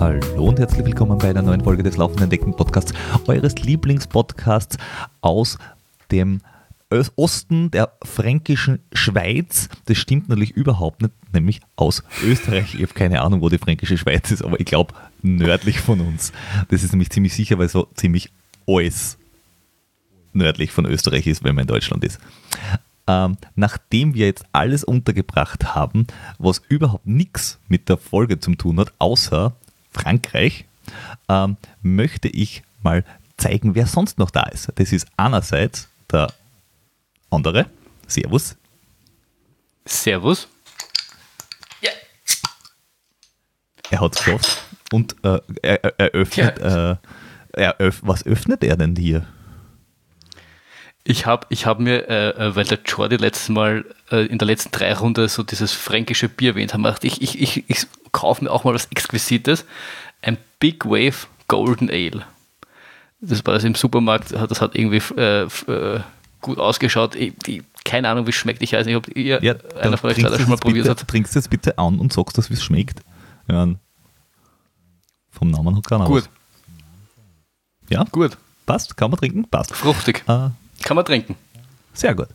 Hallo und herzlich willkommen bei einer neuen Folge des Laufenden Decken Podcasts, eures Lieblingspodcasts aus dem Osten der fränkischen Schweiz. Das stimmt natürlich überhaupt nicht, nämlich aus Österreich. Ich habe keine Ahnung, wo die fränkische Schweiz ist, aber ich glaube nördlich von uns. Das ist nämlich ziemlich sicher, weil so ziemlich alles nördlich von Österreich ist, wenn man in Deutschland ist. Ähm, nachdem wir jetzt alles untergebracht haben, was überhaupt nichts mit der Folge zu tun hat, außer Frankreich, ähm, möchte ich mal zeigen, wer sonst noch da ist. Das ist einerseits der andere. Servus. Servus. Ja. Er hat es geschafft und äh, er, er, öffnet. Ja. Äh, er öff was öffnet er denn hier? Ich habe ich hab mir, äh, äh, weil der Jordi letztes Mal äh, in der letzten drei Runde so dieses fränkische Bier erwähnt hat, ich, ich, ich, ich kaufe mir auch mal was Exquisites. Ein Big Wave Golden Ale. Das war das im Supermarkt, das hat irgendwie äh, äh, gut ausgeschaut. Ich, ich, keine Ahnung, wie es schmeckt. Ich weiß nicht, ob ihr, ja, einer von euch das schon mal probiert bitte, hat. Trinkst du jetzt bitte an und sagst, dass wie es schmeckt. Ja, vom Namen hat keiner Gut. Ja? Gut. Passt? Kann man trinken? Passt. Fruchtig. Äh, Kann man trinken. Sehr gut.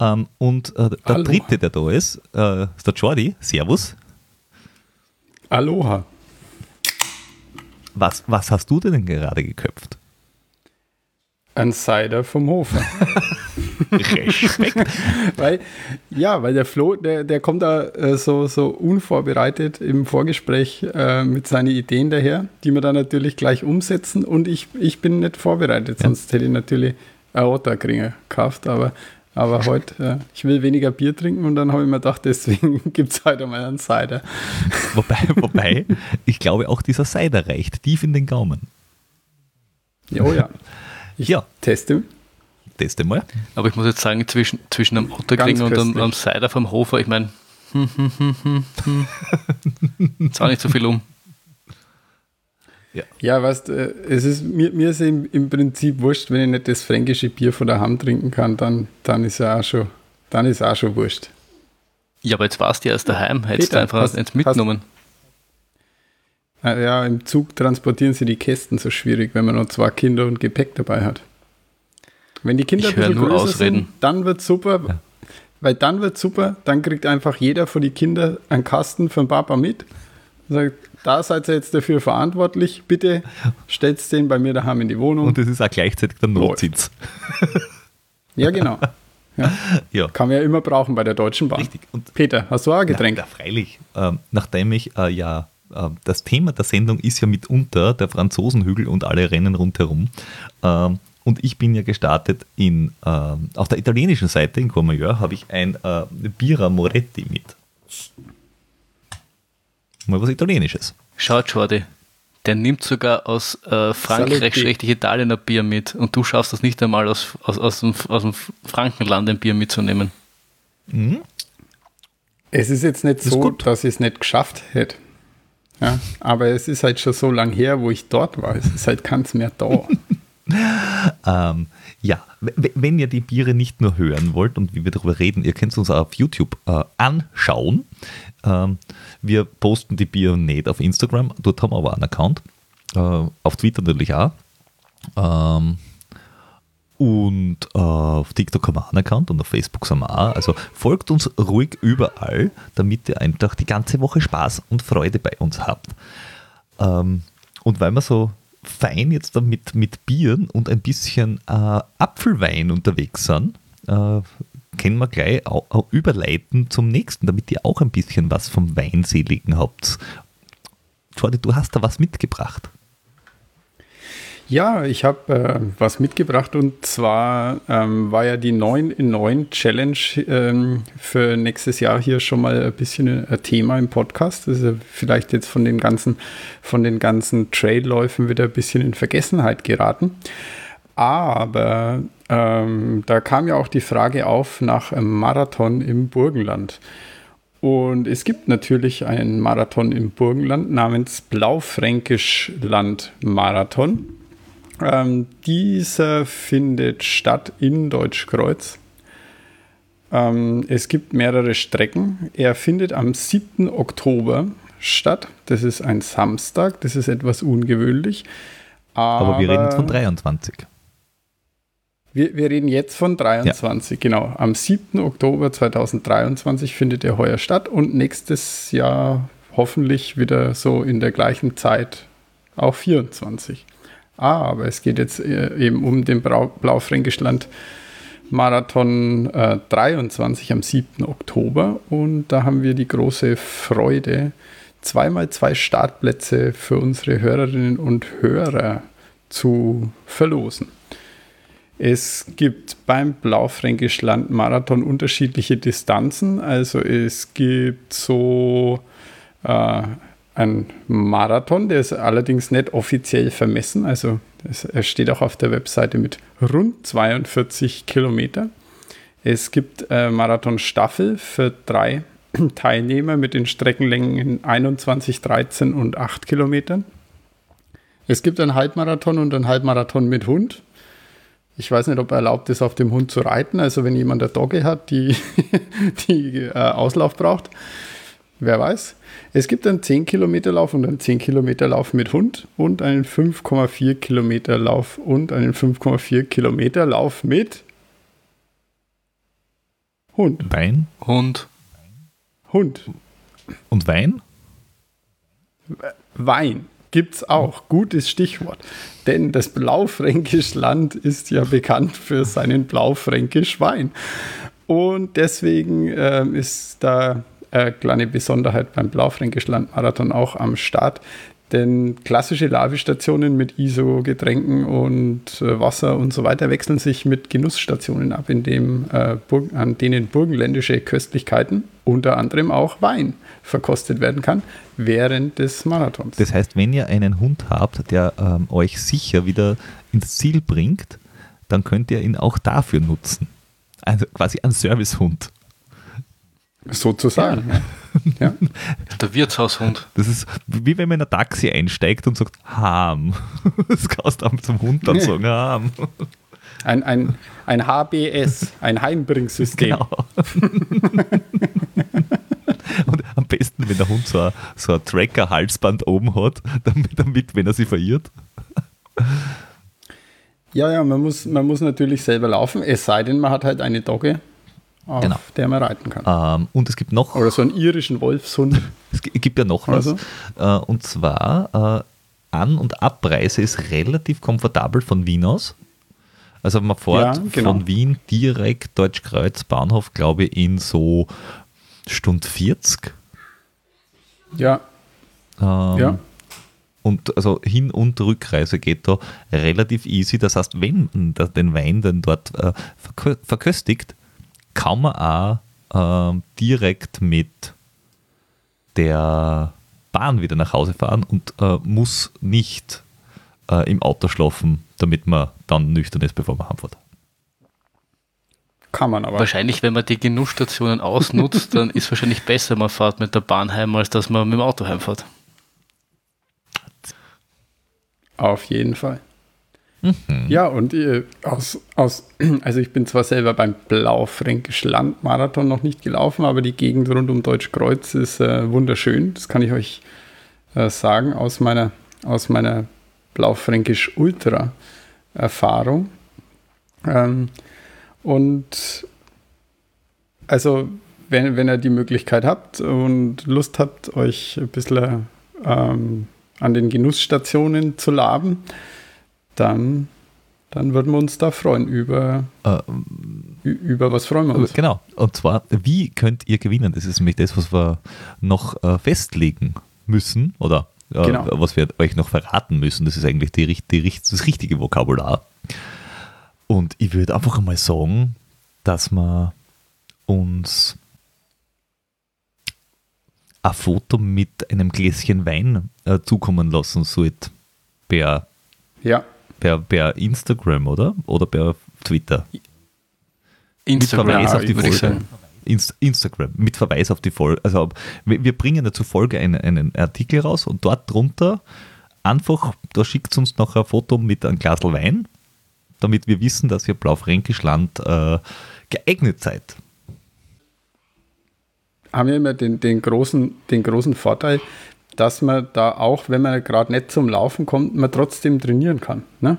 Ähm, und äh, der Hallo. dritte, der da ist, äh, ist der Jordi. Servus. Aloha. Was, was hast du denn gerade geköpft? Ein Cider vom Hofer. Respekt. weil, ja, weil der Flo, der, der kommt da äh, so, so unvorbereitet im Vorgespräch äh, mit seinen Ideen daher, die wir dann natürlich gleich umsetzen und ich, ich bin nicht vorbereitet, sonst ja. hätte ich natürlich ein Otterkringer gekauft, aber, aber heute, äh, ich will weniger Bier trinken und dann habe ich mir gedacht, deswegen gibt es heute mal einen Cider. Wobei, wobei, ich glaube auch dieser Cider reicht tief in den Gaumen. Oh ja. Ich ja. teste. Teste mal. Aber ich muss jetzt sagen, zwischen, zwischen einem Otterkring und einem, einem Cider vom Hofer, ich meine, hm, hm, hm, hm, hm. ist auch nicht so viel um. Ja, ja weißt äh, es ist, mir, mir ist im, im Prinzip wurscht, wenn ich nicht das fränkische Bier von der Hand trinken kann, dann, dann ist ja auch schon, dann ist auch schon wurscht. Ja, aber jetzt warst du ja erst daheim, hättest Peter, du einfach hast, eins mitgenommen. Hast, ah, ja, im Zug transportieren sie die Kästen so schwierig, wenn man noch zwei Kinder und Gepäck dabei hat. Wenn die Kinder ich ein bisschen nur größer ausreden. sind, dann wird super, ja. weil dann wird super, dann kriegt einfach jeder von den Kindern einen Kasten von Papa mit und sagt, da seid ihr jetzt dafür verantwortlich, bitte stellt den bei mir daheim in die Wohnung. Und das ist auch gleichzeitig der Notsitz. ja, genau. Ja. ja. Kann man ja immer brauchen bei der Deutschen Bahn. Richtig. Und Peter, hast du auch ein Getränk? Ja, freilich. Ähm, nachdem ich äh, ja äh, das Thema der Sendung ist ja mitunter der Franzosenhügel und alle Rennen rundherum. Ähm, und ich bin ja gestartet in, äh, auf der italienischen Seite in Courmayeur habe ich ein äh, Bira Moretti mit. Mal was Italienisches. Schau, Jordi, der nimmt sogar aus äh, Frankreich, schrägstrich Italien ein Bier mit und du schaffst das nicht einmal aus, aus, aus, dem, aus dem Frankenland ein Bier mitzunehmen. Mhm. Es ist jetzt nicht das so, dass ich es nicht geschafft hätte. Ja, aber es ist halt schon so lange her, wo ich dort war. Es ist halt keins mehr da. ähm, ja, wenn ihr die Biere nicht nur hören wollt und wie wir darüber reden, ihr könnt es uns auf YouTube äh, anschauen. Ähm, wir posten die Biere nicht auf Instagram, dort haben wir aber einen Account. Äh, auf Twitter natürlich auch. Ähm, und äh, auf TikTok haben wir einen Account und auf Facebook sind wir auch. Also folgt uns ruhig überall, damit ihr einfach die ganze Woche Spaß und Freude bei uns habt. Ähm, und weil wir so fein jetzt mit, mit Bieren und ein bisschen äh, Apfelwein unterwegs sind, können wir gleich überleiten zum nächsten, damit ihr auch ein bisschen was vom Weinseligen habt. Jordi, du hast da was mitgebracht. Ja, ich habe äh, was mitgebracht und zwar ähm, war ja die 9 in 9 Challenge ähm, für nächstes Jahr hier schon mal ein bisschen ein Thema im Podcast. Das ist ja vielleicht jetzt von den ganzen, von den ganzen Trailläufen wieder ein bisschen in Vergessenheit geraten. Aber ähm, da kam ja auch die Frage auf nach einem Marathon im Burgenland. Und es gibt natürlich einen Marathon im Burgenland namens Blaufränkisch Land Marathon. Ähm, dieser findet statt in Deutschkreuz. Ähm, es gibt mehrere Strecken. Er findet am 7. Oktober statt. Das ist ein Samstag. Das ist etwas ungewöhnlich. Aber, aber wir reden jetzt von 23. Wir, wir reden jetzt von 23, ja. genau. Am 7. Oktober 2023 findet er heuer statt und nächstes Jahr hoffentlich wieder so in der gleichen Zeit auch 24. Ah, aber es geht jetzt äh, eben um den Blaufränkischland Marathon äh, 23 am 7. Oktober und da haben wir die große Freude, zweimal zwei Startplätze für unsere Hörerinnen und Hörer zu verlosen. Es gibt beim Blaufränkisch Land Marathon unterschiedliche Distanzen. Also es gibt so äh, ein Marathon, der ist allerdings nicht offiziell vermessen. Also er steht auch auf der Webseite mit rund 42 Kilometer. Es gibt äh, Marathon Staffel für drei Teilnehmer mit den Streckenlängen 21, 13 und 8 Kilometern. Es gibt einen Halbmarathon und einen Halbmarathon mit Hund. Ich weiß nicht, ob erlaubt ist, auf dem Hund zu reiten. Also wenn jemand eine Dogge hat, die, die äh, Auslauf braucht, wer weiß. Es gibt einen 10 Kilometer Lauf und einen 10 Kilometer Lauf mit Hund und einen 5,4 Kilometer Lauf und einen 5,4 Kilometer Lauf mit Hund. Wein? Hund. Hund. Und Wein? Wein gibt es auch. Gutes Stichwort. Denn das Blaufränkisch Land ist ja bekannt für seinen Blaufränkisch Wein. Und deswegen äh, ist da eine kleine Besonderheit beim Blaufränkisch Land Marathon auch am Start. Denn klassische Lavestationen mit ISO-Getränken und äh, Wasser und so weiter wechseln sich mit Genussstationen ab, in dem, äh, an denen burgenländische Köstlichkeiten, unter anderem auch Wein, verkostet werden kann während des Marathons. Das heißt, wenn ihr einen Hund habt, der ähm, euch sicher wieder ins Ziel bringt, dann könnt ihr ihn auch dafür nutzen. Also quasi ein Servicehund. Sozusagen. Ja. Ja. Der Wirtshaushund. Das ist wie wenn man in ein Taxi einsteigt und sagt, Ham. Das kannst du zum Hund dann sagen, Ham. Ein, ein, ein HBS, ein Heimbringsystem. Genau. Und am besten, wenn der Hund so ein, so ein Tracker-Halsband oben hat, damit, damit, wenn er sich verirrt. Ja, ja, man muss, man muss natürlich selber laufen, es sei denn, man hat halt eine Dogge, auf genau. der man reiten kann. Ähm, und es gibt noch. Oder so einen irischen Wolfshund. es gibt ja noch was. Also. Äh, und zwar äh, An- und Abreise ist relativ komfortabel von Wien aus. Also man fährt ja, genau. von Wien direkt Deutschkreuz Bahnhof, glaube ich, in so Stunde 40. Ja. Ähm, ja. Und also Hin- und Rückreise geht da relativ easy. Das heißt, wenn man den Wein dann dort äh, verköstigt, kann man auch äh, direkt mit der Bahn wieder nach Hause fahren und äh, muss nicht äh, im Auto schlafen, damit man dann nüchtern ist, bevor man heimfährt. Kann man aber. Wahrscheinlich, wenn man die Genussstationen ausnutzt, dann ist wahrscheinlich besser, man fährt mit der Bahn heim, als dass man mit dem Auto heimfährt. Auf jeden Fall. Mhm. Ja, und äh, aus, aus, also ich bin zwar selber beim Blaufränkisch Landmarathon noch nicht gelaufen, aber die Gegend rund um Deutschkreuz ist äh, wunderschön. Das kann ich euch äh, sagen aus meiner, aus meiner Blaufränkisch Ultra Erfahrung. Ähm, und also, wenn, wenn ihr die Möglichkeit habt und Lust habt, euch ein bisschen ähm, an den Genussstationen zu laben, dann, dann würden wir uns da freuen. Über, äh, über was freuen wir uns? Genau. Und zwar, wie könnt ihr gewinnen? Das ist nämlich das, was wir noch äh, festlegen müssen oder äh, genau. was wir euch noch verraten müssen. Das ist eigentlich die, die, das richtige Vokabular. Und ich würde einfach einmal sagen, dass wir uns ein Foto mit einem Gläschen Wein äh, zukommen lassen sollte. Per ja per, per Instagram, oder? Oder per Twitter? Instagram, mit Verweis auf die Folge. Inst Instagram, mit Verweis auf die Folge. Also wir bringen ja zur Folge einen, einen Artikel raus und dort drunter einfach, da schickt uns noch ein Foto mit einem Glas Wein, damit wir wissen, dass ihr Blaufränkisch Land äh, geeignet seid. haben ja immer den, den, großen, den großen Vorteil, dass man da auch, wenn man gerade nicht zum Laufen kommt, man trotzdem trainieren kann. Ne?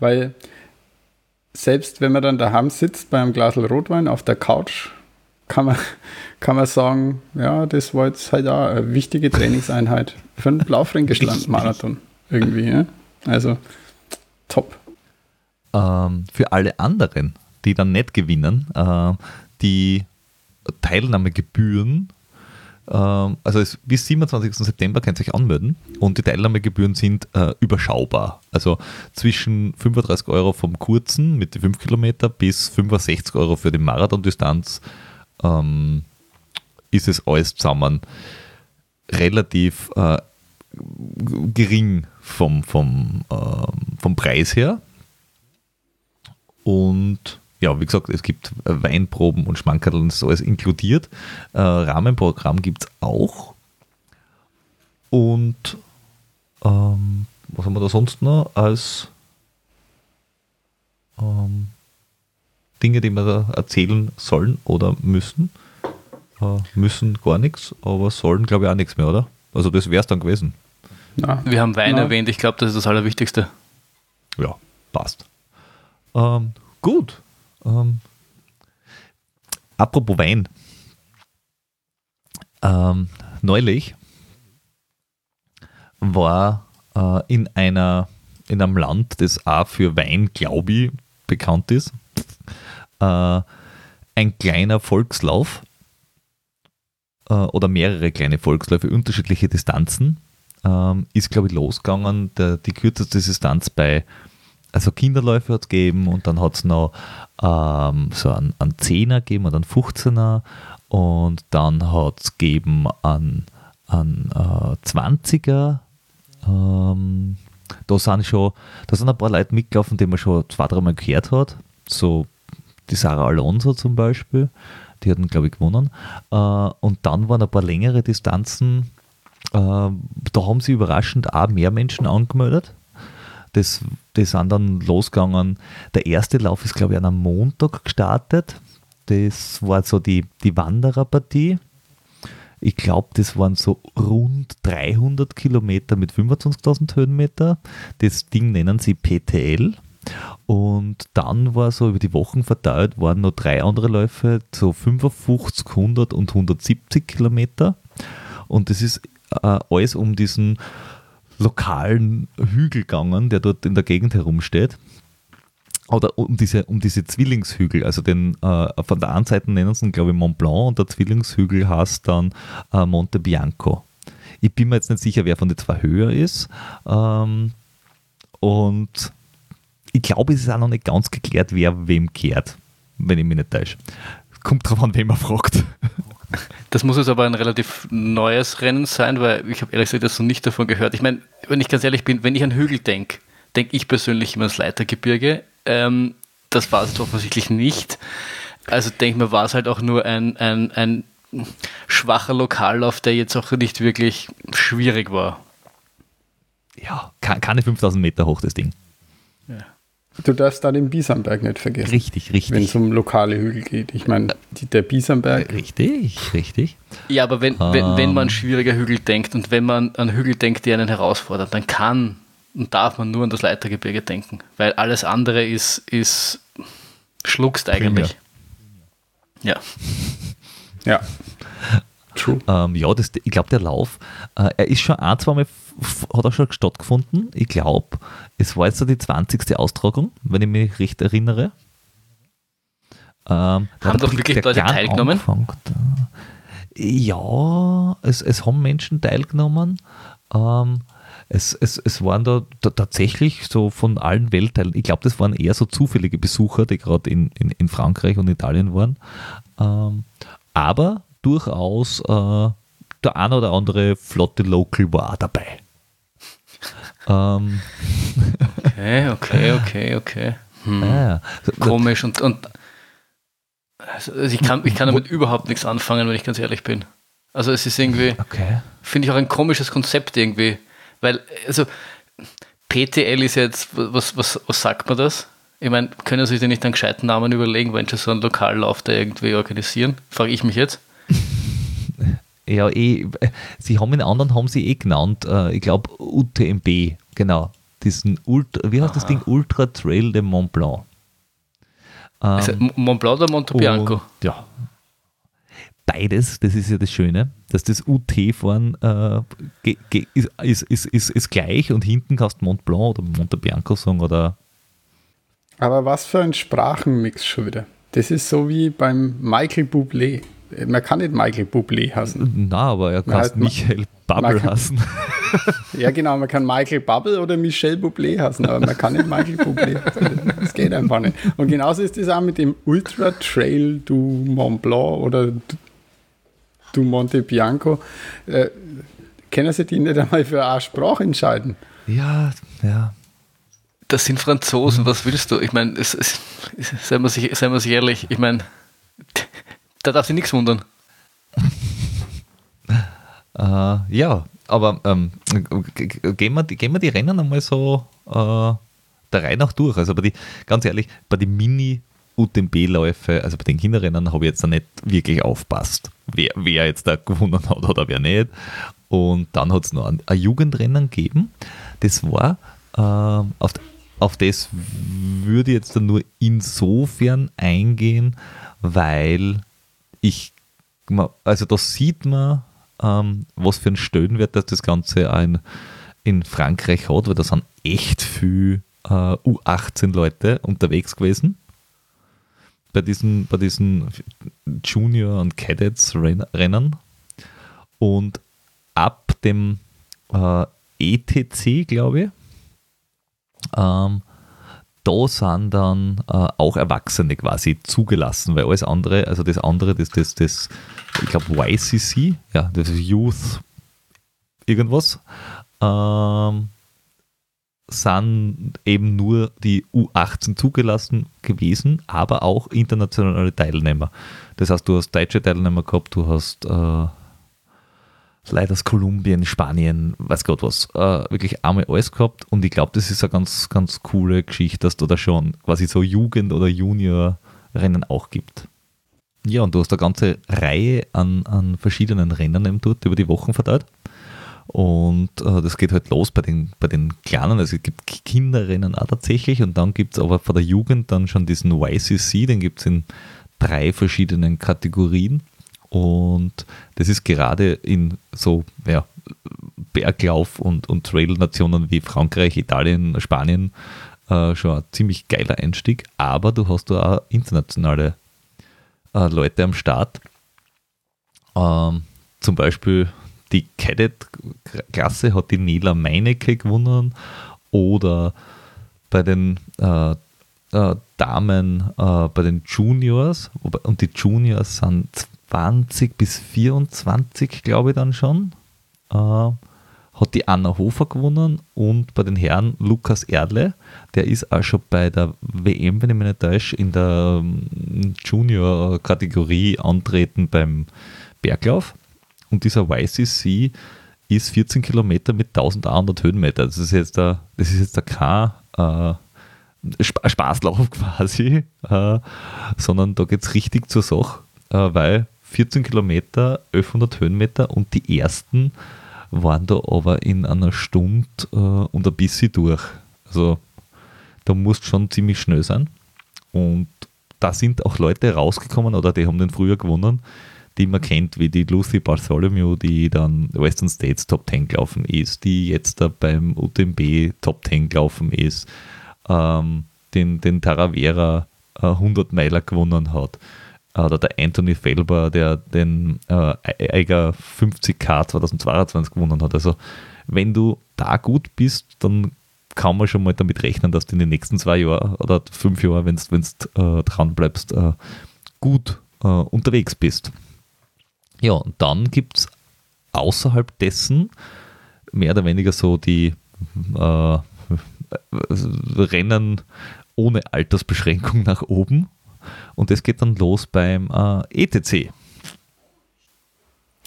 Weil selbst wenn man dann daheim sitzt bei einem Glas Rotwein auf der Couch, kann man, kann man sagen, ja, das war jetzt halt auch eine wichtige Trainingseinheit für einen Blaufränkischland-Marathon irgendwie. Ja? Also top. Ähm, für alle anderen, die dann nicht gewinnen, äh, die Teilnahmegebühren also es, bis 27. September könnt ihr euch anmelden und die Teilnahmegebühren sind äh, überschaubar. Also zwischen 35 Euro vom kurzen mit den 5 Kilometer bis 65 Euro für die Marathondistanz ähm, ist es alles zusammen relativ äh, gering vom, vom, äh, vom Preis her. Und ja, wie gesagt, es gibt Weinproben und Schmankerl und so alles inkludiert. Äh, Rahmenprogramm gibt es auch. Und ähm, was haben wir da sonst noch als ähm, Dinge, die wir da erzählen sollen oder müssen? Äh, müssen gar nichts, aber sollen glaube ich auch nichts mehr, oder? Also das wäre es dann gewesen. Na, wir haben Wein na. erwähnt, ich glaube, das ist das Allerwichtigste. Ja, passt. Ähm, gut, ähm, apropos Wein. Ähm, neulich war äh, in einer in einem Land, das auch für Wein, glaube ich, bekannt ist, äh, ein kleiner Volkslauf äh, oder mehrere kleine Volksläufe, unterschiedliche Distanzen, ähm, ist, glaube ich, losgegangen. Der, die kürzeste Distanz bei also Kinderläufe hat es gegeben und dann hat es noch ähm, so einen, einen 10er gegeben und einen 15er und dann hat es gegeben einen, einen äh, 20er. Ähm, da sind schon, da sind ein paar Leute mitgelaufen, die man schon zwei, dreimal gehört hat. So die Sarah Alonso zum Beispiel, die hatten, glaube ich, gewonnen. Äh, und dann waren ein paar längere Distanzen. Äh, da haben sie überraschend auch mehr Menschen angemeldet. Das, die sind dann losgegangen. Der erste Lauf ist, glaube ich, an einem Montag gestartet. Das war so die, die Wandererpartie. Ich glaube, das waren so rund 300 Kilometer mit 25.000 Höhenmeter. Das Ding nennen sie PTL. Und dann war so über die Wochen verteilt, waren noch drei andere Läufe, so 55, 100 und 170 Kilometer. Und das ist äh, alles um diesen lokalen Hügel gegangen, der dort in der Gegend herumsteht. Oder um diese, um diese Zwillingshügel, also den, äh, von der einen Seite nennen sie ihn, glaube ich, Mont Blanc und der Zwillingshügel heißt dann äh, Monte Bianco. Ich bin mir jetzt nicht sicher, wer von den zwei höher ist. Ähm, und ich glaube, es ist auch noch nicht ganz geklärt, wer wem kehrt, wenn ich mich nicht täusche. Kommt drauf an, wen man fragt. Das muss jetzt aber ein relativ neues Rennen sein, weil ich habe ehrlich gesagt das noch nicht davon gehört. Ich meine, wenn ich ganz ehrlich bin, wenn ich an Hügel denke, denke ich persönlich immer ans Leitergebirge. Ähm, das war es offensichtlich nicht. Also denke ich mir, war es halt auch nur ein, ein, ein schwacher Lokallauf, der jetzt auch nicht wirklich schwierig war. Ja, keine 5000 Meter hoch, das Ding. Du darfst da den Biesamberg nicht vergessen. Richtig, richtig. Wenn es um lokale Hügel geht. Ich meine, der Biesamberg. Richtig, richtig. Ja, aber wenn, um. wenn, wenn man an schwierige Hügel denkt und wenn man an Hügel denkt, die einen herausfordern, dann kann und darf man nur an das Leitergebirge denken. Weil alles andere ist, ist schluckst eigentlich. Ja. Ja. True. Ähm, ja, das, ich glaube, der Lauf, äh, er ist schon ein, zwei Mal, hat er schon stattgefunden. Ich glaube, es war jetzt die 20. Austragung, wenn ich mich recht erinnere. Ähm, haben doch wirklich Leute teilgenommen? Ja, es, es haben Menschen teilgenommen. Ähm, es, es, es waren da, da, tatsächlich so von allen Weltteilen, ich glaube, das waren eher so zufällige Besucher, die gerade in, in, in Frankreich und Italien waren. Ähm, aber durchaus äh, der ein oder andere flotte Local war dabei. ähm. Okay, okay, okay, okay. Hm. Ah, Komisch und, und also ich, kann, ich kann damit überhaupt nichts anfangen, wenn ich ganz ehrlich bin. Also es ist irgendwie, okay. finde ich auch ein komisches Konzept irgendwie. Weil, also PTL ist jetzt, was, was, was sagt man das? Ich meine, können Sie sich nicht einen gescheiten Namen überlegen, wenn Sie so einen Lokallauf da irgendwie organisieren? Frage ich mich jetzt. Ja, eh, sie haben den anderen haben sie eh genannt. Äh, ich glaube UTMB, genau. Diesen Ultra, wie heißt das Ding? Ultra Trail de Mont Blanc. Also Mont Blanc oder Monte Bianco? und, ja. Beides, das ist ja das Schöne, dass das UT-Fahren äh, ist, ist, ist, ist, ist gleich und hinten kannst du Mont Blanc oder Monte Bianco sagen oder Aber was für ein Sprachenmix schon wieder. Das ist so wie beim Michael Bublé. Man kann nicht Michael Bublé hassen. na, aber er Na, kannst halt Michael Bubble hassen. Ja, genau, man kann Michael Bubble oder Michel Bublé hassen, aber man kann nicht Michael Bublé hassen. Das geht einfach nicht. Und genauso ist es auch mit dem Ultra Trail du Mont Blanc oder du Monte Bianco. Äh, können Sie die nicht einmal für eine Sprache entscheiden? Ja, ja. Das sind Franzosen, was willst du? Ich meine, es, es, seien, wir sich, seien wir sich ehrlich, ich meine, da darf sich nichts wundern. Äh, ja, aber ähm, gehen, wir, die- gehen wir die Rennen einmal so äh, der Reihe nach durch. Also bei die, ganz ehrlich, bei den Mini-UTMB-Läufe, also bei den Kinderrennen, habe ich jetzt da nicht wirklich aufpasst, wer, wer jetzt da gewonnen hat oder wer nicht. Und dann hat es noch ein, ein Jugendrennen gegeben. Das war, ähm, auf, auf das würde ich jetzt dann nur insofern eingehen, weil ich also da sieht man, ähm, was für einen Stellenwert dass das Ganze ein, in Frankreich hat, weil da sind echt viel äh, U18-Leute unterwegs gewesen. Bei diesen, bei diesen Junior- und Cadets-Rennen. Und ab dem äh, ETC, glaube ich, ähm, da sind dann äh, auch Erwachsene quasi zugelassen, weil alles andere, also das andere, das, das, das ich glaube YCC, ja, das ist Youth irgendwas, ähm, sind eben nur die U18 zugelassen gewesen, aber auch internationale Teilnehmer. Das heißt, du hast deutsche Teilnehmer gehabt, du hast äh, leider aus Kolumbien, Spanien, weiß Gott was, äh, wirklich einmal alles gehabt und ich glaube, das ist eine ganz, ganz coole Geschichte, dass du da schon quasi so Jugend- oder Junior-Rennen auch gibt. Ja, und du hast eine ganze Reihe an, an verschiedenen Rennen eben dort über die Wochen verteilt. Und äh, das geht halt los bei den, bei den Kleinen, also es gibt Kinderrennen auch tatsächlich und dann gibt es aber von der Jugend dann schon diesen YCC, den gibt es in drei verschiedenen Kategorien. Und das ist gerade in so ja, Berglauf- und, und Trail-Nationen wie Frankreich, Italien, Spanien äh, schon ein ziemlich geiler Einstieg. Aber du hast da auch internationale äh, Leute am Start. Ähm, zum Beispiel die Cadet-Klasse hat die Nela Meinecke gewonnen oder bei den äh, äh, Damen äh, bei den Juniors und die Juniors sind 20 bis 24, glaube ich dann schon. Äh, hat die Anna Hofer gewonnen und bei den Herren Lukas Erdle, der ist auch schon bei der WM, wenn ich mich nicht täusche, in der ähm, Junior-Kategorie antreten beim Berglauf. Und dieser YCC ist 14 Kilometer mit 1100 Höhenmeter. Das ist jetzt, der, das ist jetzt der kein äh, Sp Spaßlauf quasi, äh, sondern da geht es richtig zur Sache, äh, weil 14 Kilometer, 1100 Höhenmeter und die ersten waren da aber in einer Stunde äh, und ein bisschen durch. Also da musst schon ziemlich schnell sein. Und da sind auch Leute rausgekommen oder die haben den früher gewonnen, die man kennt, wie die Lucy Bartholomew, die dann Western States Top 10 gelaufen ist, die jetzt da beim UTMB Top 10 gelaufen ist, ähm, den, den Taravera äh, 100 Meiler gewonnen hat. Äh, Oder der Anthony Felber, der den äh, Eiger 50k 2022 gewonnen hat. Also wenn du da gut bist, dann kann man schon mal damit rechnen, dass du in den nächsten zwei Jahren oder fünf Jahren, wenn du äh, dran bleibst, äh, gut äh, unterwegs bist. Ja, und dann gibt es außerhalb dessen mehr oder weniger so die äh, Rennen ohne Altersbeschränkung nach oben. Und das geht dann los beim äh, ETC.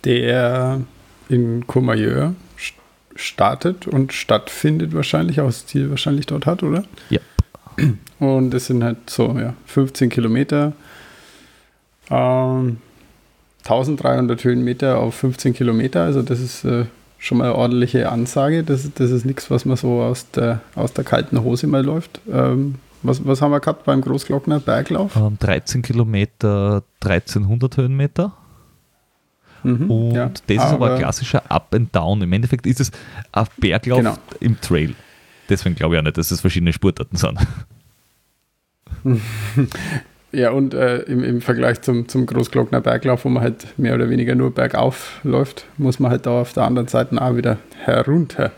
Der in Courmayeur st- startet und stattfindet wahrscheinlich, auch das Ziel wahrscheinlich dort hat, oder? Ja. Und es sind halt so, ja, 15 Kilometer. Ähm, 1300 Höhenmeter auf 15 Kilometer. Also das ist äh, schon mal eine ordentliche Ansage. Das, das ist nichts, was man so aus der, aus der kalten Hose mal läuft. Ähm, was, was haben wir gehabt beim Großglockner Berglauf? Ähm, 13 Kilometer, 1300 Höhenmeter. Mhm, und ja, das ist aber, aber ein klassischer Up and Down. Im Endeffekt ist es ein Berglauf genau. im Trail. Deswegen glaube ich auch nicht, dass es verschiedene Sportarten sind. Ja, und äh, im, im Vergleich zum, zum Großglockner Berglauf, wo man halt mehr oder weniger nur bergauf läuft, muss man halt da auf der anderen Seite auch wieder herunter.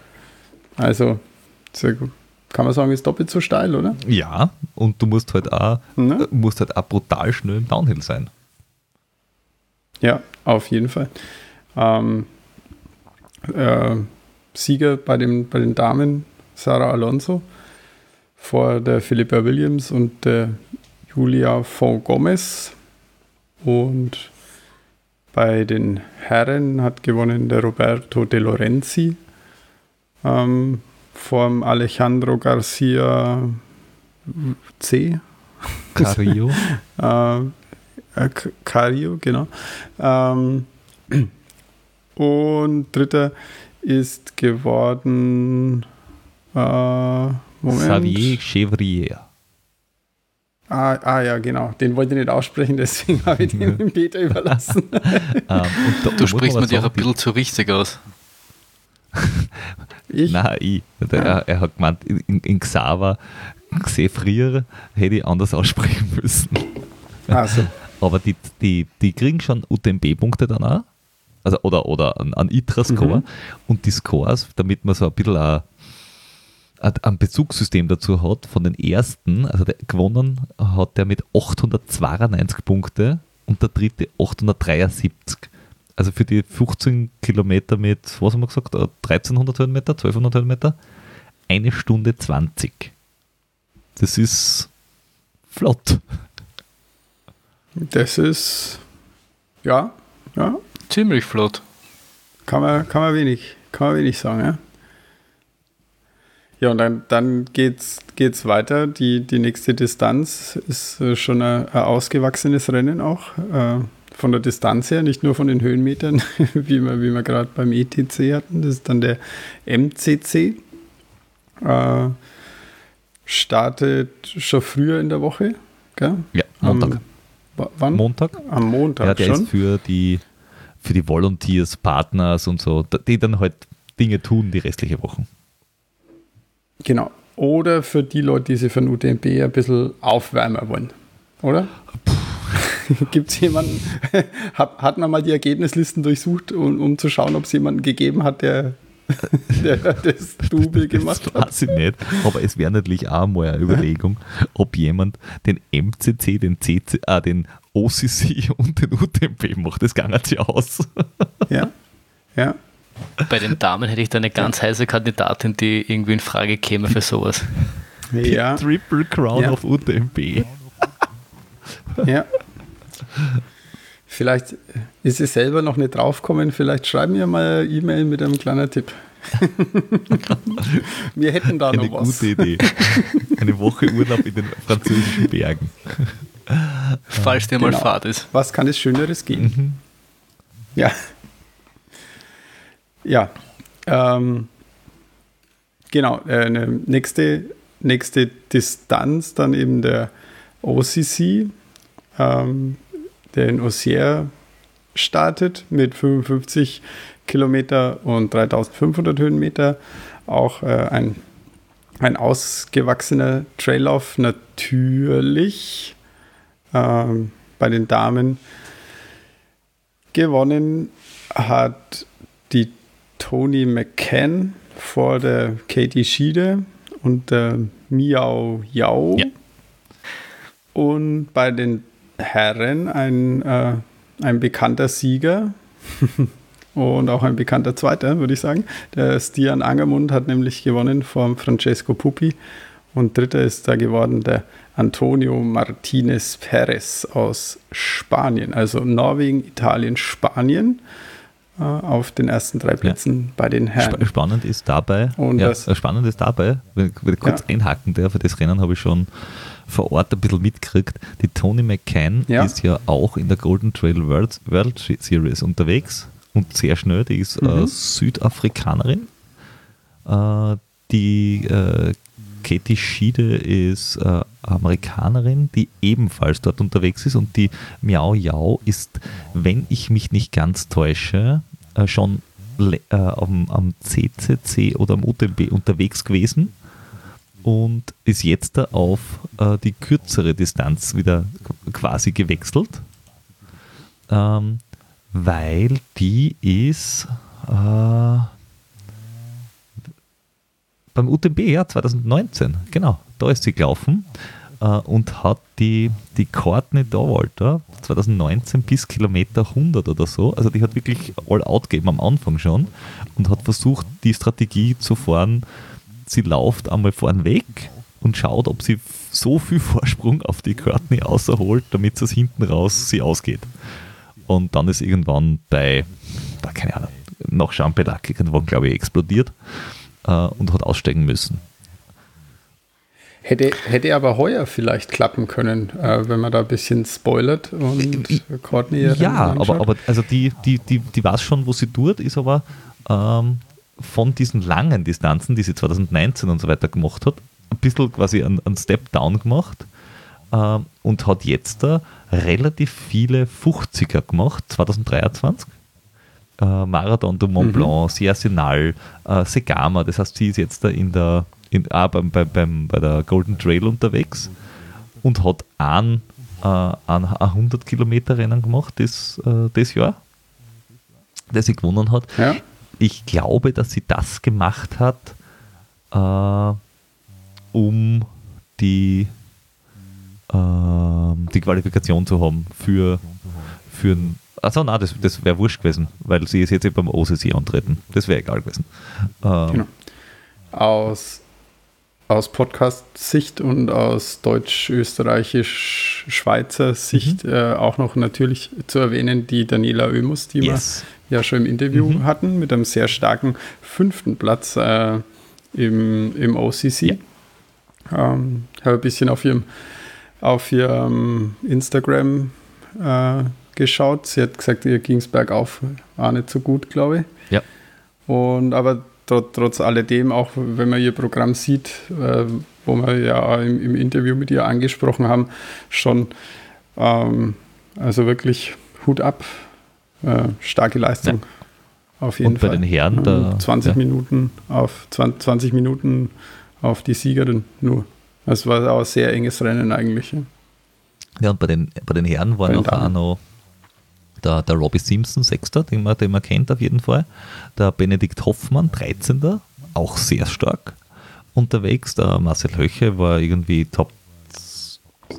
Also, sehr gut. Kann man sagen, ist doppelt so steil, oder? Ja, und du musst halt auch, ne? musst halt auch brutal schnell im Downhill sein. Ja, auf jeden Fall. Ähm, äh, Sieger bei, dem, bei den Damen Sarah Alonso vor der Philippa Williams und der Julia von Gomez. Und bei den Herren hat gewonnen der Roberto De Lorenzi ähm, vom Alejandro Garcia C. Cario. äh, äh, Cario, genau. Ähm, und dritter ist geworden äh, Moment. Xavier Chevrier. Ah, ah, ja, genau. Den wollte ich nicht aussprechen, deswegen habe ich den dem Peter überlassen. um, ähm, da, du sprichst mir dir ein bisschen zu richtig aus. Ich? Nein, ich. Der, er, er, hat gemeint, in, in Xaver, Xefrier hätte ich anders aussprechen müssen. Also. Aber die, die, die kriegen schon UTMB-Punkte dann auch. Also, oder, oder einen ITRA-Score. Mhm. Und die Scores, damit man so ein bisschen ein ein Bezugssystem dazu hat, von den ersten, also der, gewonnen hat der mit 892 Punkte und der dritte 873. Also für die 15 Kilometer mit, was haben wir gesagt, 1300 äh, Höhenmeter, 1200 Höhenmeter, eine Stunde 20. Das ist flott. Das ist, ja, ja. Ziemlich flott. Kann man, kann man wenig, kann man wenig sagen, ja. Ja, und dann, dann geht's, geht's weiter. Die, die nächste Distanz ist schon ein, ein ausgewachsenes Rennen auch. Äh, von der Distanz her, nicht nur von den Höhenmetern, wie wir, wie wir gerade beim ETC hatten. Das ist dann der MCC. Äh, startet schon früher in der Woche. Gell? Ja, Montag. Am, wann? Montag. Am Montag ja, der schon. Ist für die, für die Volunteers, Partners und so, die dann halt Dinge tun die restliche Woche. Genau. Oder für die Leute, die sich den UTMB ein bisschen aufwärmen wollen. Oder? Gibt es jemanden, hat, hat man mal die Ergebnislisten durchsucht, um, um zu schauen, ob es jemanden gegeben hat, der, der das Double gemacht hat? Das weiß ich nicht, aber es wäre natürlich auch mal eine Überlegung, ob jemand den MCC, den CC, äh, den OCC und den UTMB macht. Das ging sich aus. Ja, ja. Bei den Damen hätte ich da eine ganz heiße Kandidatin, die irgendwie in Frage käme für sowas. Ja. Triple Crown ja. of UTMB. Ja. Vielleicht ist sie selber noch nicht draufgekommen. Vielleicht schreiben wir mal eine E-Mail mit einem kleinen Tipp. wir hätten da eine noch was. Eine gute Idee. Eine Woche Urlaub in den französischen Bergen. Falls der genau. mal Fahrt ist. Was kann es Schöneres geben? Mhm. Ja. Ja, ähm, genau. Äh, nächste, nächste Distanz dann eben der OCC, ähm, der in Auxerre startet mit 55 Kilometer und 3500 Höhenmeter. Auch äh, ein, ein ausgewachsener Traillauf natürlich ähm, bei den Damen. Gewonnen hat die Tony McCann vor der Katie Schiede und der Miao Yao. Ja. Und bei den Herren ein, äh, ein bekannter Sieger und auch ein bekannter Zweiter, würde ich sagen. Der Stian Angermund hat nämlich gewonnen vor Francesco Pupi. Und dritter ist da geworden der Antonio Martinez Perez aus Spanien, also Norwegen, Italien, Spanien. Äh, auf den ersten drei Plätzen ja. bei den Herren. Spannend ist dabei, Und ja, das, spannend ist dabei, wenn ich, wenn ich kurz ja. einhaken darf, das Rennen habe ich schon vor Ort ein bisschen mitgekriegt. Die Tony McCann ja. ist ja auch in der Golden Trail World, World Series unterwegs und sehr schnell. Die ist äh, mhm. äh, Südafrikanerin. Äh, die äh, Katie Schiede ist äh, Amerikanerin, die ebenfalls dort unterwegs ist und die Miao Yao ist, wenn ich mich nicht ganz täusche, äh, schon äh, am, am, CCC oder am UTMB unterwegs gewesen und ist jetzt da auf äh, die kürzere Distanz wieder quasi gewechselt, ähm, weil die ist äh, beim UTB, ja, 2019, genau, da ist sie gelaufen äh, und hat die, die Courtney Dowalter 2019 bis Kilometer 100 oder so, also die hat wirklich all out gegeben am Anfang schon und hat versucht, die Strategie zu fahren, sie läuft einmal vorn weg und schaut, ob sie so viel Vorsprung auf die Courtney außerholt, damit es hinten raus sie ausgeht. Und dann ist irgendwann bei, keine Ahnung, nach Champellac irgendwann, glaube ich, explodiert äh, und hat aussteigen müssen. Hätte, hätte aber heuer vielleicht klappen können, äh, wenn man da ein bisschen spoilert und äh, Courtney Ja, aber, aber also die, die, die, die weiß schon, wo sie tut, ist aber ähm, von diesen langen Distanzen, die sie 2019 und so weiter gemacht hat, ein bisschen quasi einen, einen Step down gemacht ähm, und hat jetzt da relativ viele 50er gemacht, 2023 äh, Marathon du Mont mhm. Blanc, mhm. Siersinal, äh, Segama. Das heißt, sie ist jetzt da in der, in, ah, beim, beim, beim, bei der Golden Trail unterwegs und hat ein, äh, ein 100 Kilometer Rennen gemacht das, äh, das Jahr, das sie gewonnen hat. Ja. Ich glaube, dass sie das gemacht hat, äh, um die, äh, die Qualifikation zu haben für, für ein Achso, nein, das, das wäre wurscht gewesen, weil sie ist jetzt beim OCC antreten. Das wäre egal gewesen. Ähm, genau. Aus, aus Podcast-Sicht und aus deutsch-österreichisch-schweizer Sicht mhm. äh, auch noch natürlich zu erwähnen die Daniela Oemus, die yes. wir ja schon im Interview mhm. hatten, mit einem sehr starken fünften Platz äh, im, im OCC. Ja. Ähm, habe ein bisschen auf ihrem auf ihrem Instagram äh, geschaut. Sie hat gesagt, ihr ging es bergauf auch nicht so gut, glaube ich. Ja. Und aber trot, trotz alledem, auch wenn man ihr Programm sieht, äh, wo wir ja im, im, Interview mit ihr angesprochen haben, schon ähm, also wirklich Hut ab, äh, starke Leistung. Ja. Auf jeden Und bei Fall. den Herren da, 20 ja. Minuten auf 20, 20 Minuten auf die Siegerin nur. Es war auch ein sehr enges Rennen eigentlich. Ja, ja und bei den, bei den Herren waren auch noch der, der Robbie Simpson, Sechster, den man, den man kennt auf jeden Fall. Der Benedikt Hoffmann, 13. Auch sehr stark unterwegs. Der Marcel Höche war irgendwie Top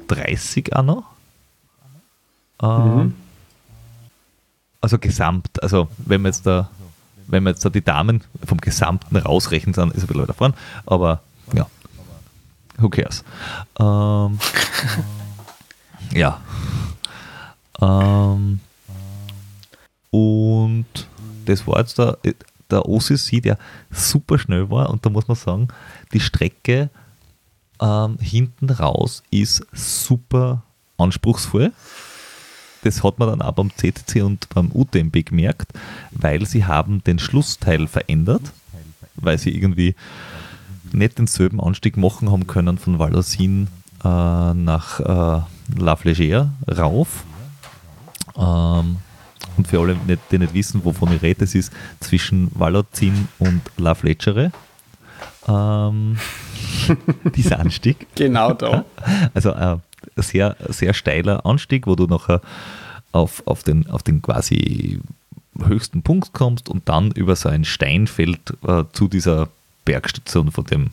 30 auch noch. Ähm, mhm. Also gesamt, also wenn man jetzt da, wenn man jetzt da die Damen vom Gesamten rausrechnen, dann ist er ein bisschen weiter vorne, aber ja, who cares. Ähm, ja. Ähm, und das war jetzt der, der OCC, der super schnell war. Und da muss man sagen, die Strecke ähm, hinten raus ist super anspruchsvoll. Das hat man dann auch beim CTC und beim UTMB gemerkt, weil sie haben den Schlussteil verändert, weil sie irgendwie nicht denselben Anstieg machen haben können von Valorsin äh, nach äh, La Flégère rauf. Ähm, und für alle, die nicht wissen, wovon ich rede, das ist zwischen Valozin und La Fletchere. Ähm, dieser Anstieg. Genau da. Also äh, ein sehr, sehr steiler Anstieg, wo du nachher auf, auf, den, auf den quasi höchsten Punkt kommst und dann über so ein Steinfeld äh, zu dieser Bergstation von dem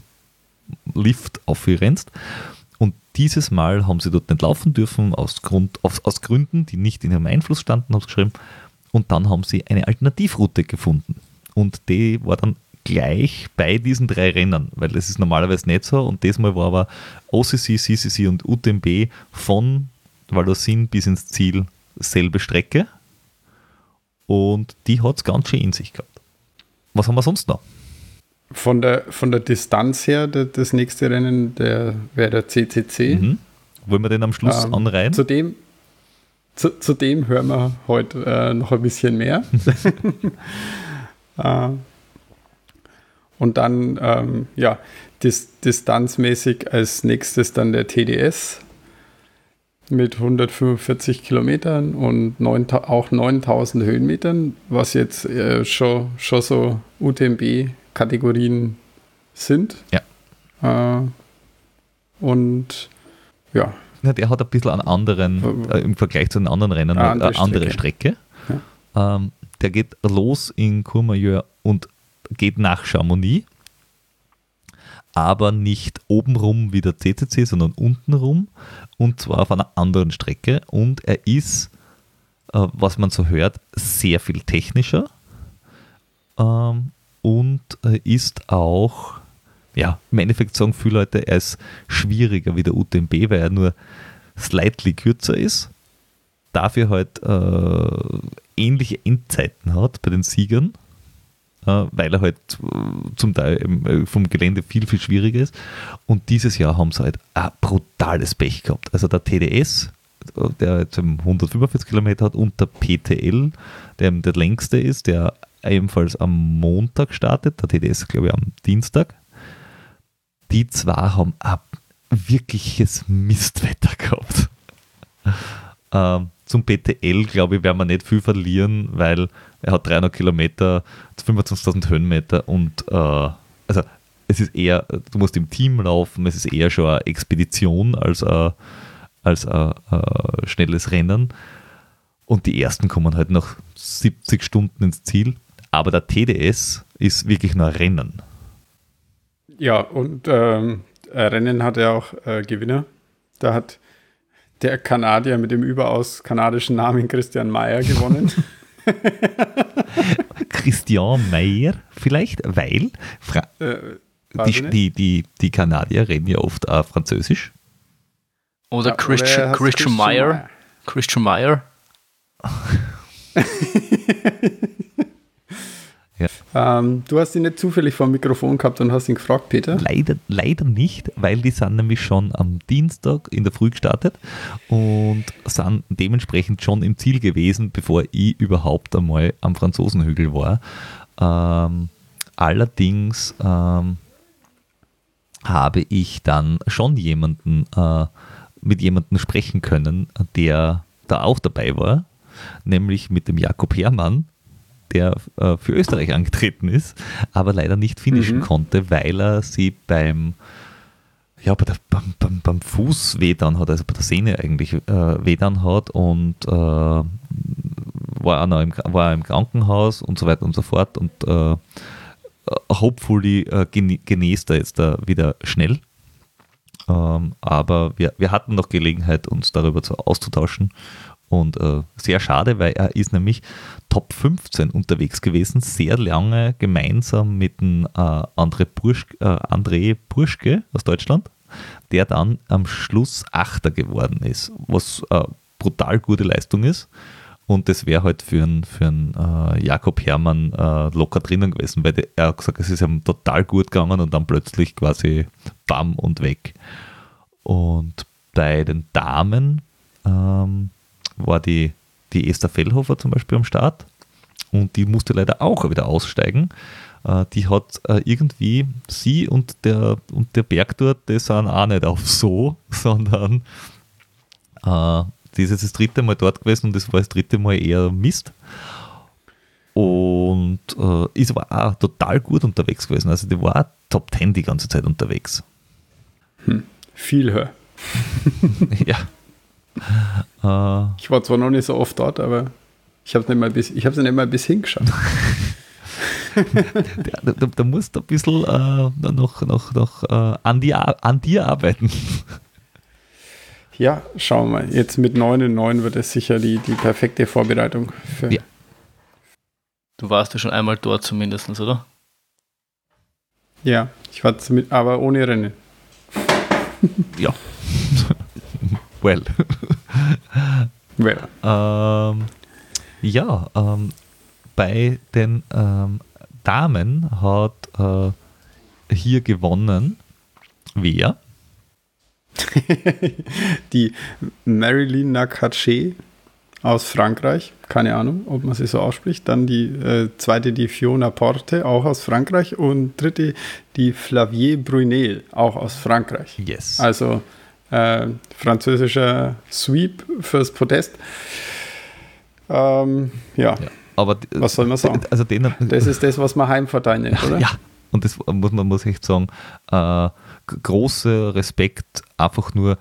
Lift aufrennst. Dieses Mal haben sie dort nicht laufen dürfen, aus, Grund, aus, aus Gründen, die nicht in ihrem Einfluss standen, haben sie geschrieben. Und dann haben sie eine Alternativroute gefunden. Und die war dann gleich bei diesen drei Rennen, weil das ist normalerweise nicht so. Und diesmal war aber OCC, CCC und UTMB von Valosin bis ins Ziel selbe Strecke. und die hat es ganz schön in sich gehabt. Was haben wir sonst noch? Von der, von der Distanz her, der, das nächste Rennen der, wäre der CCC. Mhm. Wollen wir den am Schluss Ähm, anreihen? Zu dem, zu, zu dem hören wir heute äh, noch ein bisschen mehr. äh, und dann, ähm, ja, dis, distanzmäßig als nächstes dann der TDS mit 145 Kilometern und 9, auch 9000 Höhenmetern, was jetzt äh, schon, schon so UTMB-Kategorien sind. Ja. Äh, und ja, Ja, der hat ein bisschen einen anderen, äh, im Vergleich zu den anderen Rennen, Eine eine andere andere Strecke. Ähm, der geht los in Courmayeur und geht nach Chamonix, aber nicht obenrum wie der CCC, sondern untenrum und zwar auf einer anderen Strecke und er ist, äh, was man so hört, sehr viel technischer ähm, und äh, ist auch, ja, im Endeffekt sagen viele Leute, er ist schwieriger wie der UTMB, weil er nur slightly kürzer ist, dafür halt äh, ähnliche Endzeiten hat bei den Siegern, äh, weil er halt äh, zum Teil äh, vom Gelände viel, viel schwieriger ist. Und dieses Jahr haben sie halt ein brutales Pech gehabt. Also der TDS, der jetzt eben 145 Kilometer hat, und der PTL, der der längste ist, der ebenfalls am Montag startet, der TDS glaube ich am Dienstag. Die zwei haben ein wirkliches Mistwetter gehabt. Ähm, zum PTL, glaube ich, werden wir nicht viel verlieren, weil er hat 300 Kilometer, 25.000 Höhenmeter und äh, also es ist eher, du musst im Team laufen, es ist eher schon eine Expedition als ein, als ein, ein schnelles Rennen. Und die ersten kommen halt nach 70 Stunden ins Ziel. Aber der TDS ist wirklich nur Rennen. Ja, und ähm, äh, Rennen hat er auch äh, Gewinner. Da hat der Kanadier mit dem überaus kanadischen Namen Christian Mayer gewonnen. Christian Meyer vielleicht, weil Fra äh, die, die, die, die Kanadier reden ja oft auch Französisch. Oder Ja, Christian, er heißt Christian Meyer. Christian Meyer. Ähm, du hast ihn nicht zufällig vor dem Mikrofon gehabt und hast ihn gefragt, Peter. Leider, leider nicht, weil die sind nämlich schon am Dienstag in der Früh gestartet und sind dementsprechend schon im Ziel gewesen, bevor ich überhaupt einmal am Franzosenhügel war. Ähm, allerdings ähm, habe ich dann schon jemanden äh, mit jemandem sprechen können, der da auch dabei war, nämlich mit dem Jakob Herrmann, der äh, für Österreich angetreten ist, aber leider nicht finishen Mhm. konnte, weil er sie beim, ja, bei der, beim, beim, beim Fuß wehtan hat, also bei der Sehne eigentlich äh, wehtan hat und äh, war, auch noch im, war im Krankenhaus und so weiter und so fort und äh, hopefully äh, genäst er jetzt da wieder schnell. Ähm, aber wir, wir hatten noch Gelegenheit, uns darüber zu, auszutauschen. Und äh, sehr schade, weil er ist nämlich Top 15 unterwegs gewesen, sehr lange gemeinsam mit dem äh, André, Bursch, äh, André Burschke aus Deutschland, der dann am Schluss Achter geworden ist, was äh, brutal gute Leistung ist. Und das wäre halt für einen, für äh, Jakob Herrmann äh, locker drinnen gewesen, weil der, er hat gesagt, es ist ihm total gut gegangen und dann plötzlich quasi bam und weg. Und bei den Damen ähm, war die, die Esther Fellhofer zum Beispiel am Start und die musste leider auch wieder aussteigen. Äh, die hat äh, irgendwie, sie und der, und der Berg dort, die sind auch nicht auf so, sondern äh, die ist jetzt das dritte Mal dort gewesen und das war das dritte Mal eher Mist. Und äh, ist aber auch total gut unterwegs gewesen. Also die war Top 10 die ganze Zeit unterwegs. Viel höher. ja. Äh, Ich war zwar noch nicht so oft dort, aber ich habe es nicht mal bis, ich nicht mal bis hingeschaut. da, da, da musst du ein bisschen äh, noch, noch, noch äh, an, dir, an dir arbeiten. Ja, schauen wir mal. Jetzt mit 9 in 9 wird es sicher die, die perfekte Vorbereitung für. Ja. Du warst ja schon einmal dort zumindest, oder? Ja, ich war mit, aber ohne Rennen. Ja. well. Well, Ähm, ja, ähm, bei den ähm, Damen hat äh, hier gewonnen. Wer? die Marilyn Nakache aus Frankreich, keine Ahnung, ob man sie so ausspricht. Dann die äh, zweite, die Fiona Porte, auch aus Frankreich. Und dritte, die Flavier Brunel, auch aus Frankreich. Yes. Also äh, französischer Sweep fürs Podest. Ähm, ja. ja. aber was soll man sagen? Also den, das ist das, was man Heimvorteil nennt, oder? Ja, und das muss man muss echt sagen, äh, großer Respekt einfach nur,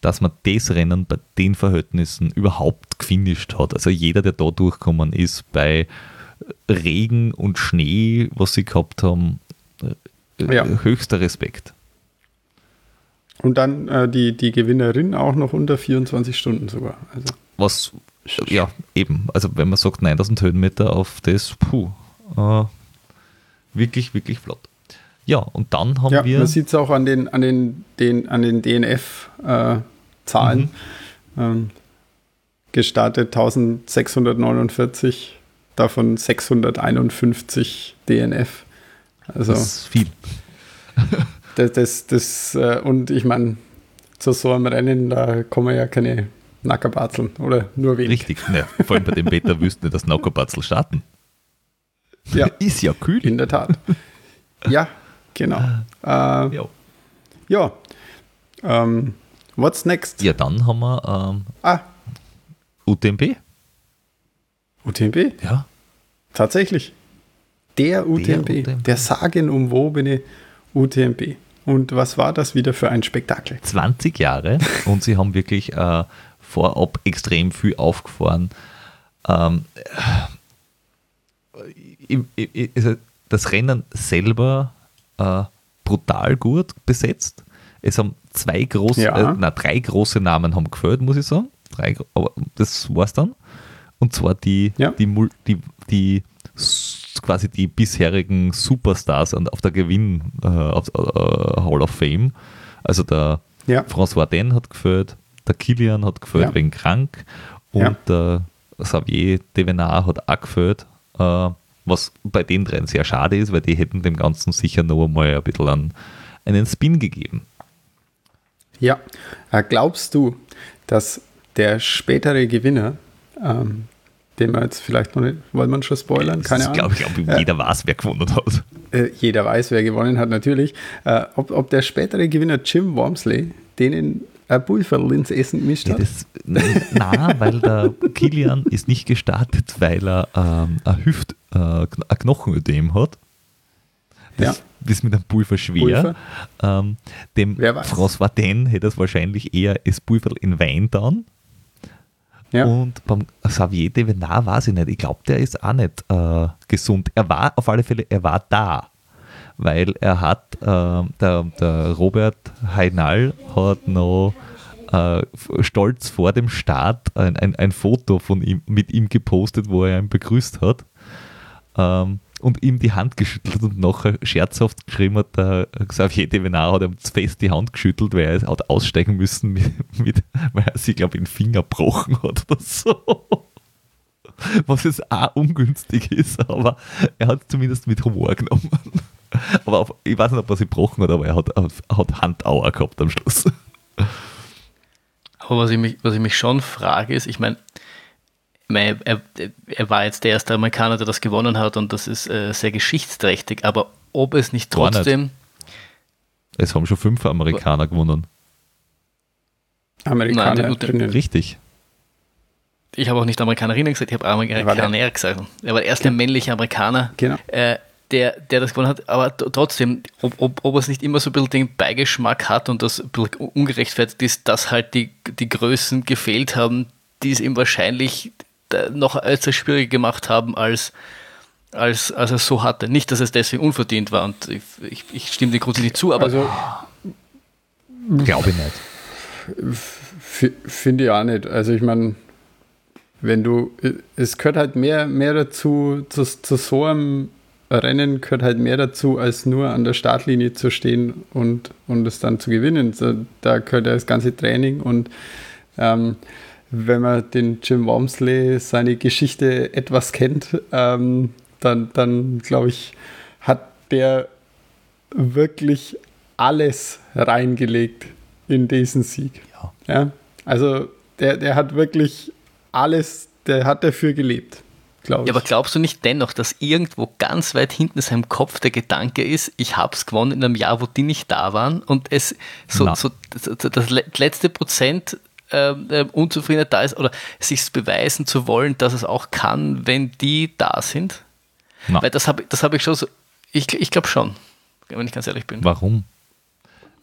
dass man das Rennen bei den Verhältnissen überhaupt gefinisht hat. Also jeder, der da durchgekommen ist, bei Regen und Schnee, was sie gehabt haben, äh, ja. höchster Respekt. Und dann äh, die, die Gewinnerin auch noch unter 24 Stunden sogar. Also. Was, ja, eben. Also wenn man sagt 9000 Höhenmeter auf das, puh, äh, wirklich, wirklich flott. Ja, und dann haben ja, wir. Man sieht es auch an den, an den, den, an den DNF-Zahlen. Äh, mhm. ähm, gestartet 1649, davon 651 DNF. Also, das ist viel. Das, das, das, äh, und ich meine, zu so einem Rennen, da kommen ja keine Nackerbatzeln oder nur wenig. Richtig, ja, vor allem bei dem Wetter wüssten wir, dass Nackerbatzel starten. Ja. Ist ja kühl. In der Tat. Ja, genau. Äh, ja. Ähm, what's next? Ja, dann haben wir ähm, ah. UTMB. UTMB? Ja. Tatsächlich. Der UTMB, der, UTMB. der sagenumwobene UTMB. Und was war das wieder für ein Spektakel? 20 Jahre und sie haben wirklich äh, vorab extrem viel aufgefahren. Ähm, also das Rennen selber äh, brutal gut besetzt. Es haben zwei große, ja. äh, na, drei große Namen haben gefällt, muss ich sagen. Drei, aber das war's dann. Und zwar die, ja. die, die, die, quasi die bisherigen Superstars auf der Gewinn äh, auf, äh, Hall of Fame. Also der ja. François Den hat gefällt, der Kilian hat gefällt ja. wegen krank und der Xavier Devenard hat auch gefällt. Äh, was bei den dreien sehr schade ist, weil die hätten dem Ganzen sicher noch einmal ein bisschen einen, einen Spin gegeben. Ja, äh, glaubst du, dass der spätere Gewinner, ähm, den wir jetzt vielleicht noch nicht, wollen wir schon spoilern? Keine Ahnung. Glaub, ich glaube, jeder äh, weiß, wer gewonnen hat. Äh, jeder weiß, wer gewonnen hat, natürlich. Äh, ob, ob der spätere Gewinner Jim Wormsley, den ein Pulverl ins Essen gemischt hat? Das, nein, weil der Kilian ist nicht gestartet, weil er ähm, ein Hüft, äh, ein Knochenödem hat. Das ja. ist mit einem Pulver schwer. Pulver. Ähm, dem François Den hätte es wahrscheinlich eher das Pulver in Wein dann. Ja. Und beim Xavier de Venard weiß ich nicht. Ich glaube, der ist auch nicht äh, gesund. Er war auf alle Fälle, er war da weil er hat, äh, der, der Robert Heinal hat noch äh, stolz vor dem Start ein, ein, ein, Foto von ihm, mit ihm gepostet, wo er ihn begrüßt hat ähm, und ihm die Hand geschüttelt und nachher scherzhaft geschrieben hat, der Xavier Devenard hat ihm fest die Hand geschüttelt, weil er hat aussteigen müssen, mit, mit, weil er sich, glaube ich, den Finger gebrochen hat oder so. Was jetzt auch ungünstig ist, aber er hat es zumindest mit Humor genommen. Aber auf, ich weiß nicht, ob er sie gebrochen hat, aber er hat, hat Handauer gehabt am Schluss. Aber was ich mich, was ich mich schon frage, ist, ich meine, er, er, war jetzt der erste Amerikaner, der das gewonnen hat und das ist äh, sehr geschichtsträchtig, aber ob es nicht trotzdem. Nicht. Es haben schon fünf Amerikaner gewonnen. Amerikaner, Nein, richtig. Ich habe auch nicht Amerikanerinnen gesagt, ich habe Amerikaner gesagt. Er war der erste männliche Amerikaner. Genau. Äh, der, der das gewonnen hat, aber trotzdem, ob, ob, ob es nicht immer so ein bisschen den Beigeschmack hat und das ein bisschen ungerechtfertigt ist, dass halt die, die Größen gefehlt haben, die es ihm wahrscheinlich noch als schwieriger gemacht haben, als, als, als er so hatte. Nicht, dass es deswegen unverdient war und ich, ich, ich stimme dir grundsätzlich zu, aber. Also, glaube ich nicht. Finde ich auch nicht. Also ich meine, wenn du, es gehört halt mehr, mehr dazu, zu, zu so einem Rennen gehört halt mehr dazu, als nur an der Startlinie zu stehen und, und es dann zu gewinnen. So, da gehört ja das ganze Training und ähm, wenn man den Jim Walmsley, seine Geschichte etwas kennt, ähm, dann, dann glaube ich, hat der wirklich alles reingelegt in diesen Sieg. Ja. ja? Also der, der hat wirklich alles, der hat dafür gelebt. Glaub ja, aber glaubst du nicht dennoch, dass irgendwo ganz weit hinten in seinem Kopf der Gedanke ist, ich habe es gewonnen in einem Jahr, wo die nicht da waren und es so, so das letzte Prozent äh, Unzufriedenheit da ist oder sich beweisen zu wollen, dass es auch kann, wenn die da sind? Na. Weil das habe das hab ich schon so, ich, ich glaube schon, wenn ich ganz ehrlich bin. Warum?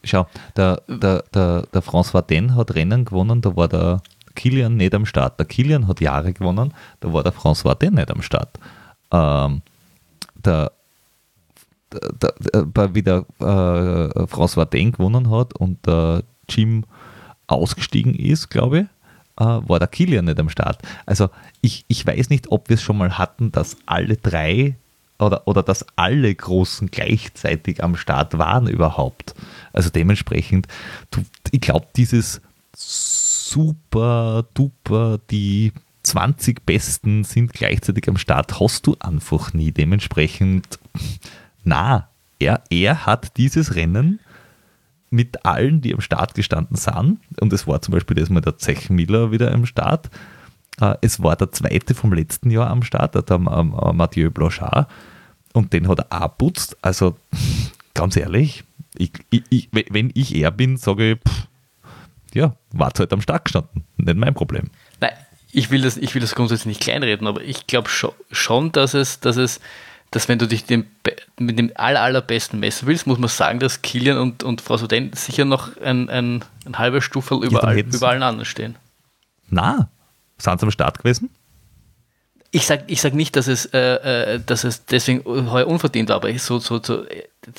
Schau, der, der, der, der François Den hat Rennen gewonnen, da war der Kilian nicht am Start. Der Kilian hat Jahre gewonnen, da war der François Den nicht am Start. Ähm, der, der, der, wie der äh, François Den gewonnen hat und der Jim ausgestiegen ist, glaube ich, äh, war der Kilian nicht am Start. Also ich, ich weiß nicht, ob wir es schon mal hatten, dass alle drei oder, oder dass alle Großen gleichzeitig am Start waren überhaupt. Also dementsprechend, du, ich glaube, dieses super duper, die 20 Besten sind gleichzeitig am Start, hast du einfach nie. Dementsprechend, na, er, er hat dieses Rennen mit allen, die am Start gestanden sind, und es war zum Beispiel das Mal der Zech Miller wieder am Start, äh, es war der zweite vom letzten Jahr am Start, der äh, Mathieu Blanchard, und den hat er auch putzt. Also ganz ehrlich, ich, ich, wenn ich er bin, sage ich, pff, ja, wart halt am Start gestanden, nicht mein Problem. Nein, ich will das, ich will das grundsätzlich nicht kleinreden, aber ich glaube schon, dass es, dass es dass wenn du dich dem, mit dem aller, allerbesten messen willst, muss man sagen, dass Kilian und, und Frau Soden sicher noch ein, ein, ein halber Stufe über, ja, über allen anderen stehen. Na, sind sie am Start gewesen? Ich sage ich sag nicht, dass es, äh, äh, dass es deswegen heuer unverdient war, aber so, so, so,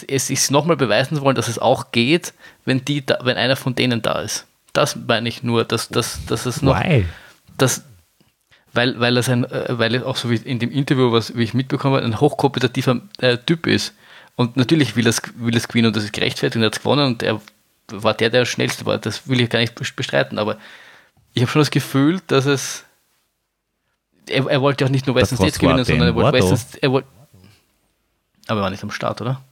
es ist nochmal beweisen zu wollen, dass es auch geht, wenn, die da, wenn einer von denen da ist. Das meine ich nur, dass, dass, dass es noch. Why? Dass, weil, weil er sein, äh, weil er auch so wie in dem Interview, was wie ich mitbekommen habe, ein hochkompetitiver äh, Typ ist. Und natürlich will es, will es gewinnen und das ist gerechtfertigt und er hat gewonnen und er war der, der schnellste war. Das will ich gar nicht bestreiten, aber ich habe schon das Gefühl, dass es. Er, er wollte auch nicht nur Western States gewinnen, sondern er wollte Western er wollte, Aber er war nicht am Start, oder?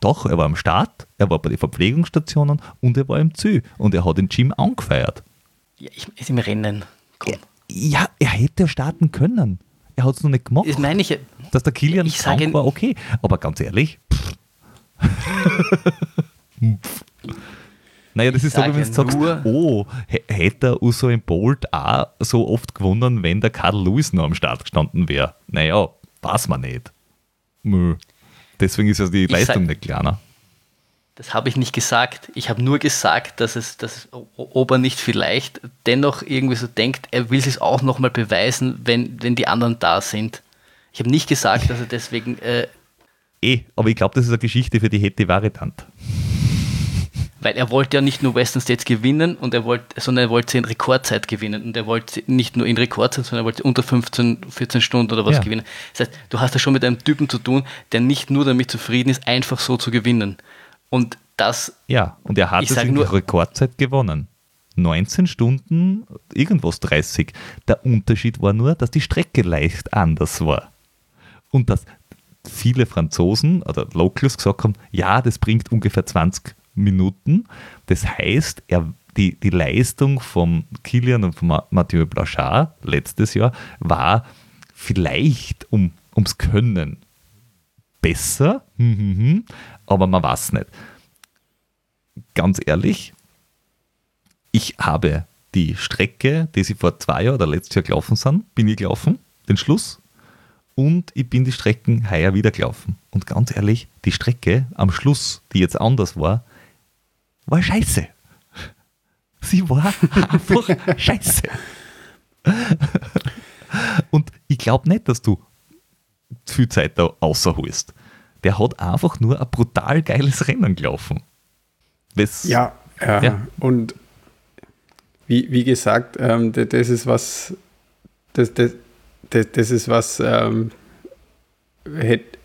Doch, er war am Start, er war bei den Verpflegungsstationen und er war im Zü und er hat den Gym angefeiert. Ja, ich ist im Rennen. Komm. Ja, er hätte starten können. Er hat es noch nicht gemacht. Das meine ich. Dass der Kilian ich krank war, okay. Aber ganz ehrlich. naja, das ist so, wie wenn du sagst, oh, hätte er Usain Bolt auch so oft gewonnen, wenn der Carl Lewis noch am Start gestanden wäre. Naja, weiß man nicht. Deswegen ist ja die Leistung sag, nicht kleiner. Das habe ich nicht gesagt. Ich habe nur gesagt, dass es, dass Ober nicht vielleicht dennoch irgendwie so denkt, er will es auch nochmal beweisen, wenn, wenn die anderen da sind. Ich habe nicht gesagt, dass er deswegen. Äh, eh, aber ich glaube, das ist eine Geschichte für die Hette Varitant. Weil er wollte ja nicht nur Western States gewinnen, und er wollte, sondern er wollte sie in Rekordzeit gewinnen. Und er wollte nicht nur in Rekordzeit, sondern er wollte unter 15, 14 Stunden oder was ja. gewinnen. Das heißt, du hast ja schon mit einem Typen zu tun, der nicht nur damit zufrieden ist, einfach so zu gewinnen. Und das. Ja, und er hat es in nur, Rekordzeit gewonnen. 19 Stunden, irgendwas 30. Der Unterschied war nur, dass die Strecke leicht anders war. Und dass viele Franzosen oder Locals gesagt haben, ja, das bringt ungefähr 20 Minuten. Das heißt, er, die, die Leistung von Kilian und von Mathieu Blanchard letztes Jahr war vielleicht um, ums Können besser, hm, hm, hm, aber man weiß nicht. Ganz ehrlich, ich habe die Strecke, die sie vor zwei Jahren oder letztes Jahr gelaufen sind, bin ich gelaufen, den Schluss. Und ich bin die Strecken heuer wieder gelaufen. Und ganz ehrlich, die Strecke am Schluss, die jetzt anders war, war scheiße. Sie war einfach scheiße. Und ich glaube nicht, dass du viel Zeit da außerholst der hat einfach nur ein brutal geiles Rennen gelaufen. Das, ja, ja, ja, und wie, wie gesagt, ähm, das ist was, das, das, das, das ist was, ähm,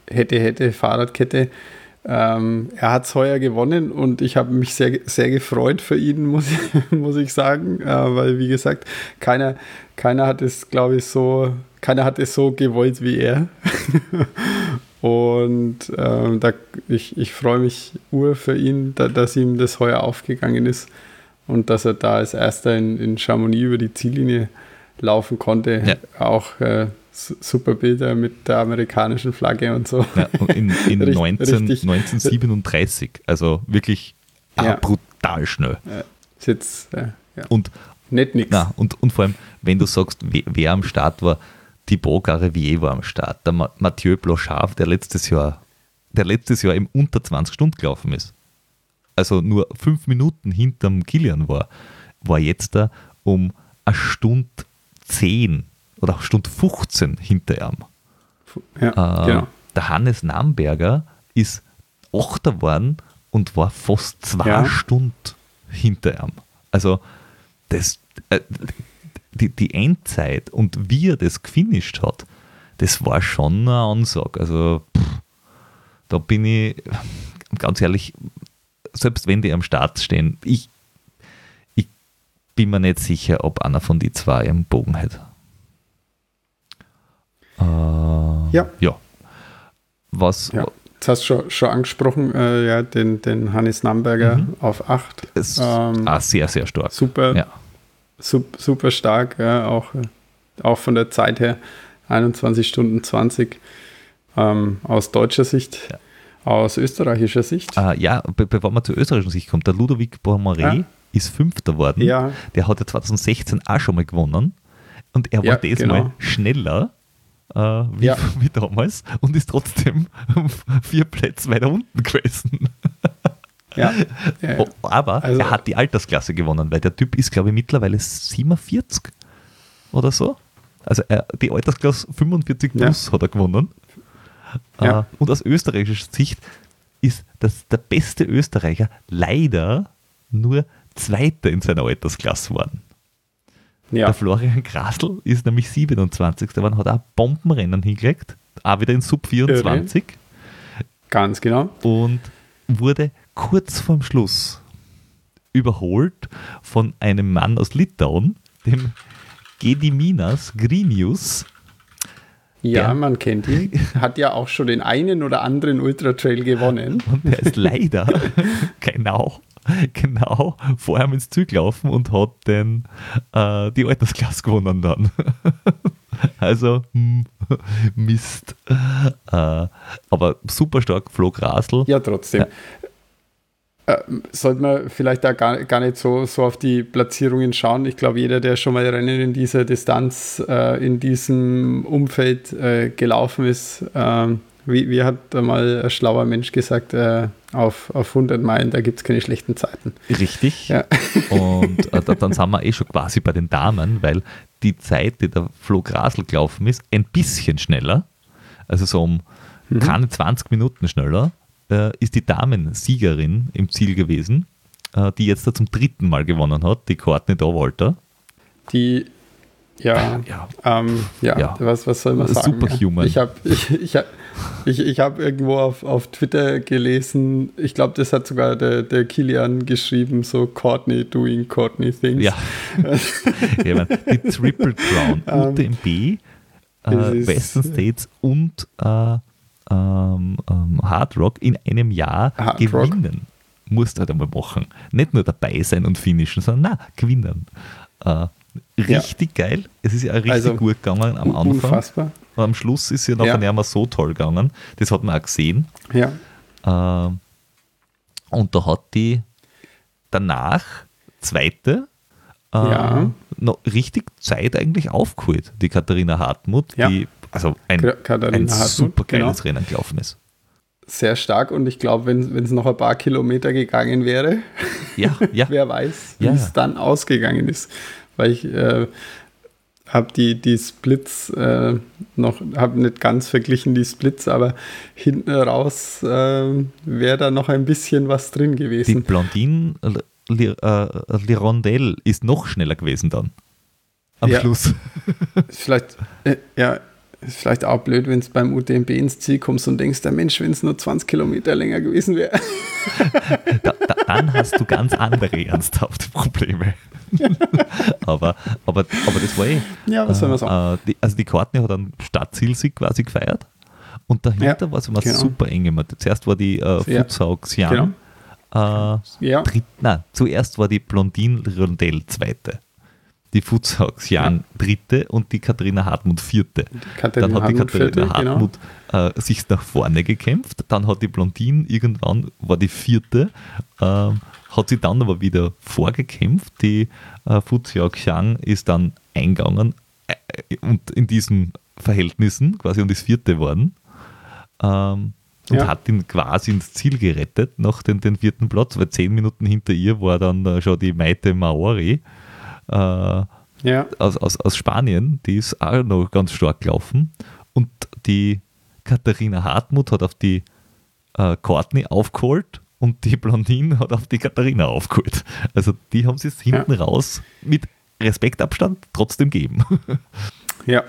hätte, hätte, Fahrradkette, ähm, er hat es heuer gewonnen und ich habe mich sehr, sehr gefreut für ihn, muss ich, muss ich sagen, äh, weil wie gesagt, keiner, keiner hat es, glaube ich, so, keiner hat es so gewollt wie er. und ähm, da, ich, ich freue mich ur für ihn, da, dass ihm das heuer aufgegangen ist und dass er da als erster in, in Chamonix über die Ziellinie laufen konnte. Ja. Auch äh, super Bilder mit der amerikanischen Flagge und so. Ja, in, in 19, 1937, also wirklich ja. brutal schnell. Ja, jetzt, äh, ja. Und, Nicht nix. Na, und, und vor allem, wenn du sagst, wer, wer am Start war, Thibaut Garivier war am Start, der Mathieu Blanchard, der letztes Jahr, der letztes Jahr im unter 20 Stunden gelaufen ist, also nur fünf Minuten hinterm Kilian war, war jetzt da um eine Stunde 10 oder Stunde 15 hinter ihm. Ja, äh, genau. Der Hannes Namberger ist Achter geworden und war fast zwei ja. Stunden hinter ihm. Also das, äh, die, die Endzeit und wie er das gefinisht hat, das war schon eine Ansage. Also pff, da bin ich ganz ehrlich, selbst wenn die am Start stehen, ich, ich bin mir nicht sicher, ob einer von die zwei einen Bogen hätte. Äh, ja. Ja. Was. Ja. Jetzt hast du schon, schon angesprochen, äh, ja, den, den Hannes Namberger mhm. auf 8. Ähm, ah, sehr, sehr stark. Super, ja. super, super stark, ja, auch, auch von der Zeit her. 21 Stunden 20 ähm, aus deutscher Sicht. Ja. Aus österreichischer Sicht? Uh, ja, be bevor man zur österreichischen Sicht kommt, der Ludovic Bourmaret ja. ist Fünfter geworden. Ja. Der hat ja 2016 auch schon mal gewonnen. Und er war ja, diesmal genau. schneller äh, wie, ja. wie, damals und ist trotzdem vier Plätze weiter unten gewesen. Ja. ja, Aber also, er hat die Altersklasse gewonnen, weil der Typ ist, glaube ich, mittlerweile 47 oder so. Also er, die Altersklasse 45 plus hat er gewonnen. Ja. Äh, und aus österreichischer Sicht ist das der beste Österreicher leider nur Zweiter in seiner Altersklasse geworden. Ja. Der Florian Grasl ist nämlich 27. geworden, hat auch Bombenrennen hingelegt, auch wieder in Sub 24. Ganz genau. Und wurde kurz vorm Schluss überholt von einem Mann aus Litauen, dem Gediminas Grinius, ja, der, man kennt ihn. Hat ja auch schon den einen oder anderen Ultra Trail gewonnen. Und der ist leider genau, genau vor ihm ins Ziel gelaufen und hat den, äh, die Altersklasse gewonnen dann. also, hm, Mist. Äh, aber super stark, Flo Grasl. Ja, trotzdem. Äh, sollte man vielleicht da gar, gar nicht so, so auf die Platzierungen schauen. Ich glaube, jeder, der schon mal Rennen in dieser Distanz, äh, in diesem Umfeld äh, gelaufen ist, ähm, wie, wie hat mal ein schlauer Mensch gesagt, äh, auf, auf 100 Meilen, da gibt es keine schlechten Zeiten. Richtig. Ja. Und äh, dann sind wir eh schon quasi bei den Damen, weil die Zeit, die der Flo Grasl gelaufen ist, ein bisschen schneller, also so um mhm. keine 20 Minuten schneller, äh, ist die Damensiegerin im Ziel gewesen, äh, die jetzt da zum dritten Mal gewonnen hat, die Courtney Dowalter. Die, ja, ja, ähm, ja, ja, Was, was soll man sagen? Superhuman. Ich habe ich, ich, ich, ich hab irgendwo auf, auf Twitter gelesen, ich glaube, das hat sogar der, der Kilian geschrieben, so Courtney doing Courtney things. Ja, ja man, die Triple Crown, UTMB, ähm, äh, Western States und äh, ähm, ähm, Hard Rock in einem Jahr Hard gewinnen. Rock. Musst du halt einmal machen. Nicht nur dabei sein und finishen, sondern na, gewinnen. Äh, richtig ja. geil. Es ist ja richtig also, gut gegangen am Anfang. Unfassbar. Am Schluss ist ja nachher ja. nicht mehr so toll gegangen. Das hat man auch gesehen. Ja. Äh, und da hat die danach zweite äh, ja. noch richtig Zeit eigentlich aufgeholt, die Katharina Hartmut, ja. die also ein, ein super geiles genau. Rennen gelaufen ist. Sehr stark und ich glaube, wenn es noch ein paar Kilometer gegangen wäre, ja, ja. wer weiß, wie es dann ausgegangen ist. Weil ich äh, habe die, die Splits äh, noch, habe nicht ganz verglichen die Splits, aber hinten raus äh, wäre da noch ein bisschen was drin gewesen. Die Blondine äh, Lirondelle ist noch schneller gewesen dann. Am ja. Schluss. Vielleicht, äh, ja, ist vielleicht auch blöd, wenn es beim UTMB ins Ziel kommst und denkst, der Mensch, wenn es nur 20 Kilometer länger gewesen wäre. Da, da, dann hast du ganz andere ernsthafte Probleme. aber, aber, aber das war eh. Ja, was soll man sagen? Äh, die, also die Courtney hat einen Stadtzielsieg quasi gefeiert. Und dahinter Ja, war es immer genau. super eng immer. Zuerst war die äh, Ja, Futsal Xian. genau. Äh, Ja, dritt, nein, zuerst war die Blondine Rondell zweite. Die Futsal Xian dritte und die Katharina Hartmut vierte. Katharina dann hat die Katharina genau. Hartmut äh, sich nach vorne gekämpft. Dann hat die Blondine irgendwann, war die vierte, ähm, hat sie dann aber wieder vorgekämpft. Die äh, Fu Xiang ist dann eingegangen äh, und in diesen Verhältnissen quasi und ist vierte worden. Ähm, und Ja. hat ihn quasi ins Ziel gerettet nach den, den vierten Platz, weil zehn Minuten hinter ihr war dann äh, schon die Maite Maori äh, ja, aus, aus, aus Spanien, die ist auch noch ganz stark gelaufen. Und die Katharina Hartmut hat auf die äh, Courtney aufgeholt und die Blondine hat auf die Katharina aufgeholt. Also die haben sich hinten raus mit Respektabstand trotzdem geben. ja.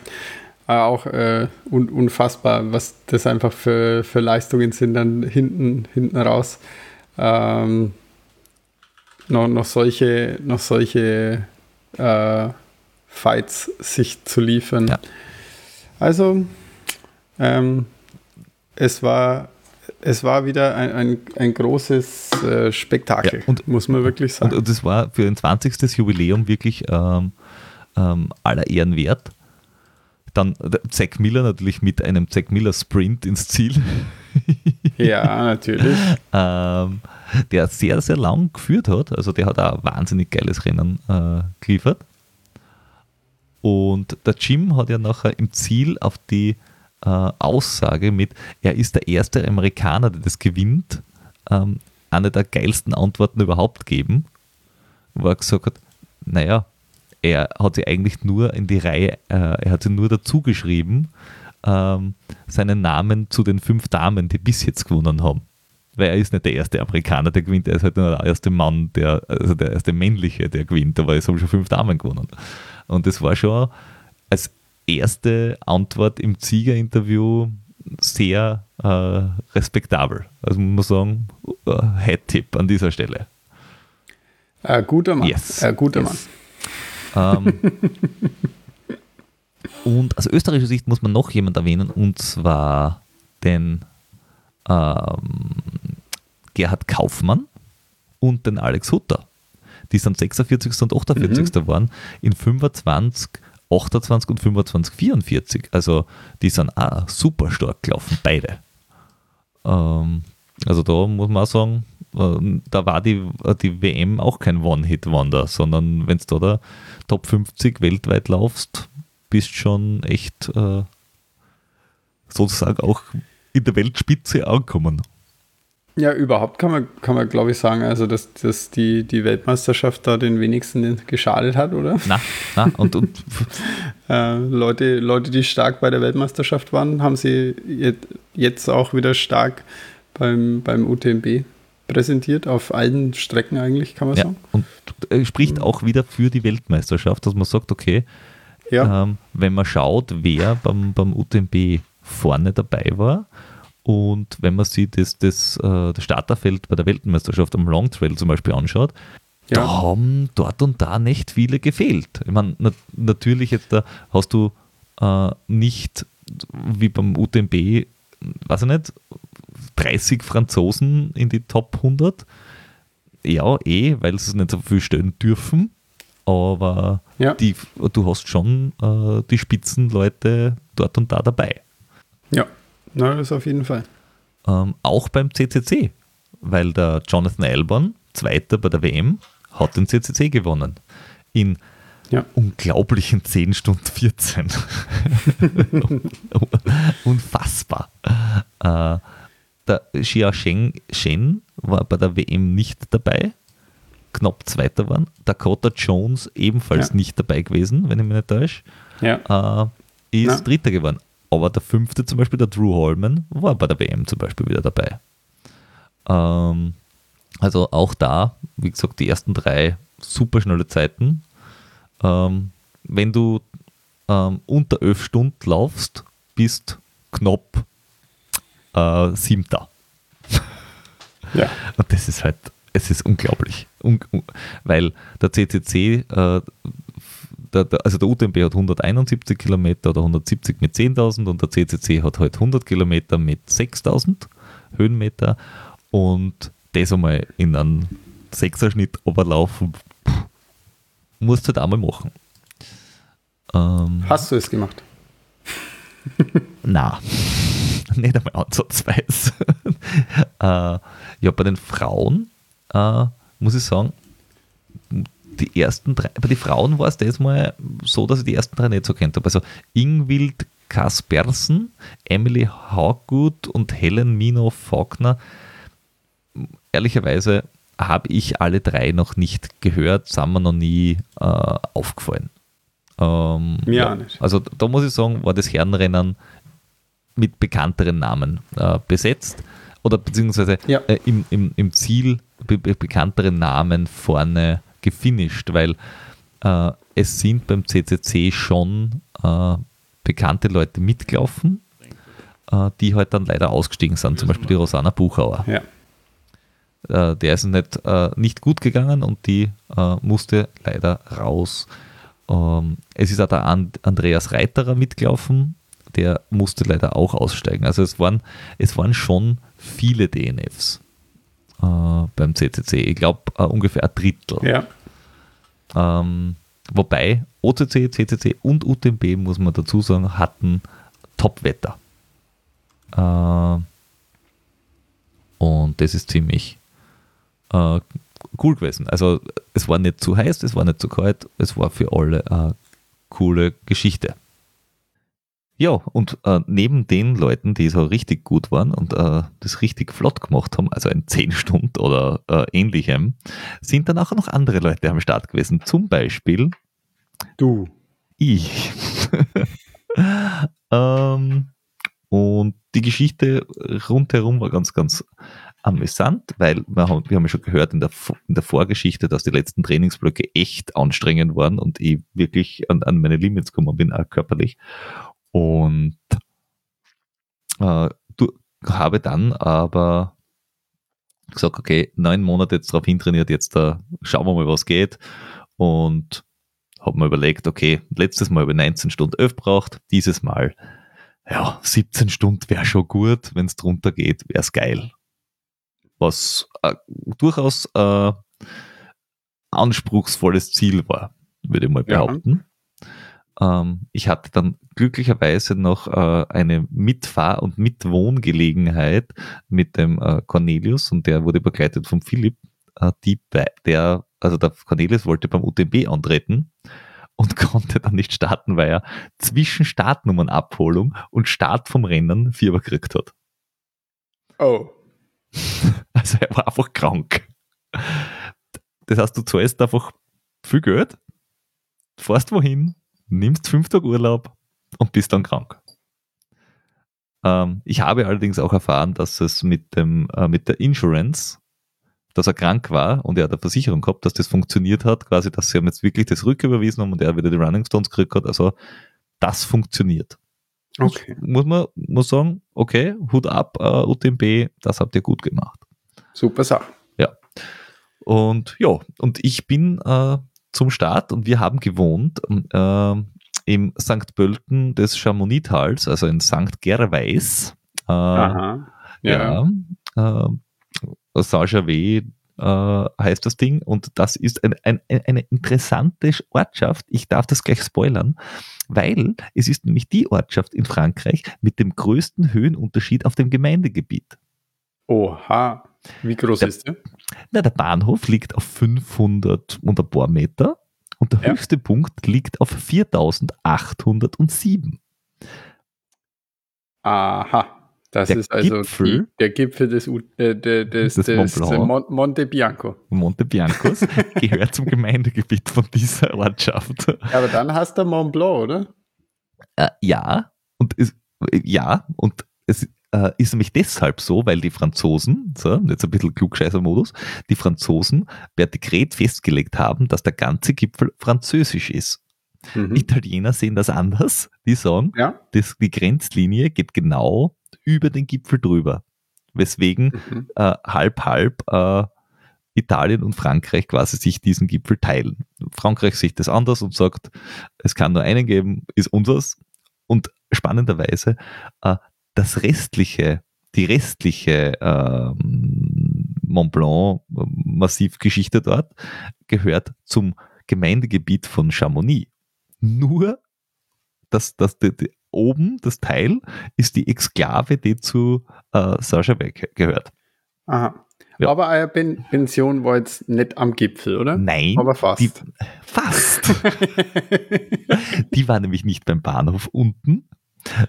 Äh, Auch äh, un unfassbar, was das einfach für, für Leistungen sind, dann hinten, hinten raus. Ähm, noch, noch solche, noch solche äh, Fights sich zu liefern. Ja. Also, ähm, es war es war wieder ein, ein, ein großes äh, Spektakel, Ja, und- muss man wirklich sagen. Und, und das war für ein 20. Jubiläum wirklich ähm, ähm, aller Ehren wert. Dann der Zack Miller natürlich mit einem Zack Miller Sprint ins Ziel. ja, natürlich. ähm, der sehr, sehr lang geführt hat. Also der hat auch ein wahnsinnig geiles Rennen äh, geliefert. Und der Jim hat ja nachher im Ziel auf die äh, Aussage mit, er ist der erste Amerikaner, der das gewinnt, ähm, eine der geilsten Antworten überhaupt geben, wo er gesagt hat, naja, er hat sie eigentlich nur in die Reihe, äh, er hat sie nur dazu geschrieben, ähm, seinen Namen zu den fünf Damen, die bis jetzt gewonnen haben. Weil er ist nicht der erste Amerikaner, der gewinnt, er ist halt nur der erste Mann, der, also der erste männliche, der gewinnt, aber es haben schon fünf Damen gewonnen. Und das war schon als erste Antwort im Ziegerinterview sehr äh, respektabel. Also muss man sagen, äh, Head-Tipp an dieser Stelle. Äh, guter Mann. Yes. Äh, guter Yes. Ähm, und aus österreichischer Sicht muss man noch jemand erwähnen, und zwar den ähm, Gerhard Kaufmann und den Alex Hutter. Die sind 46. und 48. geworden in 25, 28 und 25, 44. Also die sind auch super stark gelaufen, beide. Ähm, also da muss man auch sagen, da war die, die WM auch kein One-Hit-Wonder, sondern wenn du da Top 50 weltweit laufst, bist schon echt äh, sozusagen auch in der Weltspitze angekommen. Ja, überhaupt kann man, kann man glaube ich, sagen, also dass, dass die, die Weltmeisterschaft da den wenigsten geschadet hat, oder? Na, na, und, und Äh, Leute, Leute, die stark bei der Weltmeisterschaft waren, haben sie jet- jetzt auch wieder stark beim, beim UTMB präsentiert, auf allen Strecken eigentlich, kann man ja, sagen. und äh, spricht auch wieder für die Weltmeisterschaft, dass man sagt, okay, Ja, ähm, wenn man schaut, wer beim, beim UTMB vorne dabei war und wenn man sich das, das, äh, das Starterfeld bei der Weltmeisterschaft am Long Trail zum Beispiel anschaut, da ja, haben dort und da nicht viele gefehlt. Ich meine, nat natürlich jetzt da hast du äh, nicht wie beim UTMB, weiß ich nicht, 30 Franzosen in die Top 100. Ja, eh, weil sie es nicht so viel stellen dürfen. Aber ja, die, du hast schon äh, die Spitzenleute dort und da dabei. ja. Na, das auf jeden Fall. Ähm, auch beim CCC, weil der Jonathan Albon, Zweiter bei der WM, hat den CCC gewonnen. In Ja. unglaublichen 10 Stunden 14. Unfassbar. Äh, der Xia Sheng Shen war bei der WM nicht dabei, knapp Zweiter waren. Dakota Jones ebenfalls Ja. nicht dabei gewesen, wenn ich mich nicht täusche Ja, äh, ist Na. Dritter geworden. Aber der fünfte zum Beispiel, der Drew Holman, war bei der WM zum Beispiel wieder dabei. Ähm, also auch da, wie gesagt, die ersten drei super schnelle Zeiten. Ähm, wenn du ähm, unter 11 Stunden laufst bist knapp äh, Siebter. Ja. Und das ist halt, es ist unglaublich. Un un weil der CCC, äh, der, der, also der UTMB hat 171 Kilometer oder 170 mit 10.000 und der CCC hat halt 100 Kilometer mit 6.000 Höhenmeter und das einmal in einen Sechserschnitt überlaufen, musst du halt einmal machen. Ähm, Hast du es gemacht? Na, nicht einmal ansatzweise. äh, ja, bei den Frauen äh, muss ich sagen, die ersten drei, bei den Frauen war es das mal so, dass ich die ersten drei nicht so kennt habe. Also Ingwild Kaspersen, Emily Hawgood und Helen Mino Faulkner. Ehrlicherweise habe ich alle drei noch nicht gehört, sind mir noch nie äh, aufgefallen. Ähm, ja, nicht. Also da muss ich sagen, war das Herrenrennen mit bekannteren Namen äh, besetzt oder beziehungsweise ja. äh, im, im, im Ziel be bekannteren Namen vorne gefinisht, weil äh, es sind beim CCC schon äh, bekannte Leute mitgelaufen, äh, die halt dann leider ausgestiegen sind, zum Beispiel die Rosanna Buchauer. Ja. Äh, der ist nicht, äh, nicht gut gegangen und die musste leider raus. Ähm, es ist auch der Andreas Reiterer mitgelaufen, der musste leider auch aussteigen. Also es waren, es waren schon viele DNFs äh, beim CCC. Ich glaube äh, ungefähr ein Drittel. Ja. Ähm, wobei OCC, CCC und UTMB, muss man dazu sagen, hatten Top-Wetter. Äh, und das ist ziemlich äh, cool gewesen. Also es war nicht zu heiß, es war nicht zu kalt, es war für alle eine coole Geschichte. Ja, und äh, neben den Leuten, die so richtig gut waren und äh, das richtig flott gemacht haben, also in 10 Stunden oder äh, ähnlichem, sind dann auch noch andere Leute am Start gewesen. Zum Beispiel du. Ich. ähm, und die Geschichte rundherum war ganz, ganz amüsant, weil wir haben, wir haben ja schon gehört in der, in der Vorgeschichte, dass die letzten Trainingsblöcke echt anstrengend waren und ich wirklich an, an meine Limits gekommen bin, auch körperlich. Und äh, du, habe dann aber gesagt, okay, neun Monate jetzt darauf hintrainiert, jetzt äh, schauen wir mal, was geht. Und habe mir überlegt, okay, letztes Mal über 19 Stunden 11 braucht, dieses Mal, ja, 17 Stunden wäre schon gut, wenn es drunter geht, wäre es geil. Was äh, durchaus äh, anspruchsvolles Ziel war, würde ich mal behaupten. Ähm, ich hatte dann glücklicherweise noch äh, eine Mitfahr- und Mitwohngelegenheit mit dem äh, Cornelius und der wurde begleitet von Philipp, äh, die der, also der Cornelius wollte beim UTMB antreten und konnte dann nicht starten, weil er zwischen Startnummernabholung und Start vom Rennen Fieber gekriegt hat. Oh. Also er war einfach krank. Das heißt, du zahlst einfach viel Geld, fährst wohin, nimmst fünf Tage Urlaub und bist dann krank. Ähm, ich habe allerdings auch erfahren, dass es mit, dem, äh, mit der Insurance, dass er krank war und er hat eine Versicherung gehabt, dass das funktioniert hat, quasi, dass sie ihm jetzt wirklich das rücküberwiesen haben und er wieder die Running Stones gekriegt hat. Also das funktioniert. Okay. Muss man muss sagen, okay, Hut ab, uh, UTMB, das habt ihr gut gemacht. Super Sache. Ja. Und ja, und ich bin äh, zum Start und wir haben gewohnt äh, im St. Pölten des Chamonix-Tals, also in St. Gerweis. Äh, Aha. Ja. ja äh, Saint-Gervais äh, heißt das Ding und das ist ein, ein, eine interessante Ortschaft. Ich darf das gleich spoilern, weil es ist nämlich die Ortschaft in Frankreich mit dem größten Höhenunterschied auf dem Gemeindegebiet. Oha, wie groß der, ist der? Na, der Bahnhof liegt auf 500 und ein paar Meter und der ja. höchste Punkt liegt auf 4807. Aha. Das der ist also Gipfel, die, der Gipfel des, äh, des, des, des Mont Monte Bianco. Monte Biancos gehört zum Gemeindegebiet von dieser Ortschaft. Ja, aber dann hast du Mont Blanc, oder? Äh, ja, und es, ja, und es äh, ist nämlich deshalb so, weil die Franzosen, so, jetzt ein bisschen Klugscheißer-Modus, die Franzosen per Dekret festgelegt haben, dass der ganze Gipfel französisch ist. Mhm. Italiener sehen das anders. Die sagen, ja. das, die Grenzlinie geht genau über den Gipfel drüber. Weswegen mhm. äh, halb halb äh, Italien und Frankreich quasi sich diesen Gipfel teilen. Frankreich sieht das anders und sagt, es kann nur einen geben, ist unseres. Und spannenderweise, äh, das restliche, die restliche ähm, Mont Blanc äh, Massivgeschichte dort gehört zum Gemeindegebiet von Chamonix. Nur das, das, die, die, oben, das Teil, ist die Exklave, die zu äh, Saint-Gervais gehört. Aha. Ja. Aber eure ben Pension war jetzt nicht am Gipfel, oder? Nein. Aber fast. Die, fast. die war nämlich nicht beim Bahnhof unten,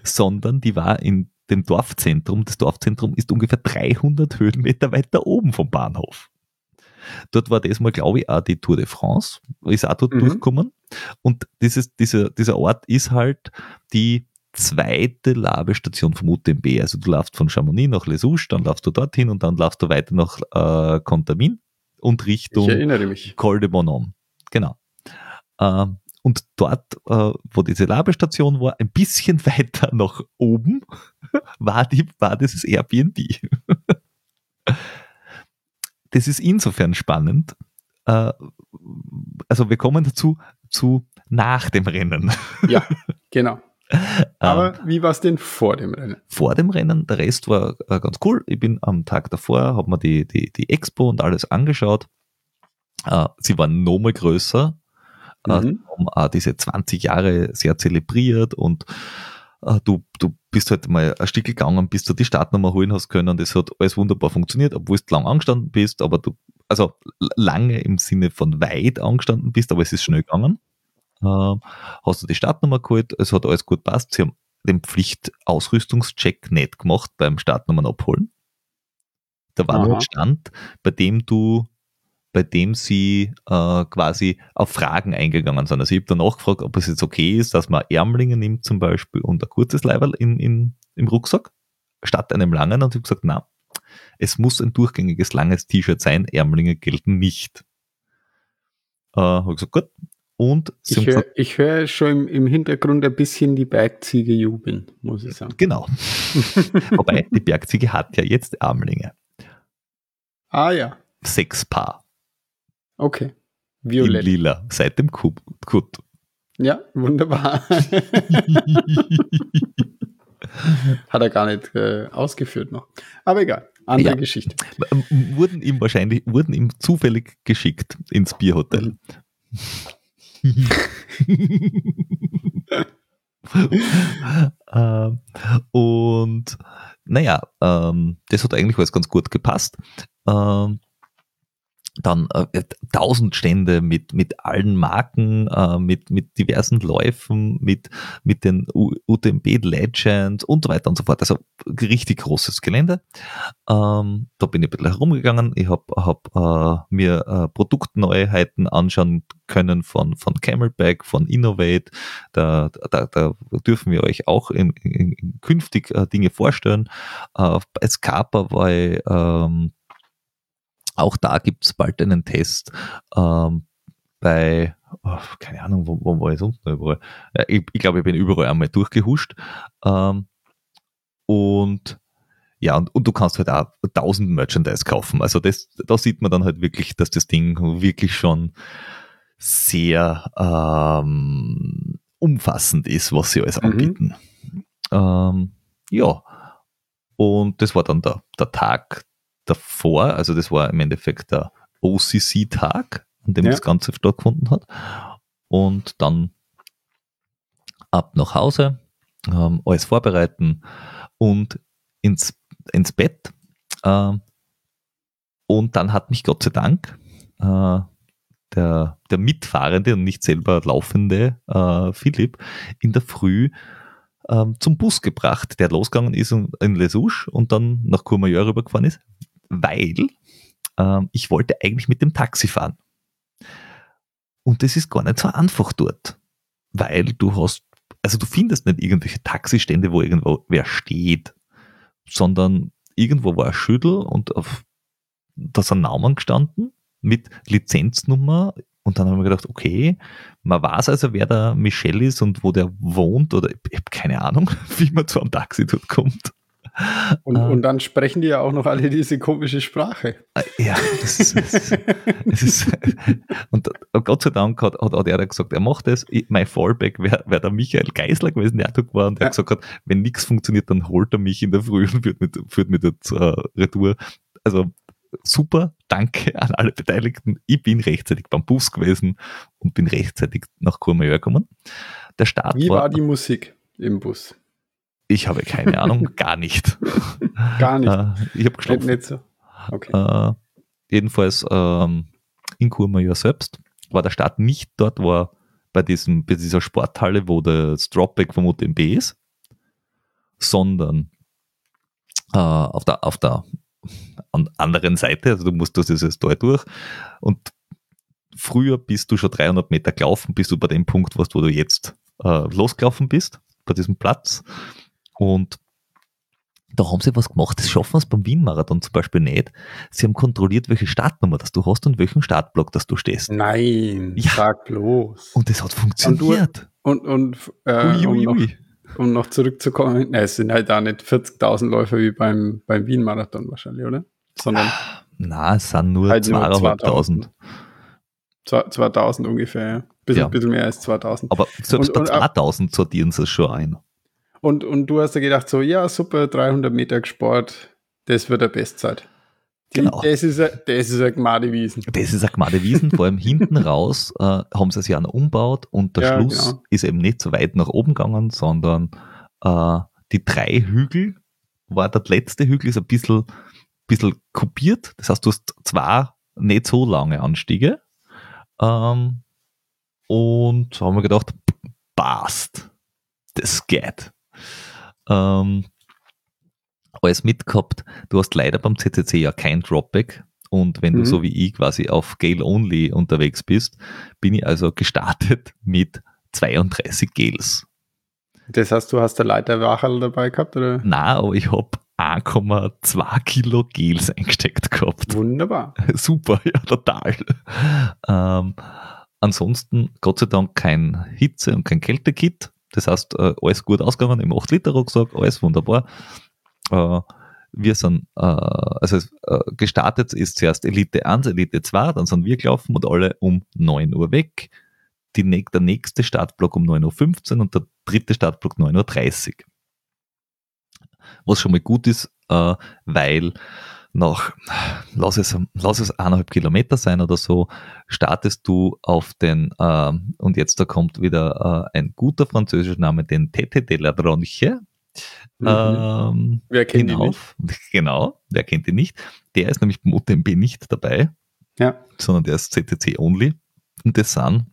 sondern die war in dem Dorfzentrum. Das Dorfzentrum ist ungefähr 300 Höhenmeter weiter oben vom Bahnhof. Dort war das mal, glaube ich, auch die Tour de France, ist auch dort mhm. durchgekommen. Und dieses, dieser, dieser Ort ist halt die zweite Labestation vom UTMB. Also du laufst von Chamonix nach Les Ouches, dann laufst du dorthin und dann laufst du weiter nach äh, Contamin und Richtung Col de Bonhomme. Genau. Ähm, und dort, äh, wo diese Labestation war, ein bisschen weiter nach oben, war, die, war dieses Airbnb. das ist insofern spannend. Äh, also wir kommen dazu zu nach dem Rennen. Ja, genau. Aber ähm, wie war es denn vor dem Rennen? Vor dem Rennen, der Rest war äh, ganz cool. Ich bin am Tag davor, habe mir die, die, die Expo und alles angeschaut. Äh, sie waren nochmal größer, äh, mhm. haben auch diese 20 Jahre sehr zelebriert und äh, du, du bist halt mal ein Stück gegangen, bis du die Startnummer holen hast können. Das hat alles wunderbar funktioniert, obwohl du lang angestanden bist, aber du, also lange im Sinne von weit angestanden bist, aber es ist schnell gegangen äh, hast du die Startnummer geholt, es hat alles gut passt. Sie haben den Pflichtausrüstungscheck nicht gemacht beim Startnummern abholen. Da war nur ein Stand, bei dem du, bei dem sie äh, quasi auf Fragen eingegangen sind. Also ich habe danach gefragt, ob es jetzt okay ist, dass man Ärmlinge nimmt zum Beispiel und ein kurzes Leiberl in, in, im Rucksack statt einem langen und ich habe gesagt, na, es muss ein durchgängiges langes T-Shirt sein, Ärmlinge gelten nicht. Äh, habe gesagt, gut, und ich höre hör schon im, Hintergrund ein bisschen die Bergziege jubeln, muss ich sagen. Genau. Wobei, die Bergziege hat ja jetzt Armlinge. Ah ja. Sechs Paar. Okay. Violett. In lila, seit dem Kut. Ja, wunderbar. Hat er gar nicht äh, ausgeführt noch. Aber egal, andere ja. Geschichte. Wurden ihm wahrscheinlich, wurden ihm zufällig geschickt ins Bierhotel. Mhm. ähm, und naja, ähm, das hat eigentlich alles ganz gut gepasst. Ähm, dann äh, tausend Stände mit, mit allen Marken, äh, mit, mit diversen Läufen, mit, mit den UTMB Legends und so weiter und so fort. Also richtig großes Gelände. Ähm, da bin ich ein bisschen herumgegangen. Ich habe hab, äh, mir äh, Produktneuheiten anschauen können von, von Camelback, von Innovate. Da, da, da dürfen wir euch auch in, in, in künftig äh, Dinge vorstellen. Äh, bei Scarpa war ich ähm, auch da gibt es bald einen Test ähm, bei, oh, keine Ahnung, wo, wo war ich sonst noch überall? Ja, ich, ich glaube, ich bin überall einmal durchgehuscht. Ähm, und ja, und, und du kannst halt auch 1000 Merchandise kaufen. Also das, da sieht man dann halt wirklich, dass das Ding wirklich schon sehr ähm, umfassend ist, was sie alles mhm. anbieten. Ähm, ja, und das war dann der, der Tag davor, also das war im Endeffekt der OCC-Tag, an dem ja. das Ganze stattgefunden hat. Und dann ab nach Hause, ähm, alles vorbereiten und ins, ins Bett. Äh, und dann hat mich Gott sei Dank äh, der, der Mitfahrende und nicht selber laufende äh, Philipp in der Früh ähm, zum Bus gebracht, der losgegangen ist in Les Ouches und dann nach Courmayeur rübergefahren ist, weil ähm, ich wollte eigentlich mit dem Taxi fahren. Und das ist gar nicht so einfach dort, weil du hast, also du findest nicht irgendwelche Taxistände, wo irgendwo wer steht, sondern irgendwo war ein Schüttel und auf, da sind Namen gestanden mit Lizenznummer Und dann haben wir gedacht, okay, man weiß also, wer der Michel ist und wo der wohnt oder ich habe keine Ahnung, wie man zu einem Taxi dort kommt. Und, ah. und dann sprechen die ja auch noch alle diese komische Sprache. Ah, ja, das ist, das ist, und Gott sei Dank hat, hat, hat er gesagt, er macht das. Mein Fallback wäre wär der Michael Geisler gewesen, der dort war und der ja. gesagt hat, wenn nichts funktioniert, dann holt er mich in der Früh und führt mich, führt mich dort uh, retour. Also super, danke an alle Beteiligten. Ich bin rechtzeitig beim Bus gewesen und bin rechtzeitig nach Courmayeur gekommen. Der Start Wie war, war die Musik im Bus? Ich habe keine Ahnung, gar nicht. Gar nicht. Äh, ich habe geschlafen. Nicht so. Okay. Äh, jedenfalls ähm, in Courmayeur selbst war der Start nicht dort, war bei, diesem, bei dieser Sporthalle, wo das Dropback vom UTMB ist, sondern äh, auf, der, auf der anderen Seite, also du musst durch dieses Tor durch und früher bist du schon 300 Meter gelaufen, bis du bei dem Punkt wo du jetzt äh, losgelaufen bist, bei diesem Platz und da haben sie was gemacht, das schaffen wir beim Wien-Marathon zum Beispiel nicht. Sie haben kontrolliert, welche Startnummer das du hast und welchen Startblock das du stehst. Nein, ja. sag bloß. Und das hat funktioniert. Und, und, und äh, ui, ui, ui. Um, noch, um, noch, zurückzukommen, na, es sind halt da nicht 40.000 Läufer wie beim, beim Wien-Marathon wahrscheinlich, oder? Sondern Na, es sind nur halt 2.500. 2000 ungefähr, ja. Bisschen, ja. bisschen mehr als 2000. Aber selbst und, bei 2000 sortieren sie es schon ein. Und, und du hast ja gedacht, so, ja, super, 300 Meter Sport, das wird der Bestzeit. Genau. Das ist, ein, das ist ein Gmadewiesen. Das ist ein Gmadewiesen, vor allem hinten raus äh, haben sie es ja noch umbaut und der ja, Schluss genau. ist eben nicht so weit nach oben gegangen, sondern äh, die drei Hügel, war der letzte Hügel ist ein bisschen, bisschen kopiert, das heißt, du hast zwei nicht so lange Anstiege ähm, und haben wir gedacht, passt, das geht ähm, alles mitgehabt. Du hast leider beim CCC ja kein Dropback. Und wenn mhm. du so wie ich quasi auf Gale Only unterwegs bist, bin ich also gestartet mit 32 Gales. Das heißt, du hast der Leiterwacherl dabei gehabt, oder? Nein, aber ich habe 1,2 Kilo Gels eingesteckt gehabt. Wunderbar. Super, ja, total. Ähm, ansonsten, Gott sei Dank, kein Hitze- und kein Kältekit. Das heißt, äh, alles gut ausgegangen im 8-Liter-Rucksack, alles wunderbar. Äh, wir sind, äh, also gestartet ist zuerst Elite 1, Elite 2, dann sind wir gelaufen und alle um 9 Uhr weg. Die, der nächste Startblock um 9.15 Uhr und der dritte Startblock 9.30 Uhr. Was schon mal gut ist, weil nach, lass es, lass es eineinhalb Kilometer sein oder so, startest du auf den, äh, und jetzt da kommt wieder äh, ein guter französischer Name, den Tete de la Dronche. Mhm. Ähm, wer kennt ihn nicht? Genau, wer kennt ihn nicht? Der ist nämlich beim UTMB nicht dabei, ja. sondern der ist CTC only. Und das sind,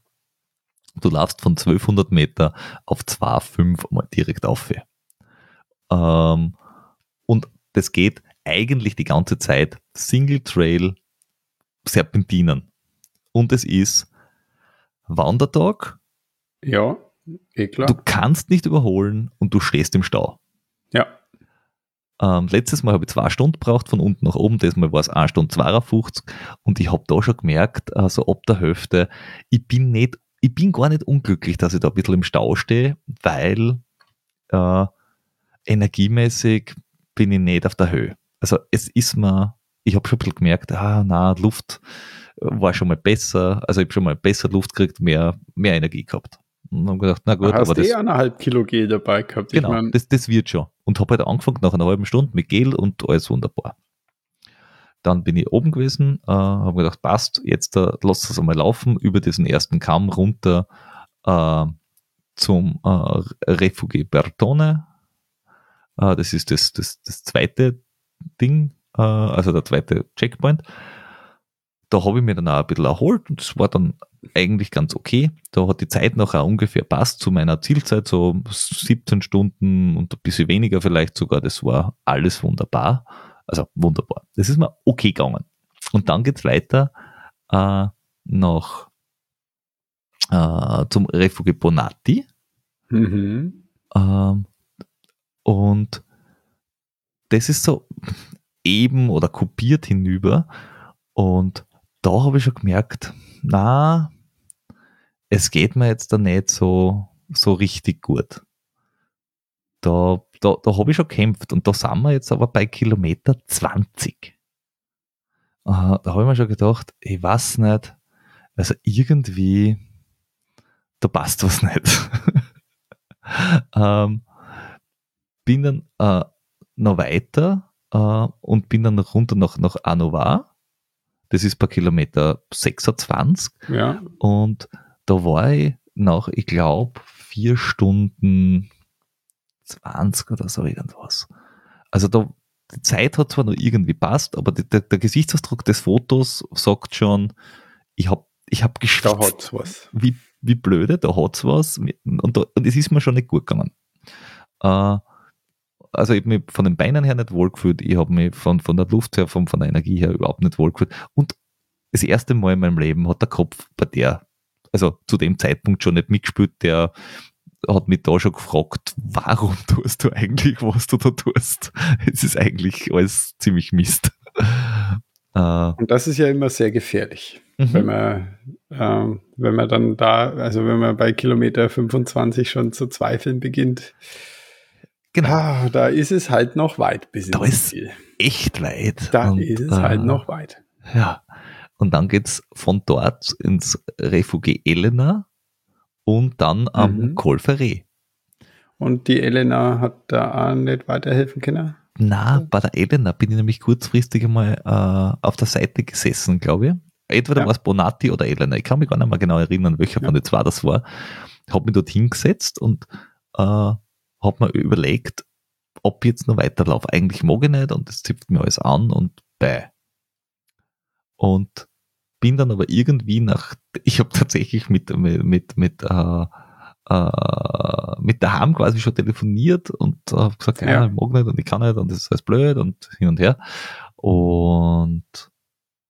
du laufst von 1200 Meter auf 2,5 mal direkt auf. Ähm, und das geht eigentlich die ganze Zeit Single Trail Serpentinen. Und es ist Wandertag. Ja, eh klar. Du kannst nicht überholen und du stehst im Stau. Ja. Ähm, letztes Mal habe ich zwei Stunden gebraucht von unten nach oben, diesmal war es 1 Stunde 52 und ich habe da schon gemerkt, also ab der Hälfte, ich bin nicht, ich bin gar nicht unglücklich, dass ich da ein bisschen im Stau stehe, weil äh, energiemäßig bin ich nicht auf der Höhe also es ist mir, ich habe schon ein bisschen gemerkt, ah, na, Luft war schon mal besser, also ich habe schon mal besser Luft gekriegt, mehr, mehr Energie gehabt. Und habe gedacht, na gut, hast aber das. eh eineinhalb Kilo Gel dabei gehabt. Genau, ich mein, das, das wird schon. Und habe halt angefangen nach einer halben Stunde mit Gel und alles wunderbar. Dann bin ich oben gewesen, äh, habe gedacht, passt, jetzt äh, lass es einmal laufen, über diesen ersten Kamm runter äh, zum äh, Refugi Bertone. Äh, das ist das, das, das zweite Ding, äh, also der zweite Checkpoint. Da habe ich mir dann auch ein bisschen erholt und das war dann eigentlich ganz okay. Da hat die Zeit noch auch ungefähr passt zu meiner Zielzeit, so 17 Stunden und ein bisschen weniger vielleicht sogar. Das war alles wunderbar. Also wunderbar. Das ist mir okay gegangen. Und dann geht's weiter äh, nach äh, zum Refuge Bonatti. Mhm. Ähm, und das ist so eben oder kopiert hinüber. Und da habe ich schon gemerkt, na, es geht mir jetzt da nicht so, so richtig gut. Da, da, da habe ich schon gekämpft und da sind wir jetzt aber bei Kilometer 20. Uh, da habe ich mir schon gedacht, ich weiß nicht, also irgendwie, da passt was nicht. ähm, bin dann äh, noch weiter äh, und bin dann runter nach, nach Anova. Das ist bei Kilometer 26. Ja. Und da war ich nach, ich glaube, vier Stunden 20 oder so irgendwas. Also da, die Zeit hat zwar noch irgendwie passt, aber die, der, der, Gesichtsausdruck des Fotos sagt schon, ich habe ich hab geschwitzt. Da hat's was. Wie, wie blöde, da hat's was. Und, da, und es ist mir schon nicht gut gegangen. Äh, also ich habe mich von den Beinen her nicht wohlgefühlt, ich habe mich von, von der Luft her, von, von der Energie her überhaupt nicht wohlgefühlt. Und das erste Mal in meinem Leben hat der Kopf bei der, also zu dem Zeitpunkt schon nicht mitgespielt, der hat mich da schon gefragt, warum tust du eigentlich, was du da tust? Es ist eigentlich alles ziemlich Mist. Äh, Und das ist ja immer sehr gefährlich, mhm. wenn man, äh, wenn man dann da, also wenn man bei Kilometer 25 schon zu zweifeln beginnt. Genau. Ah, da ist es halt noch weit bis da ins Ziel. Echt weit. Da Und, ist es halt äh, halt noch weit. Ja. Und dann geht's von dort ins Refugie Elena und dann am mhm. Kolferé. Und die Elena hat da auch nicht weiterhelfen können? Na, bei der Elena bin ich nämlich kurzfristig einmal äh, auf der Seite gesessen, glaube ich. Entweder ja. war es Bonatti oder Elena. Ich kann mich gar nicht mehr genau erinnern, welcher ja. von den zwei das war. Habe mich dort hingesetzt und äh, habe mir überlegt, ob ich jetzt noch weiterlaufe. Eigentlich mag ich nicht und das zipft mir alles an und bei. Und bin dann aber irgendwie nach, ich habe tatsächlich mit, mit, mit, mit, äh, äh, mit daheim quasi schon telefoniert und äh, habe gesagt, ja. ja, ich mag nicht und ich kann nicht und das ist alles blöd und hin und her. Und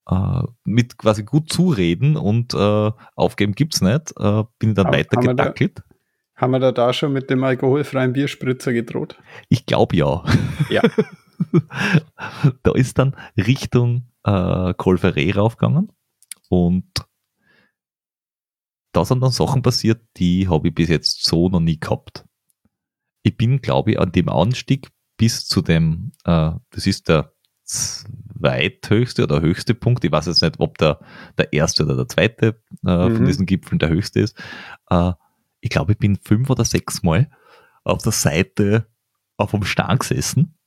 äh, mit quasi gut zureden und äh, aufgeben gibt's nicht, äh, bin ich dann weiter gedackelt. Haben wir da, da schon mit dem alkoholfreien Bierspritzer gedroht? Ich glaube ja. Ja. da ist dann Richtung äh, Kolferé raufgegangen und da sind dann Sachen passiert, die habe ich bis jetzt so noch nie gehabt. Ich bin, glaube ich, an dem Anstieg bis zu dem, äh, das ist der zweithöchste oder höchste Punkt. Ich weiß jetzt nicht, ob der, der erste oder der zweite äh, mhm. von diesen Gipfeln der höchste ist. Äh, ich glaube, ich bin fünf oder sechs Mal auf der Seite auf dem Stang gesessen,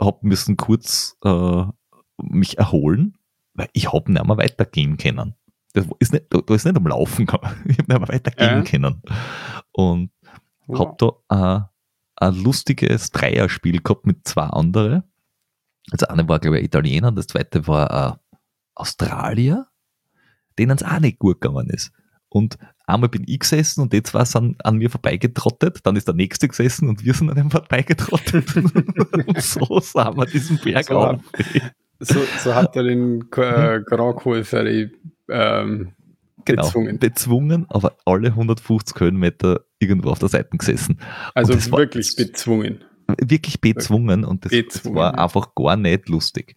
habe müssen kurz äh, mich erholen weil ich habe nicht mehr weitergehen können. Das ist nicht, da ist nicht am Laufen gegangen. Ich habe nicht mehr weitergehen ja. können. Und wow. habe da äh, ein lustiges Dreierspiel gehabt mit zwei anderen. Das eine war, glaube ich, Italiener und das zweite war äh, Australier, denen es auch nicht gut gegangen ist. Und einmal bin ich gesessen und die zwei sind an mir vorbeigetrottet, dann ist der nächste gesessen und wir sind an ihm vorbeigetrottet. und so sind wir diesen Berg so, auf. So, so hat er den äh, Grand Col Ferry ähm, genau, bezwungen. bezwungen, aber alle 150 Höhenmeter irgendwo auf der Seite gesessen. Also wirklich bezwungen. Wirklich bezwungen und das, bezwungen. das, war einfach gar nicht lustig.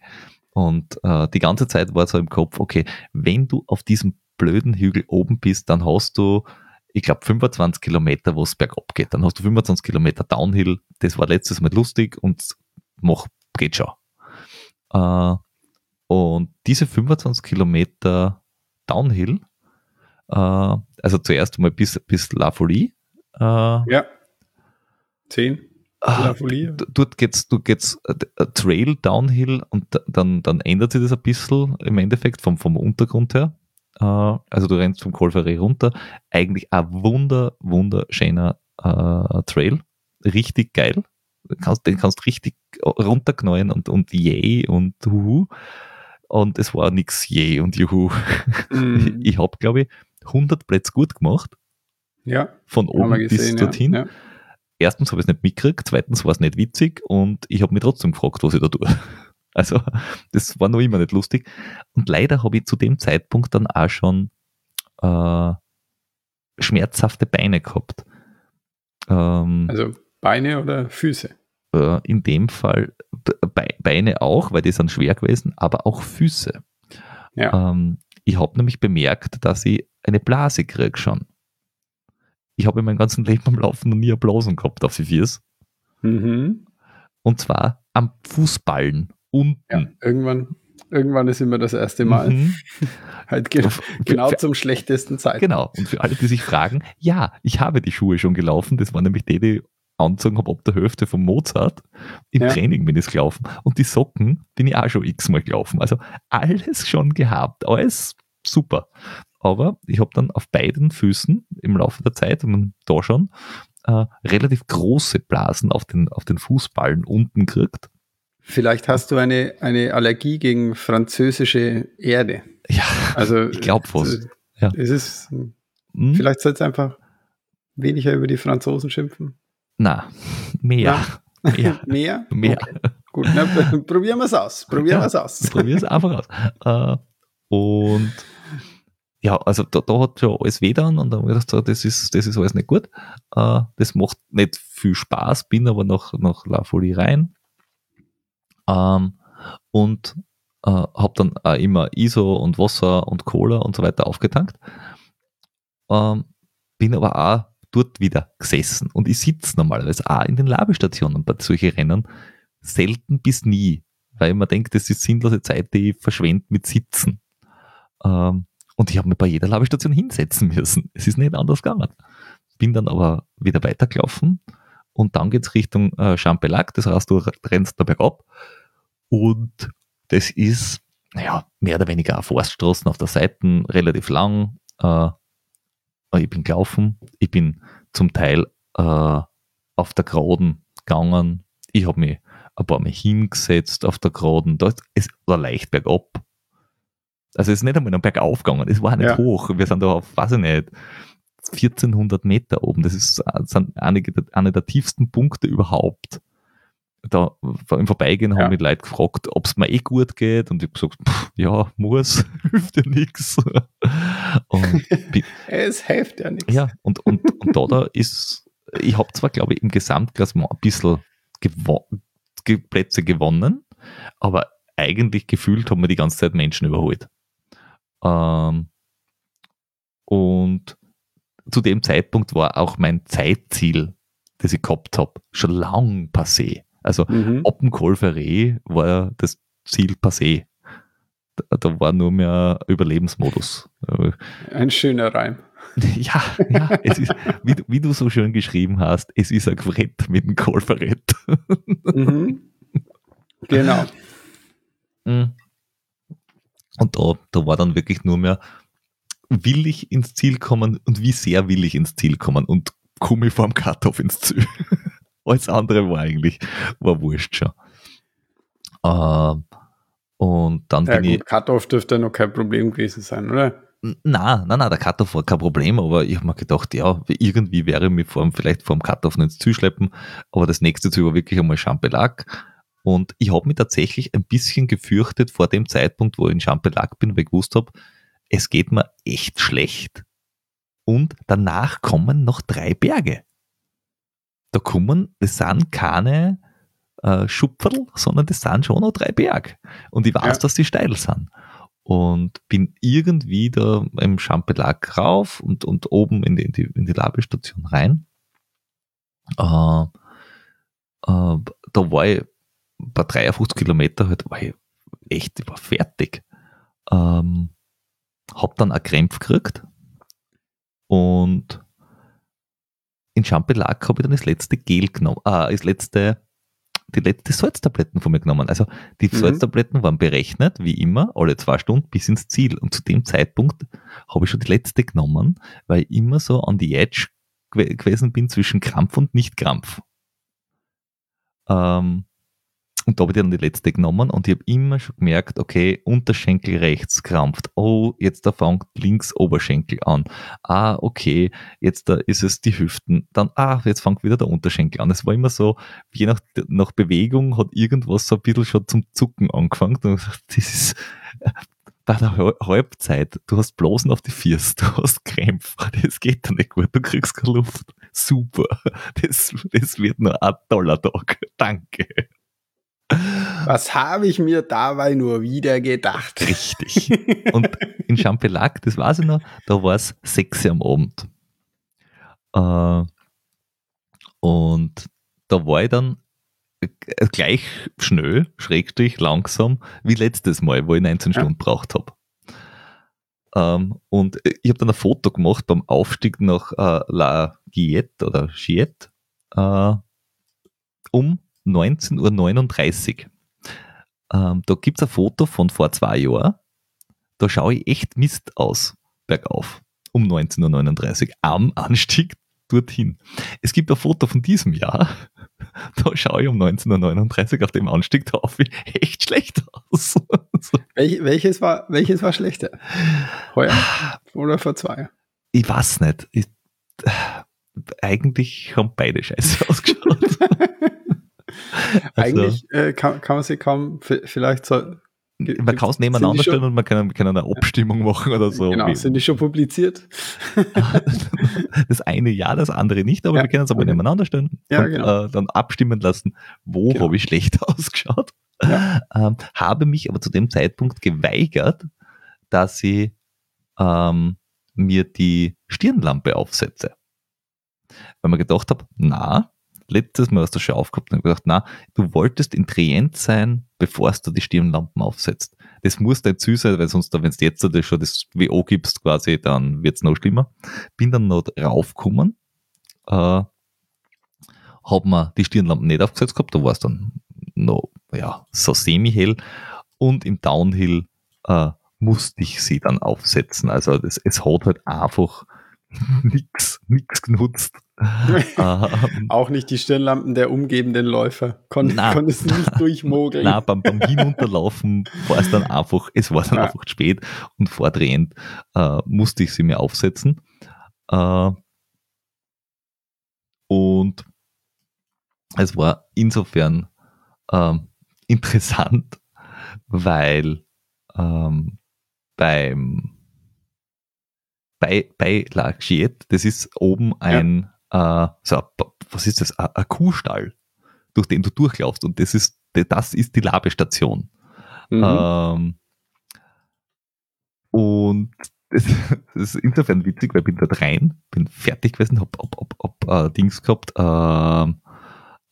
Und äh, die ganze Zeit war so im Kopf, okay, wenn du auf diesem blöden Hügel oben bist, dann hast du, ich glaube, 25 Kilometer, wo es bergab geht. Dann hast du 25 Kilometer Downhill. Das war letztes Mal lustig und mach, geht schon. Äh, und diese 25 Kilometer Downhill, äh, also zuerst mal bis, bis La Folie. Äh, ja. 10. La ah, Folie. Dort geht's, du geht's Trail Downhill und dann, dann ändert sich das ein bisschen im Endeffekt vom, vom Untergrund her. Also du rennst vom Colferé runter. Eigentlich ein wunder, wunderschöner äh, Trail. Richtig geil kannst, den kannst richtig runterknallen und, und yay und huhu. Und es war nichts yay und juhu. Mm. Ich habe, glaube ich, 100 Plätze gut gemacht. Ja. Von oben gesehen, bis dorthin. Ja. Erstens habe ich es nicht mitgekriegt, zweitens war es nicht witzig und ich habe mich trotzdem gefragt, was ich da tue. Also, das war noch immer nicht lustig. Und leider habe ich zu dem Zeitpunkt dann auch schon äh, schmerzhafte Beine gehabt. Ähm, also Beine oder Füße? Äh, in dem Fall Beine auch, weil die sind schwer gewesen, aber auch Füße. Ja. Ähm, Ich habe nämlich bemerkt, dass ich eine Blase kriege schon. Ich habe in meinem ganzen Leben am Laufen noch nie eine Blasen gehabt auf die Viers. Mhm. Und zwar am Fußballen unten. Ja, irgendwann, irgendwann ist immer das erste Mal. Mhm. Halt ge genau für- zum schlechtesten Zeitpunkt. Genau. Und für alle, die sich fragen, ja, ich habe die Schuhe schon gelaufen. Das waren nämlich die, die ich angezogen habe ab der Hälfte von Mozart. Im Ja. Training bin ich gelaufen. Und die Socken bin ich auch schon x-mal gelaufen. Also alles schon gehabt. Alles super. Aber ich habe dann auf beiden Füßen im Laufe der Zeit, wenn man da schon, äh, relativ große Blasen auf den, auf den Fußballen unten gekriegt. Vielleicht hast du eine, eine Allergie gegen französische Erde. Ja, Also Ich glaub fast. äh, Ja. Es ist, hm, vielleicht sollst du einfach weniger über die Franzosen schimpfen. na, mehr. Mehr. Mehr? Mehr. Okay. Gut, na, pr- probieren wir es aus. Probieren Ja. wir es aus. Probier es einfach aus. Äh, und ja, also da, da hat schon alles weh dann und dann habe ich gedacht, so, das ist, das ist alles nicht gut. Äh, das macht nicht viel Spaß, bin aber nach, nach La Folie rein. Ähm, und äh, habe dann auch immer ISO und Wasser und Cola und so weiter aufgetankt. Ähm, bin aber auch dort wieder gesessen und ich sitze normalerweise auch in den Labestationen bei solchen Rennen selten bis nie, weil man denkt, das ist sinnlose Zeit, die ich verschwende mit Sitzen. Ähm, und ich habe mich bei jeder Labestation hinsetzen müssen. Es ist nicht anders gegangen. Bin dann aber wieder weitergelaufen und dann geht's Richtung äh, Champelac, das heißt, du rennst da bergab und das ist, naja, mehr oder weniger eine Forststraßen auf der Seite, relativ lang. Äh, ich bin gelaufen, ich bin zum Teil äh, auf der Geraden gegangen, ich habe mich ein paar Mal hingesetzt auf der Geraden, da ist war leicht bergab. Also es ist nicht einmal noch bergauf gegangen, es war nicht Ja. hoch. Wir sind da auf, weiß ich nicht, 1400 Meter oben. Das ist, das sind einige, der- einer der tiefsten Punkte überhaupt. Da im Vorbeigehen Ja. haben mich Leute gefragt, ob es mir eh gut geht und ich habe gesagt, pff, ja, muss, hilft ja nichts. Es hilft ja nichts. ja, und, und, und da, da ist, ich habe zwar, glaube ich, im Gesamtklassement ein bisschen gewo ge Plätze gewonnen, aber eigentlich gefühlt haben wir die ganze Zeit Menschen überholt. Ähm, und zu dem Zeitpunkt war auch mein Zeitziel, das ich gehabt habe, schon lang passé. Also Mhm. ab dem Kolferé war das Ziel passé. Da, da war nur mehr Überlebensmodus. Ein schöner Reim. ja, ja, es ist, wie, du- wie du so schön geschrieben hast, es ist ein Querett mit einem Kolferett. Mhm. Genau. Mhm. Und da, da war dann wirklich nur mehr, will ich ins Ziel kommen und wie sehr will ich ins Ziel kommen und komme ich vorm Cut-Off ins Ziel. Alles andere war eigentlich, war wurscht schon. Ähm, und dann Ja, bin ich, gut, Cut-Off dürfte noch kein Problem gewesen sein, oder? Na, na, na, der Cut-Off war kein Problem, aber ich habe mir gedacht, ja, irgendwie wäre ich mich vor, vielleicht vor dem Cut-Off nicht Ziel schleppen, aber das nächste Ziel war wirklich einmal Champelac und ich habe mich tatsächlich ein bisschen gefürchtet vor dem Zeitpunkt, wo ich in Champelac bin, weil ich gewusst habe, es geht mir echt schlecht und danach kommen noch drei Berge. Da kommen, das sind keine äh, Schupferl, sondern das sind schon noch drei Berge und ich weiß, Ja. dass die steil sind und bin irgendwie da im Champelac rauf und, und oben in die, in die, in die Labestation rein. Äh, äh, da war ich bei 53 Kilometer halt, war ich echt, ich war fertig. Ähm, hab dann einen Krämpf gekriegt und in Champelac habe ich dann das letzte Gel genommen, ah, das letzte, die letzte Salztabletten von mir genommen. Also die Mhm. Salztabletten waren berechnet, wie immer, alle zwei Stunden bis ins Ziel. Und zu dem Zeitpunkt habe ich schon die letzte genommen, weil ich immer so an die Edge gew gewesen bin zwischen Krampf und Nicht-Krampf. Ähm, und da habe ich dann die letzte genommen und ich habe immer schon gemerkt, okay, Unterschenkel rechts krampft. Oh, jetzt da fängt links Oberschenkel an. Ah, okay, jetzt da ist es die Hüften. Dann, ah, jetzt fängt wieder der Unterschenkel an. Es war immer so, je nach, nach Bewegung hat irgendwas so ein bisschen schon zum Zucken angefangen. Und ich dachte, das ist bei der Hal- Halbzeit, du hast Blasen auf die Füße, du hast Krämpfe, das geht da nicht gut, du kriegst keine Luft. Super, das, das wird noch ein toller Tag. Danke. Was habe ich mir dabei nur wieder gedacht? Richtig. Und in Champelac, das weiß ich noch, da war es sechs Uhr am Abend. Äh, und da war ich dann äh, gleich schnell, schrägstrich, langsam, wie letztes Mal, wo ich 19 ja. Stunden braucht habe. Ähm, und ich habe dann ein Foto gemacht beim Aufstieg nach äh, La Giette oder Giette äh, um 19.39 Uhr. Ähm, da gibt es ein Foto von vor zwei Jahren. Da schaue ich echt Mist aus, bergauf, um 19.39 Uhr am Anstieg dorthin. Es gibt ein Foto von diesem Jahr, da schaue ich um 1939 auf dem Anstieg drauf echt schlecht aus. Welch, welches, war, welches war schlechter? Heuer oder vor zwei Jahren? Ich weiß nicht. Ich, eigentlich haben beide scheiße ausgeschaut. also, eigentlich äh, kann, kann man sich kaum, vielleicht soll, man kann es nebeneinander stellen und man kann, kann, eine Abstimmung machen oder so. Genau, sind die schon publiziert? das eine ja, das andere nicht, aber ja, wir können es aber nebeneinander stellen ja, und genau. äh, dann abstimmen lassen, wo genau. habe ich schlecht ausgeschaut. Ja. Ähm, habe mich aber zu dem Zeitpunkt geweigert, dass ich ähm, mir die Stirnlampe aufsetze. Weil man gedacht habe, na, letztes Mal hast du schon aufgehabt und gedacht, na, du wolltest intrient sein, bevor du die Stirnlampen aufsetzt. Das muss nicht süß sein, weil sonst, wenn du jetzt schon das WO gibst quasi, dann wird es noch schlimmer. Bin dann noch raufgekommen, äh, hab mir die Stirnlampen nicht aufgesetzt gehabt, da war es dann noch, ja, so semi-hell und im Downhill äh, musste ich sie dann aufsetzen. Also das, es hat halt einfach nichts nix genutzt. ähm, Auch nicht die Stirnlampen der umgebenden Läufer. Kon na, konntest du nicht durchmogeln. Nein, beim, beim Hinunterlaufen war es dann einfach, es war dann ja. einfach spät und vordrehend äh, musste ich sie mir aufsetzen. Äh, und es war insofern ähm, interessant, weil ähm, beim bei, bei La Giette, das ist oben ein, ja. äh, so, was ist das, ein, ein Kuhstall, durch den du durchlaufst und das ist, das ist die Labestation. Mhm. Ähm, und das, das, ist insofern witzig, weil ich bin dort rein, bin fertig gewesen, hab, hab, hab, hab äh, Dings gehabt, ähm,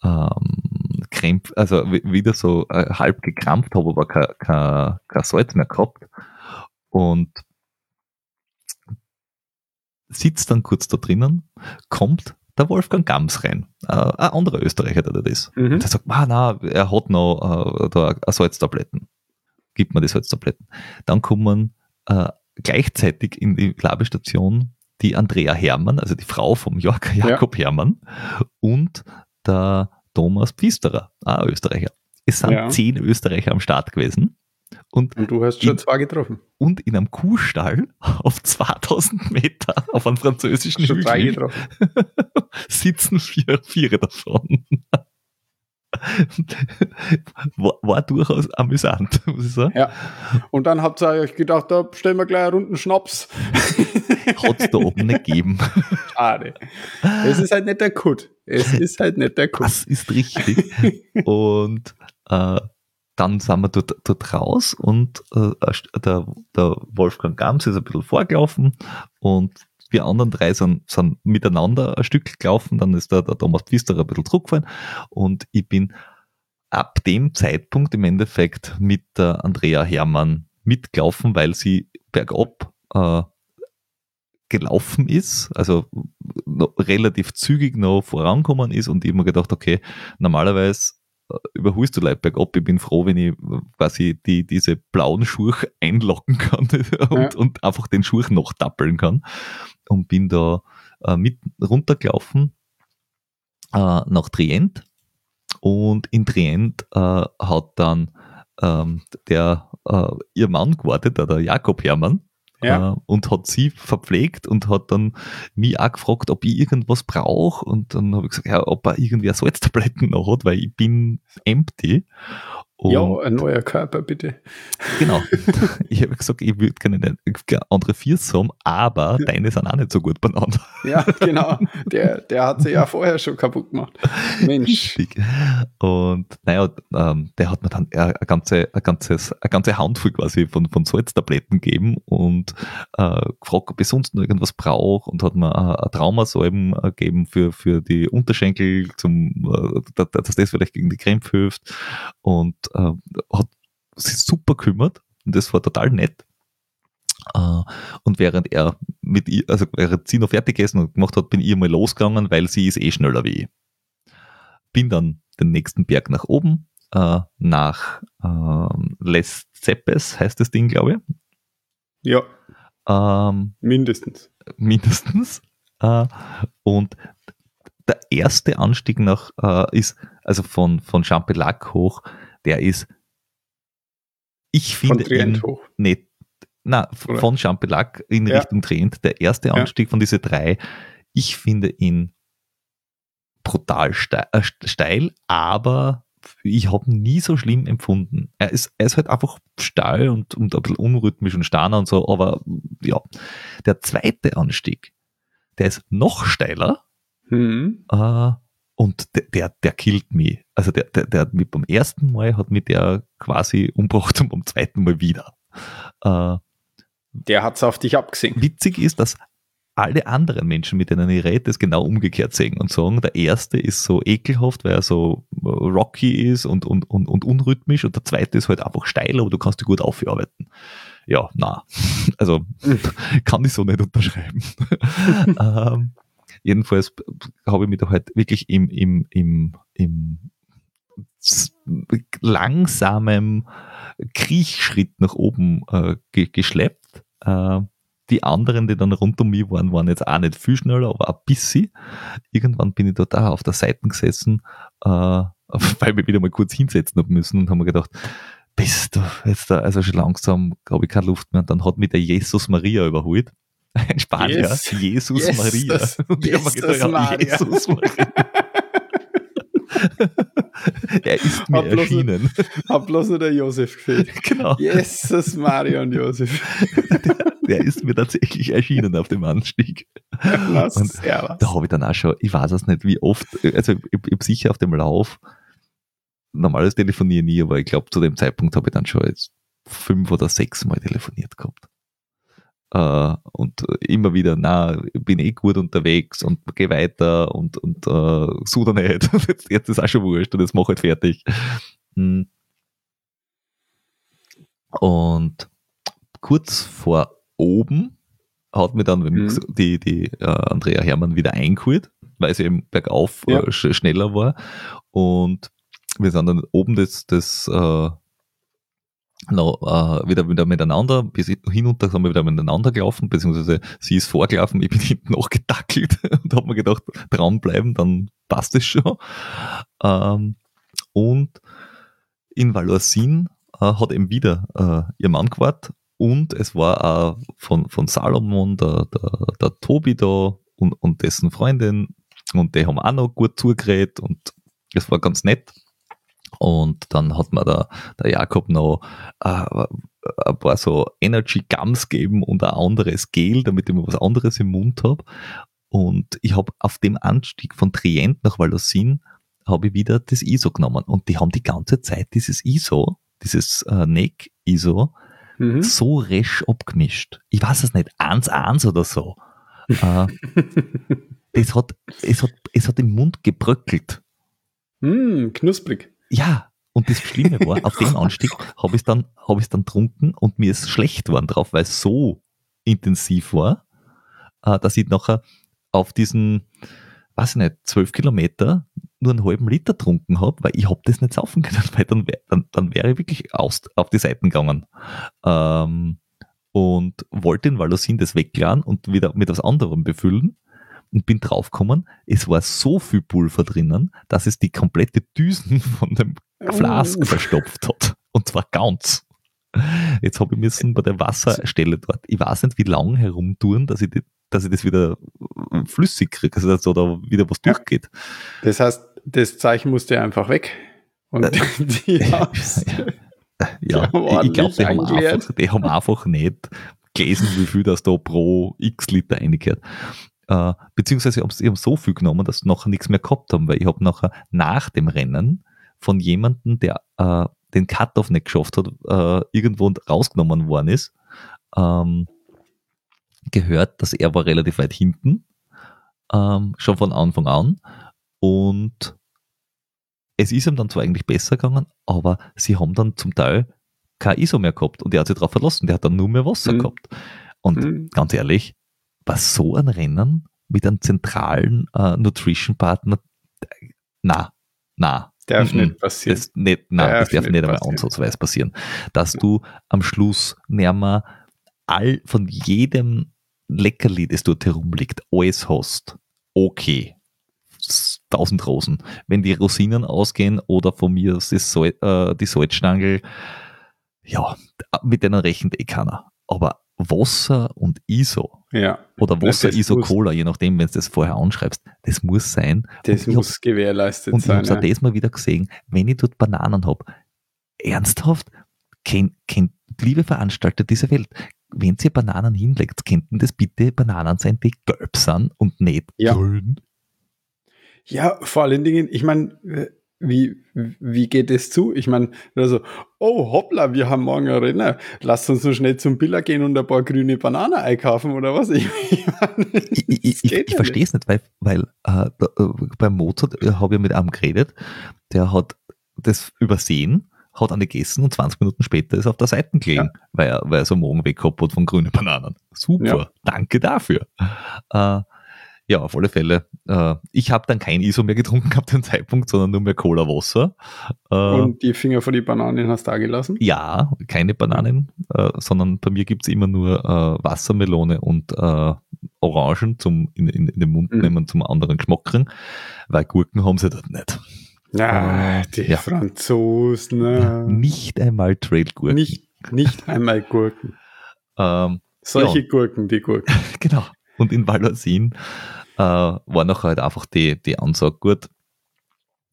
ähm, Krämpf, also wieder so äh, halb gekrampft, habe aber kein, kein, kein Salz mehr gehabt. Und sitzt dann kurz da drinnen, kommt der Wolfgang Gams rein, äh, ein anderer Österreicher, der das ist. Mhm. Der sagt, ah, na, er hat noch äh, da Salztabletten. Gibt mir die Salztabletten. Dann kommen äh, gleichzeitig in die Labestation die Andrea Hermann, also die Frau vom Jörg, Jakob ja. Hermann und der Thomas Pfisterer, ein Österreicher. Es sind ja. zehn Österreicher am Start gewesen. Und, und du hast schon in, zwei getroffen. Und in einem Kuhstall auf 2000 Meter auf einem französischen schon Hügel sitzen vier, vier davon. War, war, durchaus amüsant, muss ich sagen. Ja. Und dann habt ihr euch gedacht, da stellen wir gleich einen runden Schnaps. Hat es da oben nicht gegeben. Schade. Es ist halt nicht der Kut. Es ist halt nicht der Kut. Das ist richtig. Und äh, dann sind wir dort, dort raus und äh, der, der Wolfgang Gams ist ein bisschen vorgelaufen und wir anderen drei sind, sind miteinander ein Stück gelaufen, dann ist der, der Thomas Pfister ein bisschen zurückgefallen und ich bin ab dem Zeitpunkt im Endeffekt mit der Andrea Hermann mitgelaufen, weil sie bergab äh, gelaufen ist, also relativ zügig noch vorankommen ist und ich mir gedacht, okay, normalerweise überholst du Leute bergab. Ich bin froh, wenn ich quasi die, diese blauen Schuhe einlocken kann und, ja. und einfach den Schuh noch tappeln kann. Und bin da äh, mit runtergelaufen äh, nach Trient. Und in Trient äh, hat dann ähm, der äh, ihr Mann gewartet, der Jakob Hermann, ja. äh, und hat sie verpflegt und hat dann mich auch gefragt, ob ich irgendwas brauche. Und dann habe ich gesagt, ja, ob er irgendwie Salztabletten noch hat, weil ich bin empty. Ja, ein neuer Körper, bitte. Genau. Ich habe gesagt, ich würde gerne eine, andere Viers haben, aber deine sind auch nicht so gut beieinander. Ja, genau. Der, der hat sie ja vorher schon kaputt gemacht. Mensch. Richtig. Und naja, ähm, der hat mir dann eine ganze, ein ganzes, eine ganze Handvoll quasi von, von Salztabletten gegeben und äh, gefragt, ob ich sonst noch irgendwas brauche und hat mir ein Traumasalben gegeben für, für die Unterschenkel, zum, äh, dass das vielleicht gegen die Krämpfe hilft. Und äh, hat sich super kümmert und das war total nett. Uh, und während er mit ihr, also während sie noch fertig gegessen und gemacht hat, bin ich mal losgegangen, weil sie ist eh schneller wie ich. Bin dann den nächsten Berg nach oben, uh, nach uh, Les Zeppes heißt das Ding, glaube ich. Ja. Um, mindestens. Mindestens. und der erste Anstieg nach ist, also von, von Champelac hoch, der ist, ich finde, von ihn, hoch. Nee, na, Oder? von Champelac in ja. Richtung Trient, der erste Anstieg ja. von diese drei, ich finde ihn brutal steil, äh, steil aber ich habe ihn nie so schlimm empfunden. Er ist, er ist halt einfach steil und, und ein bisschen unrhythmisch und starner und so, aber ja. Der zweite Anstieg, der ist noch steiler, mhm. äh, und der, der, der killt mich. Also der, der, der hat mich beim ersten Mal hat mich der quasi umgebracht und beim zweiten Mal wieder. Äh, der hat es auf dich abgesehen. Witzig ist, dass alle anderen Menschen, mit denen ich rede, das genau umgekehrt sehen und sagen, der erste ist so ekelhaft, weil er so äh, rocky ist und, und, und, und unrhythmisch und der zweite ist halt einfach steil, aber du kannst dich gut aufarbeiten. Ja, na, also kann ich so nicht unterschreiben. ähm, Jedenfalls habe ich mich da halt wirklich im, im, im, im langsamen Kriechschritt nach oben äh, ge geschleppt. Äh, die anderen, die dann rund um mich waren, waren jetzt auch nicht viel schneller, aber ein bisschen. Irgendwann bin ich da, da auf der Seite gesessen, äh, weil wir wieder mal kurz hinsetzen haben müssen und haben mir gedacht, bist du jetzt da, also schon langsam habe ich keine Luft mehr. Und dann hat mich der Jesus Maria überholt. Ein Spanier, yes. Jesus yes, Maria. Das, und ich Jesus, gedacht, Maria. Jesus Maria. er ist mir hab erschienen. Hab bloß nur der Josef gefehlt. Genau. Jesus, Maria und Josef. der, der, ist mir tatsächlich erschienen auf dem Anstieg. Was? Und da habe ich dann auch schon, ich weiß es nicht, wie oft, also ich, ich habe sicher auf dem Lauf, normales telefonieren nie, aber ich glaube, zu dem Zeitpunkt habe ich dann schon jetzt fünf oder sechs Mal telefoniert gehabt. Uh, und immer wieder, na, bin eh gut unterwegs und geh weiter und, und uh, so da nicht. Jetzt, jetzt ist auch schon wurscht und jetzt mach halt fertig. Hm. Und kurz vor oben hat mir dann mhm. die, die uh, Andrea Hermann wieder eingeholt, weil sie eben bergauf ja. sch schneller war. Und wir sind dann oben das, das noch, äh, wieder, wieder miteinander, bis hinunter sind wir wieder miteinander gelaufen, beziehungsweise sie ist vorgelaufen, ich bin hinten noch gedackelt und habe mir gedacht, dranbleiben, dann passt es schon. Ähm, und in Valorsin äh, hat eben wieder äh, ihr Mann gewartet und es war auch von, von Salomon der, der, der Tobi da und, und dessen Freundin und die haben auch noch gut zugeredet und es war ganz nett. Und dann hat mir der, der Jakob noch äh, ein paar so Energy Gums gegeben und ein anderes Gel, damit ich mal was anderes im Mund habe. Und ich habe auf dem Anstieg von Trient nach Valosin habe ich wieder das ISO genommen. Und die haben die ganze Zeit dieses ISO, dieses äh, Neck ISO, mhm. so resch abgemischt. Ich weiß es nicht, 1-1 oder so. äh, es, hat, es, hat, es hat im Mund gebröckelt. Mm, knusprig. Ja, und das Schlimme war, auf dem Anstieg habe ich es dann, hab dann trunken und mir ist schlecht worden drauf, weil es so intensiv war, äh, dass ich nachher auf diesen, weiß ich nicht, zwölf Kilometer nur einen halben Liter trunken habe, weil ich habe das nicht saufen können, weil dann, wär, dann, dann wäre ich wirklich aus, auf die Seiten gegangen. Ähm, und wollte in Valosin das wegladen und wieder mit was anderem befüllen und bin draufgekommen, es war so viel Pulver drinnen, dass es die komplette Düsen von dem Flask oh. verstopft hat. Und zwar ganz. Jetzt habe ich müssen bei der Wasserstelle dort, ich weiß nicht, wie lange herumtun, dass ich, die, dass ich das wieder flüssig kriege, also dass da wieder was durchgeht. Das heißt, das Zeichen musste einfach weg. Und die, haben's- ja, Die haben ich, glaube, die, haben eingeleert. einfach- die haben einfach nicht gelesen, wie viel das da pro x Liter reingehört. Äh, beziehungsweise haben sie haben so viel genommen, dass sie nachher nichts mehr gehabt haben, weil ich habe nachher nach dem Rennen von jemandem, der äh, den Cut-Off nicht geschafft hat, äh, irgendwo rausgenommen worden ist, ähm, gehört, dass er war relativ weit hinten, ähm, schon von Anfang an. Und es ist ihm dann zwar eigentlich besser gegangen, aber sie haben dann zum Teil kein ISO mehr gehabt und er hat sich darauf verlassen, der hat dann nur mehr Wasser Mhm. gehabt. Und Mhm. ganz ehrlich, bei so ein Rennen mit einem zentralen äh, Nutrition-Partner, na, na. Darf nicht passieren. Das, nicht, nein, Darf das darf nicht nicht einmal ansatzweise passieren. Dass du am Schluss nimmer all von jedem Leckerli, das dort herumliegt, alles hast. Okay. Tausend Rosen. Wenn die Rosinen ausgehen oder von mir das Sal äh, die Salzstangel, ja, mit denen rechnet eh keiner. Aber Wasser und ISO ja, oder Wasser, das ISO, muss- Cola, je nachdem, wenn du das vorher anschreibst, das muss sein. das muss gewährleistet und ich habe sein. es auch das mal wieder gesehen, wenn ich dort Bananen habe. Ernsthaft? Kennt, kennt, liebe Veranstalter dieser Welt, wenn ihr Bananen hinlegt, könnten das bitte Bananen sein, die gelb sind und nicht Ja. grün? Ja, vor allen Dingen, ich meine, äh, wie, wie geht es zu? Ich meine, also, oh hoppla, wir haben morgen ein Rennen. Lasst uns so schnell zum Biller gehen und ein paar grüne Bananen einkaufen oder was? Ich, ich, Ich, ich, ich, ja verstehe es nicht, weil, weil äh, äh, beim Mozart äh, habe ich mit einem geredet, der hat das übersehen, hat eine gegessen und 20 Minuten später ist auf der Seite gelegen, weil, er, weil er so morgen weg gehabt hat von grünen Bananen. Super, Ja. danke dafür. Äh, ja, auf alle Fälle. Äh, ich habe dann kein ISO mehr getrunken ab dem Zeitpunkt, sondern nur mehr Cola-Wasser. Äh, Und die Finger von die Bananen hast du da gelassen? ja, keine Bananen, äh, sondern bei mir gibt's immer nur äh, Wassermelone und äh, Orangen zum in, in, in den Mund Mhm. nehmen, zum anderen Geschmack kriegen, weil Gurken haben sie dort nicht. Ja, Äh, die ja. Franzosen. ne? Nicht einmal Trailgurken. Nicht, nicht einmal Gurken. Ähm, Solche Gurken, die Gurken. genau. Und in Valorsin äh, war noch halt einfach die, die Ansage gut,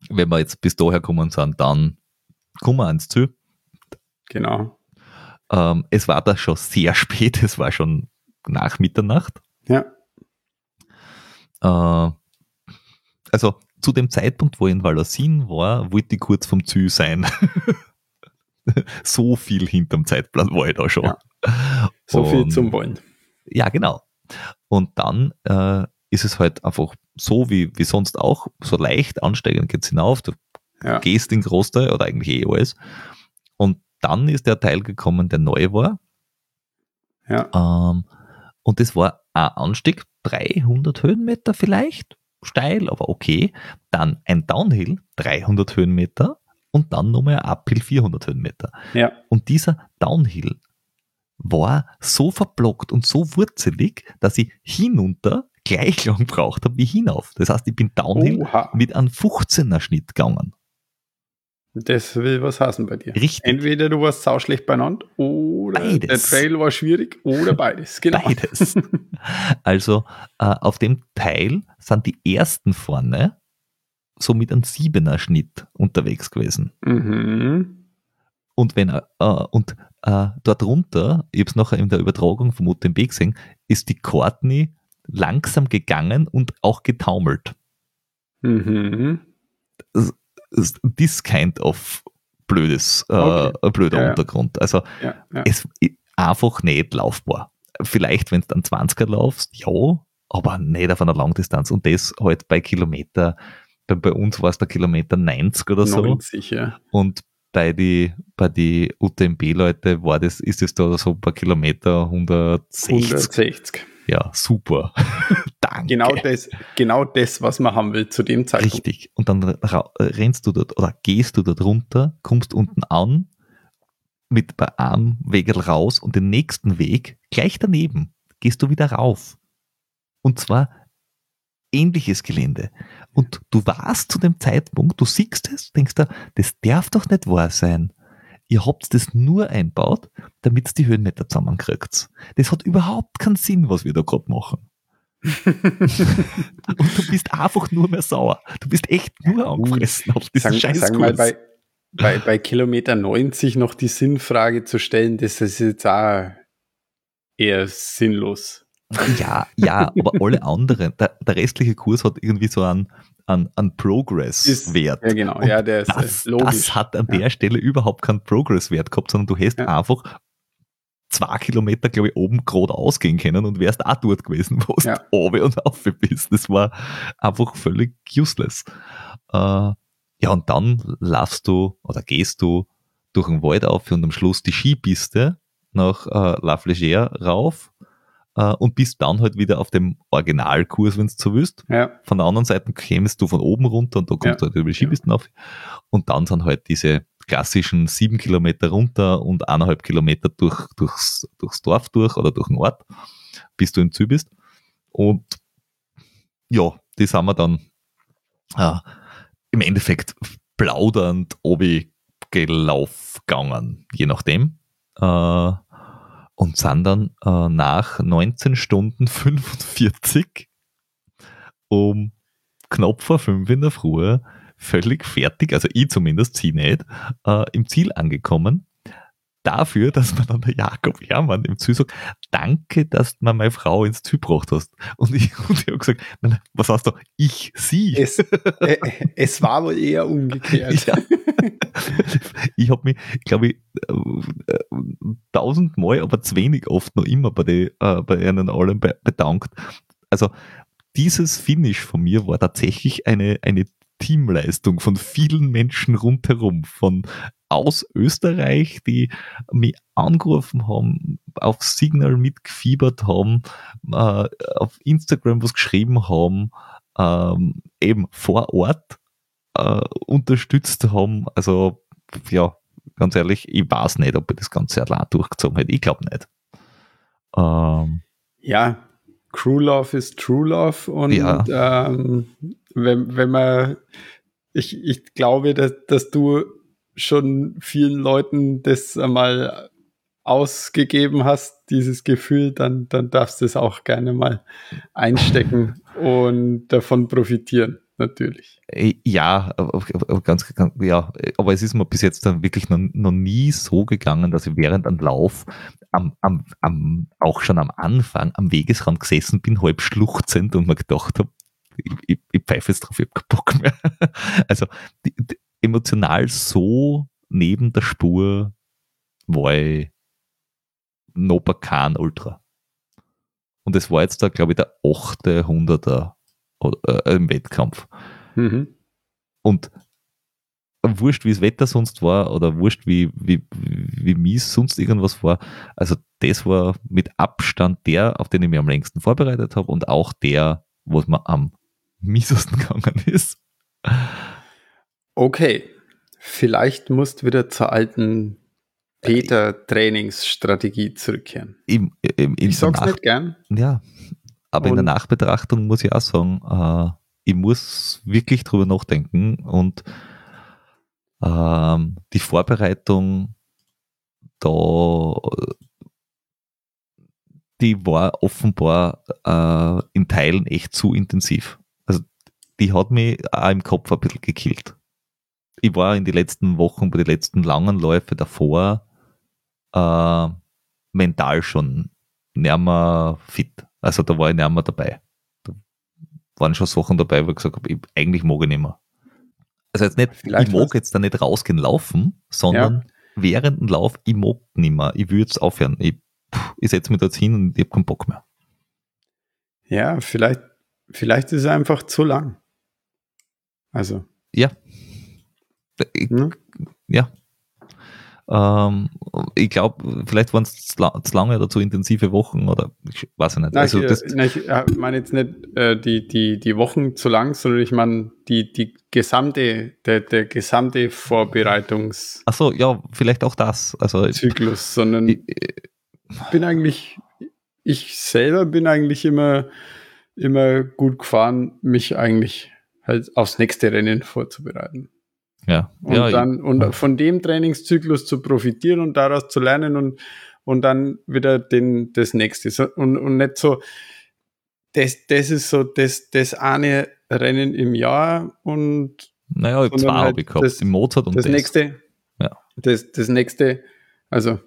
wenn wir jetzt bis daher gekommen sind, dann kommen wir ans Ziel. Genau. Ähm, es war da schon sehr spät, es war schon nach Mitternacht. Ja. Äh, also zu dem Zeitpunkt, wo ich in Valorsin war, wollte ich kurz vom Ziel sein. so viel hinterm Zeitplan war ich da schon. Ja. So viel Und- zum Wollen. Ja, genau. Und dann äh, ist es halt einfach so wie, wie sonst auch, so leicht ansteigend geht's hinauf. Du Ja. gehst in Großteil oder eigentlich eh alles. Und dann ist der Teil gekommen, der neu war. Ja. Ähm, und das war ein Anstieg, 300 Höhenmeter vielleicht, steil, aber okay. Dann ein Downhill, 300 Höhenmeter und dann nochmal ein Uphill, 400 Höhenmeter. Ja. Und dieser Downhill war so verblockt und so wurzelig, dass ich hinunter gleich lang braucht habe wie hinauf. Das heißt, ich bin Downhill Oha. mit einem 15er Schnitt gegangen. Das will was heißen bei dir. Richtig. Entweder du warst sauschlecht beieinander oder Beides. der Trail war schwierig oder beides. Genau. Beides. Also äh, auf dem Teil sind die ersten vorne so mit einem Siebener Schnitt unterwegs gewesen. Mhm. Und wenn äh, und äh, dort runter, ich habe es nachher in der Übertragung vom UTMB gesehen, ist die Courtney langsam gegangen und auch getaumelt. Mhm. This kind of blödes, äh, Okay. blöder Ja. Untergrund. Also Ja, ja. es einfach nicht laufbar. Vielleicht, wenn du dann 20er laufst, ja, aber nicht auf einer Langdistanz. Und das halt bei Kilometer, bei, bei uns war es der Kilometer 90 oder so. 90, ja. Und bei die, bei die UTMB-Leute war das, ist es da so bei Kilometer 160. 160. Ja, super. Danke. Genau das, genau das, was man haben will zu dem Zeitpunkt. Richtig. Und dann rennst du dort oder gehst du dort runter, kommst unten an, mit bei einem Weg raus und den nächsten Weg gleich daneben gehst du wieder rauf. Und zwar ähnliches Gelände. Und du warst zu dem Zeitpunkt, du siehst es, denkst da, das darf doch nicht wahr sein. Ihr habt das nur einbaut, damit die Höhenmeter zusammenkriegt. Das hat überhaupt keinen Sinn, was wir da gerade machen. Und du bist einfach nur mehr sauer. Du bist echt nur angefressen auf diesen Sagen, scheiß sagen mal, bei, bei, bei Kilometer 90 noch die Sinnfrage zu stellen, das ist jetzt auch eher sinnlos. Ja, ja, aber alle anderen, der, der restliche Kurs hat irgendwie so einen, einen, einen Progress-Wert. Ja, genau, ja, der ist das, logisch. das hat an der Stelle überhaupt keinen Progress-Wert gehabt, sondern du hättest Ja. einfach zwei Kilometer, glaube ich, oben gerade ausgehen können und wärst auch dort gewesen, wo du Ja. oben und auf bist. Das war einfach völlig useless. Äh, ja, und dann laufst du oder gehst du durch den Wald auf und am Schluss die Skipiste nach äh, La Flégère rauf äh, und bist dann halt wieder auf dem Originalkurs, wenn du so willst. Ja, Von der anderen Seite kämst du von oben runter und da kommst Ja. du halt über die Skipisten auf. Und dann sind halt diese klassischen sieben Kilometer runter und eineinhalb Kilometer durch, durchs, durchs Dorf durch oder durch den Ort, bis du im Ziel bist. Und ja, die sind wir dann äh, im Endeffekt plaudernd obi gelaufen gegangen, je nachdem. Äh, und sind dann äh, nach 19 Stunden 45 um knapp vor fünf in der Früh völlig fertig, also ich zumindest, sie nicht, äh, im Ziel angekommen. Dafür, dass man dann der Jakob Hermann im Ziel sagt, danke, dass du meine Frau ins Ziel gebracht hast. Und ich, und ich habe gesagt, nein, was hast du? Ich, sie. es, äh, es war wohl eher umgekehrt. Ja. ich habe mich, glaube ich, äh, äh, tausendmal, aber zu wenig oft noch immer bei, die, äh, bei ihnen allen be bedankt. Also dieses Finish von mir war tatsächlich eine, eine Teamleistung von vielen Menschen rundherum, von aus Österreich, die mich angerufen haben, auf Signal mitgefiebert haben, äh, auf Instagram was geschrieben haben, ähm, eben vor Ort äh, unterstützt haben. Also, ja, ganz ehrlich, ich weiß nicht, ob ich das Ganze allein durchgezogen hätte. Ich glaube nicht. Ähm, Ja, Crew Love ist True Love und Ja. ähm, wenn, wenn man, ich, ich glaube, dass, dass du schon vielen Leuten das einmal ausgegeben hast, dieses Gefühl, dann, dann darfst du es auch gerne mal einstecken und davon profitieren, natürlich. äh, ja, ganz, ganz, ja, aber es ist mir bis jetzt dann wirklich noch, noch nie so gegangen, dass ich während einem Lauf am, am, am, auch schon am Anfang am Wegesrand gesessen bin, halb schluchzend und mir gedacht habe, ich, ich, ich pfeife jetzt drauf, ich hab keinen Bock mehr. Also die, die, emotional so neben der Spur war ich kein Ultra. Und es war jetzt da, glaube ich, der achte Hunderter oder, äh, im Wettkampf. Mhm. Und wurscht, wie das Wetter sonst war oder wurscht, wie, wie, wie mies sonst irgendwas war. Also das war mit Abstand der, auf den ich mich am längsten vorbereitet habe und auch der, wo es mir am miesesten gegangen ist. Okay, vielleicht musst du wieder zur alten Peter-Trainingsstrategie zurückkehren. Im, im, in Ich sag's Nach- nicht gern. Ja, aber in der Und- Nachbetrachtung muss ich auch sagen, äh, ich muss wirklich drüber nachdenken und ähm, die Vorbereitung da, die war offenbar äh, in Teilen echt zu intensiv. Also die hat mich auch im Kopf ein bisschen gekillt. Ich war in den letzten Wochen, bei den letzten langen Läufen davor äh, mental schon nicht mehr fit. Also da war ich nicht mehr dabei. Da waren schon Sachen dabei, wo ich gesagt habe, ich, eigentlich mag ich nicht mehr. Also jetzt nicht, Vielleicht ich mag jetzt da nicht rausgehen laufen, sondern während dem Lauf, ich mag nicht mehr. Ich will jetzt aufhören. Ich, ich setze mich da jetzt hin und ich habe keinen Bock mehr. Ja, vielleicht, vielleicht ist es einfach zu lang. Also, Ja. Ne? ja. Ähm, ich glaube, vielleicht waren es zu la- zu lange oder zu intensive Wochen oder ich weiß ich nicht. Nein, also ich, das, äh, nein, ich äh, meine jetzt nicht äh, die, die, die Wochen zu lang, sondern ich meine die, die gesamte, der, der gesamte Vorbereitungszyklus, ach so, ja, vielleicht auch das. Also sondern ich, bin eigentlich, ich selber bin eigentlich immer, immer gut gefahren, mich eigentlich halt aufs nächste Rennen vorzubereiten. Ja, Und ja, dann und von dem Trainingszyklus zu profitieren und daraus zu lernen und, und dann wieder den, das nächste. Und, und nicht so, das, das ist so das, das eine Rennen im Jahr und Naja, ich habe zwei halt gehabt. das- die Mozart und das das. nächste, Ja. das, das nächste, also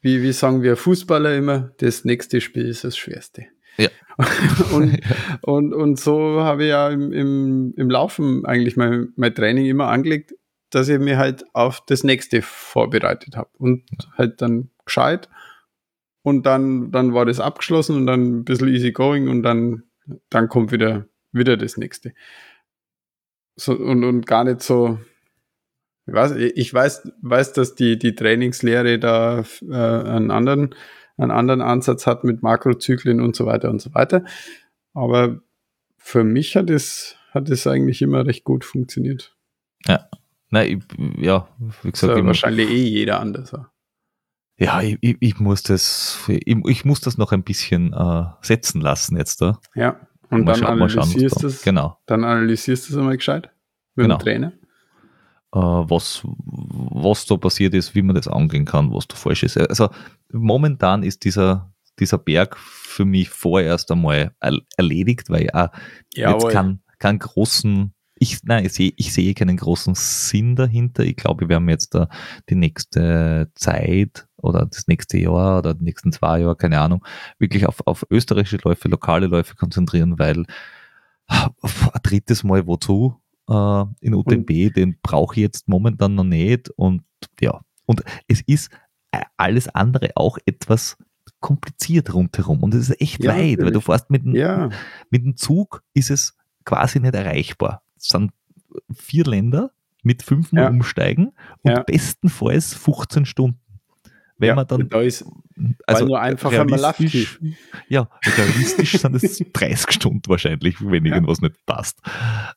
wie, wie sagen wir Fußballer immer, das nächste Spiel ist das schwerste. Ja. und, und, und so habe ich ja im, im, im Laufen eigentlich mein, mein Training immer angelegt, dass ich mir halt auf das nächste vorbereitet habe und halt dann gescheit und dann, dann war das abgeschlossen und dann ein bisschen easy going und dann, dann kommt wieder, wieder das nächste. So, und, und gar nicht so, ich weiß, ich weiß, weiß dass die, die Trainingslehre da äh, einen, anderen, einen anderen Ansatz hat mit Makrozyklen und so weiter und so weiter. Aber für mich hat es, hat es eigentlich immer recht gut funktioniert. Nein, ich, ja, wie gesagt, ja ich, wahrscheinlich eh jeder anders. ja, ich, ich, ich muss das, ich, muss das noch ein bisschen äh, setzen lassen jetzt da. Ja. Und Mal dann was analysierst da- es, Genau. dann analysierst du es einmal gescheit mit Genau. dem Trainer. Äh, was, was da passiert ist, wie man das angehen kann, was da falsch ist. Also momentan ist dieser, dieser Berg für mich vorerst einmal er, erledigt, weil ich auch jetzt keinen keinen großen, ich, nein, ich sehe, ich sehe keinen großen Sinn dahinter. Ich glaube, wir werden jetzt da die nächste Zeit oder das nächste Jahr oder die nächsten zwei Jahre, keine Ahnung, wirklich auf, auf österreichische Läufe, lokale Läufe konzentrieren, weil ein drittes Mal wozu äh, in UTMB, den brauche ich jetzt momentan noch nicht und ja, und es ist äh, alles andere auch etwas kompliziert rundherum und es ist echt Ja, weit, weil du fährst mit dem, Ja, mit dem Zug ist es quasi nicht erreichbar. Es sind vier Länder mit fünfmal Ja. umsteigen und bestenfalls 15 Stunden. Wenn ja, man dann, da ist, also nur einfacher mal realistisch, ja, realistisch sind es 30 Stunden wahrscheinlich, wenn Ja. irgendwas nicht passt.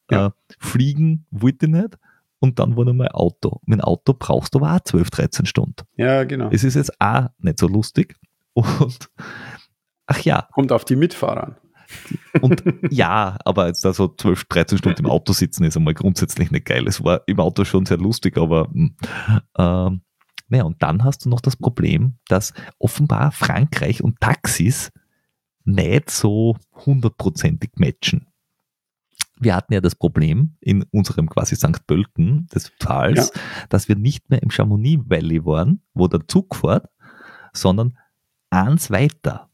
Ja. Äh, fliegen wollte ich nicht und dann war noch mal Auto. Dem Auto brauchst du aber auch 12, 13 Stunden. ja, genau. Es ist jetzt auch nicht so lustig und ach ja, Kommt auf die Mitfahrer an. und ja, aber jetzt da so 12, 13 Stunden im Auto sitzen ist einmal grundsätzlich nicht geil. Es war im Auto schon sehr lustig, aber hm, ähm, naja, und dann hast du noch das Problem, dass offenbar Frankreich und Taxis nicht so hundertprozentig matchen. Wir hatten ja das Problem in unserem quasi St. Pölten des Tals, dass wir nicht mehr im Chamonix Valley waren, wo der Zug fährt, sondern eins weiter.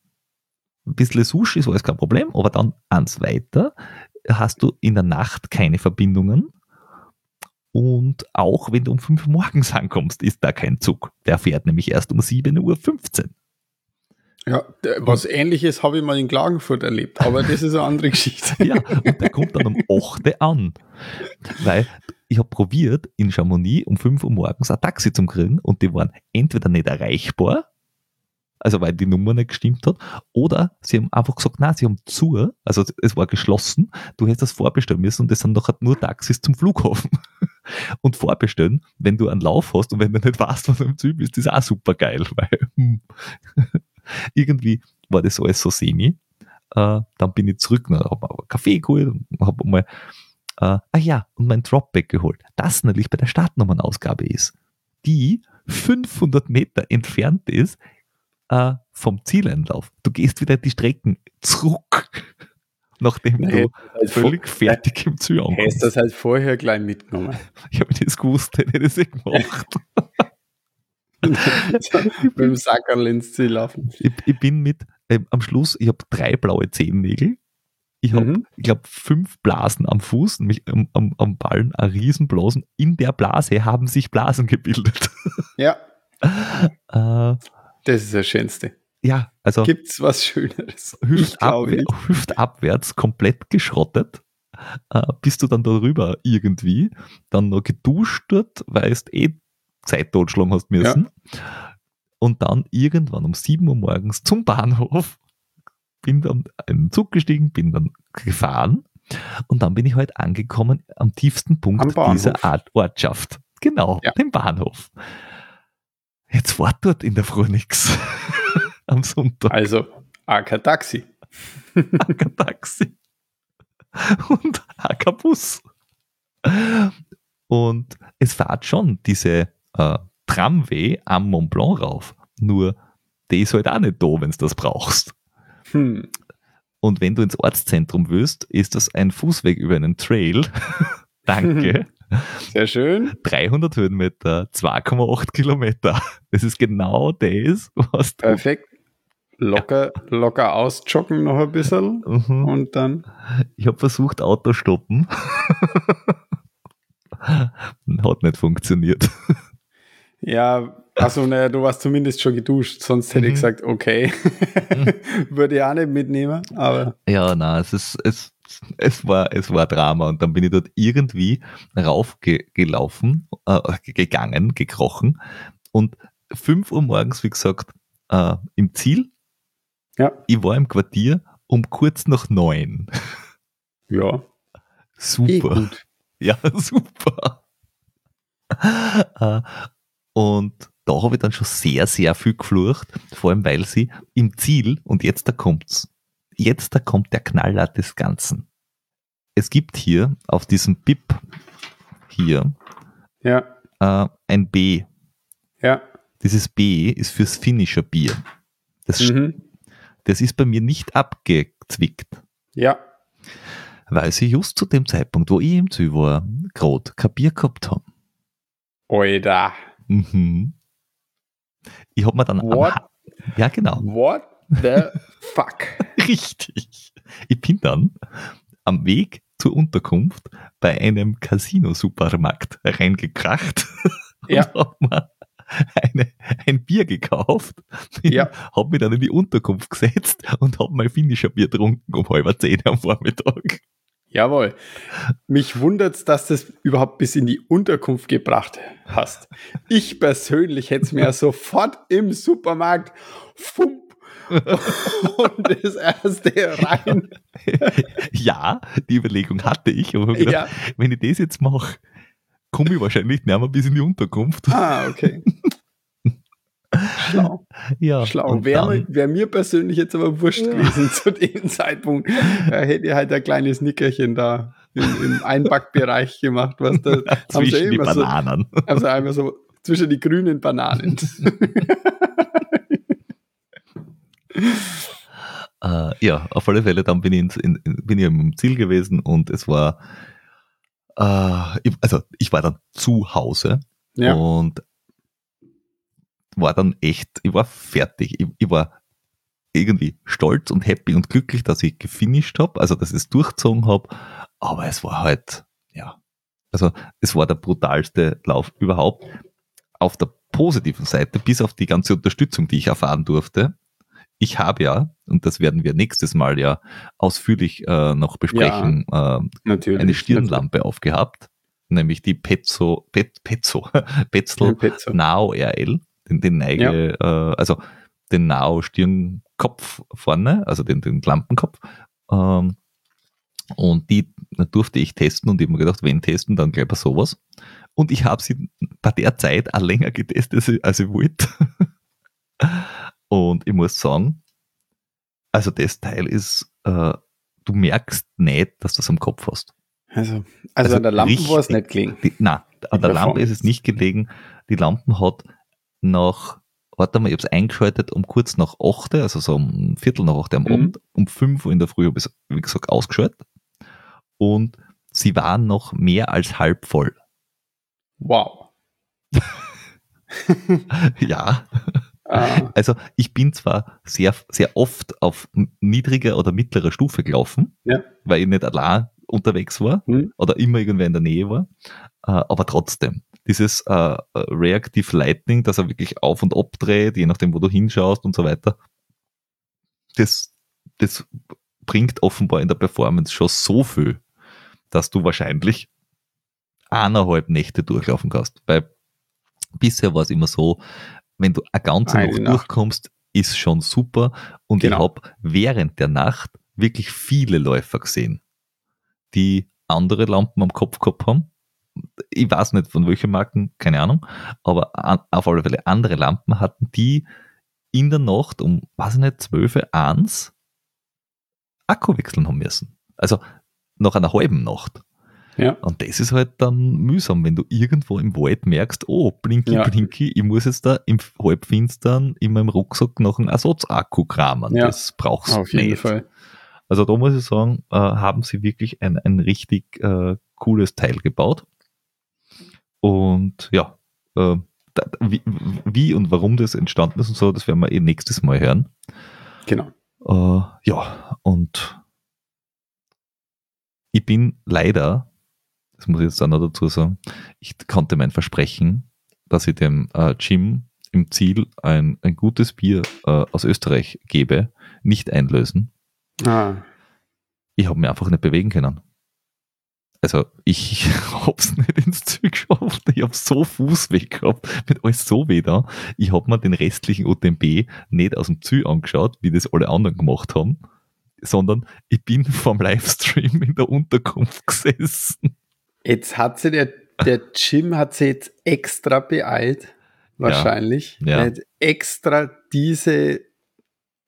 Ein bisschen Sushi ist alles kein Problem, aber dann eins weiter hast du in der Nacht keine Verbindungen. Und auch wenn du um 5 Uhr morgens ankommst, ist da kein Zug. Der fährt nämlich erst um 7.15 Uhr. Ja, was ähnliches habe ich mal in Klagenfurt erlebt, aber das ist eine andere Geschichte. Ja, und der kommt dann um 8 Uhr an. Weil ich habe probiert, in Chamonix um 5 Uhr morgens ein Taxi zu kriegen und die waren entweder nicht erreichbar, also weil die Nummer nicht gestimmt hat, oder sie haben einfach gesagt, nein, sie haben zu, also es war geschlossen, du hättest das vorbestellen müssen und es sind noch nur Taxis zum Flughafen. Und vorbestellen, wenn du einen Lauf hast und wenn du nicht weißt, was du im Ziel bist, ist auch super geil, weil hm, irgendwie war das alles so semi. Äh, dann bin ich zurück, habe mir einen Kaffee geholt und habe mal, äh, ah ja, und mein Dropback geholt. Das natürlich bei der Startnummernausgabe ist, die 500 Meter entfernt ist äh, vom Zieleinlauf. Du gehst wieder die Strecken zurück, nachdem du völlig fertig im Ziel Hättest ankommst. das halt vorher gleich mitgenommen. Ich habe das gewusst, hätte ich das eh gemacht. Mit dem Sackerl ins Ziel laufen. ich, ich bin mit, ähm, am Schluss, ich habe drei blaue Zehennägel. Ich habe, Mhm. ich glaube, fünf Blasen am Fuß, nämlich am, am, am Ballen, eine Riesenblasen. In der Blase haben sich Blasen gebildet. Ja, äh, das ist das Schönste. ja, also Gibt's was Schöneres? Hüftabwär, hüftabwärts komplett geschrottet. Äh, bist du dann darüber irgendwie, dann noch geduscht dort, weil du eh Zeit totschlagen hast müssen. Und dann irgendwann um 7 Uhr morgens zum Bahnhof, bin dann in den Zug gestiegen, bin dann gefahren und dann bin ich halt angekommen am tiefsten Punkt Am dieser Art Ortschaft. Genau, Ja. dem Bahnhof. Jetzt war dort in der Früh nichts. am Sonntag. Also, AK Taxi. kein Taxi und kein Bus. Und es fährt schon diese äh, Tramway am Mont Blanc rauf. Nur die ist halt auch nicht da, wenn du das brauchst. Hm. Und wenn du ins Ortszentrum willst, ist das ein Fußweg über einen Trail. Danke. Sehr schön. 300 Höhenmeter, 2,8 Kilometer. Das ist genau das, was du. Perfekt. Locker, locker ausjoggen noch ein bisschen Mhm. und dann. Ich habe versucht, Auto stoppen. Hat nicht funktioniert. Ja, also naja, du warst zumindest schon geduscht, sonst hätte ich Mhm. gesagt, okay. Würde ich auch nicht mitnehmen, aber Ja, na, es ist, es, es war, es war Drama und dann bin ich dort irgendwie raufgelaufen, äh, gegangen, gekrochen und 5 Uhr morgens, wie gesagt, äh, im Ziel. ja, Ich war im Quartier um kurz nach neun. ja. Eh Super. gut. Ja, super. Äh, Und da habe ich dann schon sehr, sehr viel geflucht, vor allem weil sie im Ziel, und jetzt da kommt's, jetzt da kommt der Knaller des Ganzen. Es gibt hier auf diesem BIP hier Ja, äh, ein B. ja. Dieses B ist fürs Finisher Bier. Das, Mhm. das ist bei mir nicht abgezwickt. Ja, weil sie just zu dem Zeitpunkt, wo ich im Ziel war, gerade kein Bier gehabt haben. Oida. Mhm. Ich habe mir dann What? Ha- ja genau, What the fuck? richtig. Ich bin dann am Weg zur Unterkunft bei einem Casino-Supermarkt reingekracht Ja. und habe mir eine, ein Bier gekauft. Ja. Habe mich dann in die Unterkunft gesetzt und habe mein finnischer Bier getrunken um halb zehn am Vormittag. Jawohl. Mich wundert's, dass du es überhaupt bis in die Unterkunft gebracht hast. Ich persönlich hätte es mir sofort im Supermarkt fump und das erste rein. ja, die Überlegung hatte ich, aber ich gedacht, Ja. wenn ich das jetzt mache, komme ich wahrscheinlich nicht mehr bis in die Unterkunft. Ah, okay. Schlau. Ja, Schlau. Wäre wär mir persönlich jetzt aber wurscht gewesen zu dem Zeitpunkt. Da hätte ich halt ein kleines Nickerchen da im, im Einbackbereich gemacht, was da zwischen die immer so, Bananen. also einmal so zwischen die grünen Bananen. Äh, ja, auf alle Fälle, dann bin ich, ins, in, in, bin ich im Ziel gewesen und es war, äh, ich, also ich war dann zu Hause Ja. und war dann echt, ich war fertig. Ich, ich war irgendwie stolz und happy und glücklich, dass ich gefinisht habe, also dass ich es durchgezogen habe, aber es war halt, ja, also es war der brutalste Lauf überhaupt. Auf der positiven Seite, bis auf die ganze Unterstützung, die ich erfahren durfte, ich habe ja, und das werden wir nächstes Mal ja ausführlich äh, noch besprechen, äh, Natürlich. eine Stirnlampe aufgehabt, nämlich die Pezzo, Pet, Pezzo, Petzl Pizza. Nao RL, den, den Neige, äh, also den Nao Stirnkopf vorne, also den, den Lampenkopf. Ähm, und die durfte ich testen und ich habe mir gedacht, wenn testen, dann gleich bei sowas. Und ich habe sie bei der Zeit auch länger getestet, als ich wollte. Und ich muss sagen, also das Teil ist, äh, du merkst nicht, dass du es am Kopf hast. Also, also, Also an der Lampe war es nicht gelegen. Die, na, an der Lampe ist es nicht gelegen. Die Lampen hat nach, warte mal, ich habe es eingeschaltet um kurz nach 8, also so um Viertel nach 8 am Mhm. Abend. Um 5 Uhr in der Früh habe ich es, wie gesagt, ausgeschaltet. Und sie waren noch mehr als halb voll. Wow. ja, Ah, also ich bin zwar sehr, sehr oft auf niedriger oder mittlerer Stufe gelaufen, Ja. weil ich nicht allein unterwegs war hm, oder immer irgendwer in der Nähe war, äh, aber trotzdem. Dieses äh, äh, Reactive Lightning, dass er wirklich auf und ab dreht, je nachdem, wo du hinschaust und so weiter, das, das bringt offenbar in der Performance schon so viel, dass du wahrscheinlich eineinhalb Nächte durchlaufen kannst. Weil bisher war es immer so, wenn du eine ganze Eine Nacht Nacht. durchkommst, ist schon super. Und Genau. ich habe während der Nacht wirklich viele Läufer gesehen, die andere Lampen am Kopf gehabt haben. Ich weiß nicht von welchen Marken, keine Ahnung, aber an, auf alle Fälle andere Lampen hatten, die in der Nacht um, weiß ich nicht, 12, 1 Akku wechseln haben müssen. Also nach einer halben Nacht. Ja. Und das ist halt dann mühsam, wenn du irgendwo im Wald merkst, oh, blinky, Ja. blinky, ich muss jetzt da im Halbfinstern in meinem Rucksack noch einen Ersatzakku kramen. Ja. Das brauchst du Auf jeden nicht. Fall. Also da muss ich sagen, äh, haben sie wirklich ein, ein richtig äh, cooles Teil gebaut. Und ja, äh, da, wie, wie, und warum das entstanden ist und so, das werden wir eh nächstes Mal hören. Genau. Äh, ja, und ich bin leider, das muss ich jetzt auch noch dazu sagen, ich konnte mein Versprechen, dass ich dem äh, Jim im Ziel ein, ein gutes Bier äh, aus Österreich gebe, nicht einlösen. Ah. Ich habe mich einfach nicht bewegen können. Also ich hab's nicht ins Ziel geschafft. Ich hab so Fußweh gehabt, mit alles so weh da. Ich hab mir den restlichen UTMB nicht aus dem Ziel angeschaut, wie das alle anderen gemacht haben, sondern ich bin vom Livestream in der Unterkunft gesessen. Jetzt hat sie der, der Jim hat sie jetzt extra beeilt, wahrscheinlich. Ja. Er hat extra diese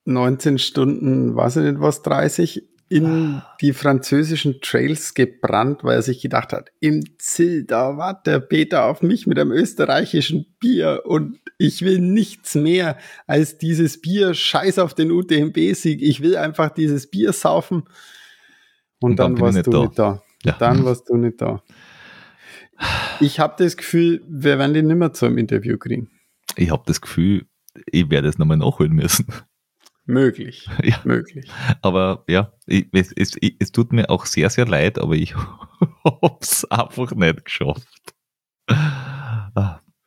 19 Stunden, weiß ich nicht was, 30 in die französischen Trails gebrannt, weil er sich gedacht hat, im Ziel, da wartet der Peter auf mich mit einem österreichischen Bier und ich will nichts mehr als dieses Bier, scheiß auf den UTMB-Sieg, ich will einfach dieses Bier saufen. Und, Und dann dann, warst du da. nicht da. Ja. Dann warst du nicht da. Ich habe das Gefühl, wir werden den nimmer zu einem Interview kriegen. Ich habe das Gefühl, ich werde es nochmal nachholen müssen. Möglich, Ja. möglich. Aber ja, ich, es, es, es tut mir auch sehr, sehr leid, aber ich hab's einfach nicht geschafft.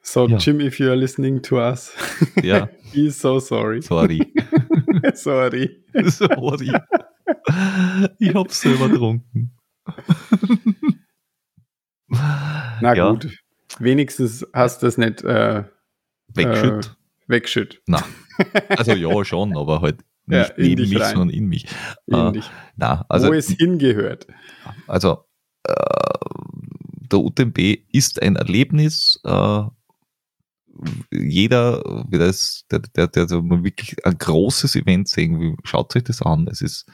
So, Ja. Jim, if you are listening to us, Ja, he's so sorry. sorry. sorry. sorry. Ich hab's selber getrunken. Na Ja. gut. Wenigstens hast du es nicht äh, Wegschütt. wegschütt. Na, also ja, schon, aber halt Ja, nicht in neben mich, rein. sondern in mich. In Äh, dich. na, also, Wo es hingehört. also äh, der UTMB ist ein Erlebnis. Äh, jeder, das, der, der, der, der wirklich ein großes Event sehen will, schaut euch das an. Es ist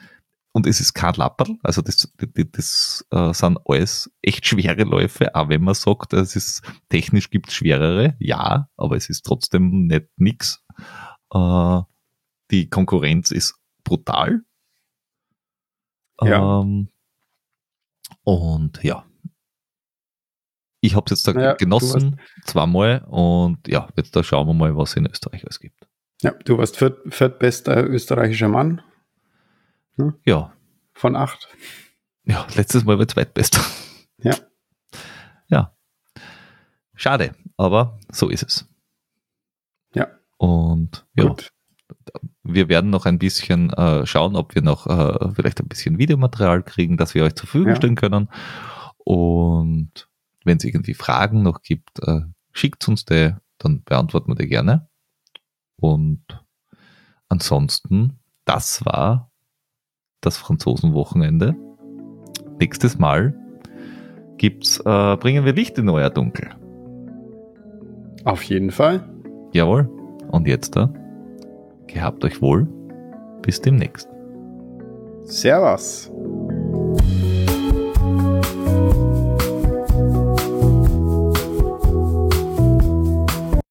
und es ist kein Lapperl, also das, das, das äh, sind alles echt schwere Läufe, auch wenn man sagt, es ist technisch gibt es schwerere, ja, aber es ist trotzdem nicht nix. Äh, die Konkurrenz ist brutal. Ja. Ähm, und ja. Ich habe es jetzt da Ja, genossen, zweimal, und ja, jetzt da schauen wir mal, was es in Österreich alles gibt. Ja, du warst viert, viertbester österreichischer Mann Ja, von acht. ja, letztes Mal war zweitbester. Ja. Ja. Schade, aber so ist es. Ja. Und ja, Gut. wir werden noch ein bisschen äh, schauen, ob wir noch äh, vielleicht ein bisschen Videomaterial kriegen, das wir euch zur Verfügung Ja. stellen können. Und wenn es irgendwie Fragen noch gibt, äh, schickt uns die, dann beantworten wir die gerne. Und ansonsten, das war das Franzosenwochenende. Nächstes Mal gibt's, äh, bringen wir Licht in euer Dunkel. Auf jeden Fall. Jawohl. Und jetzt da, gehabt euch wohl. Bis demnächst. Servus.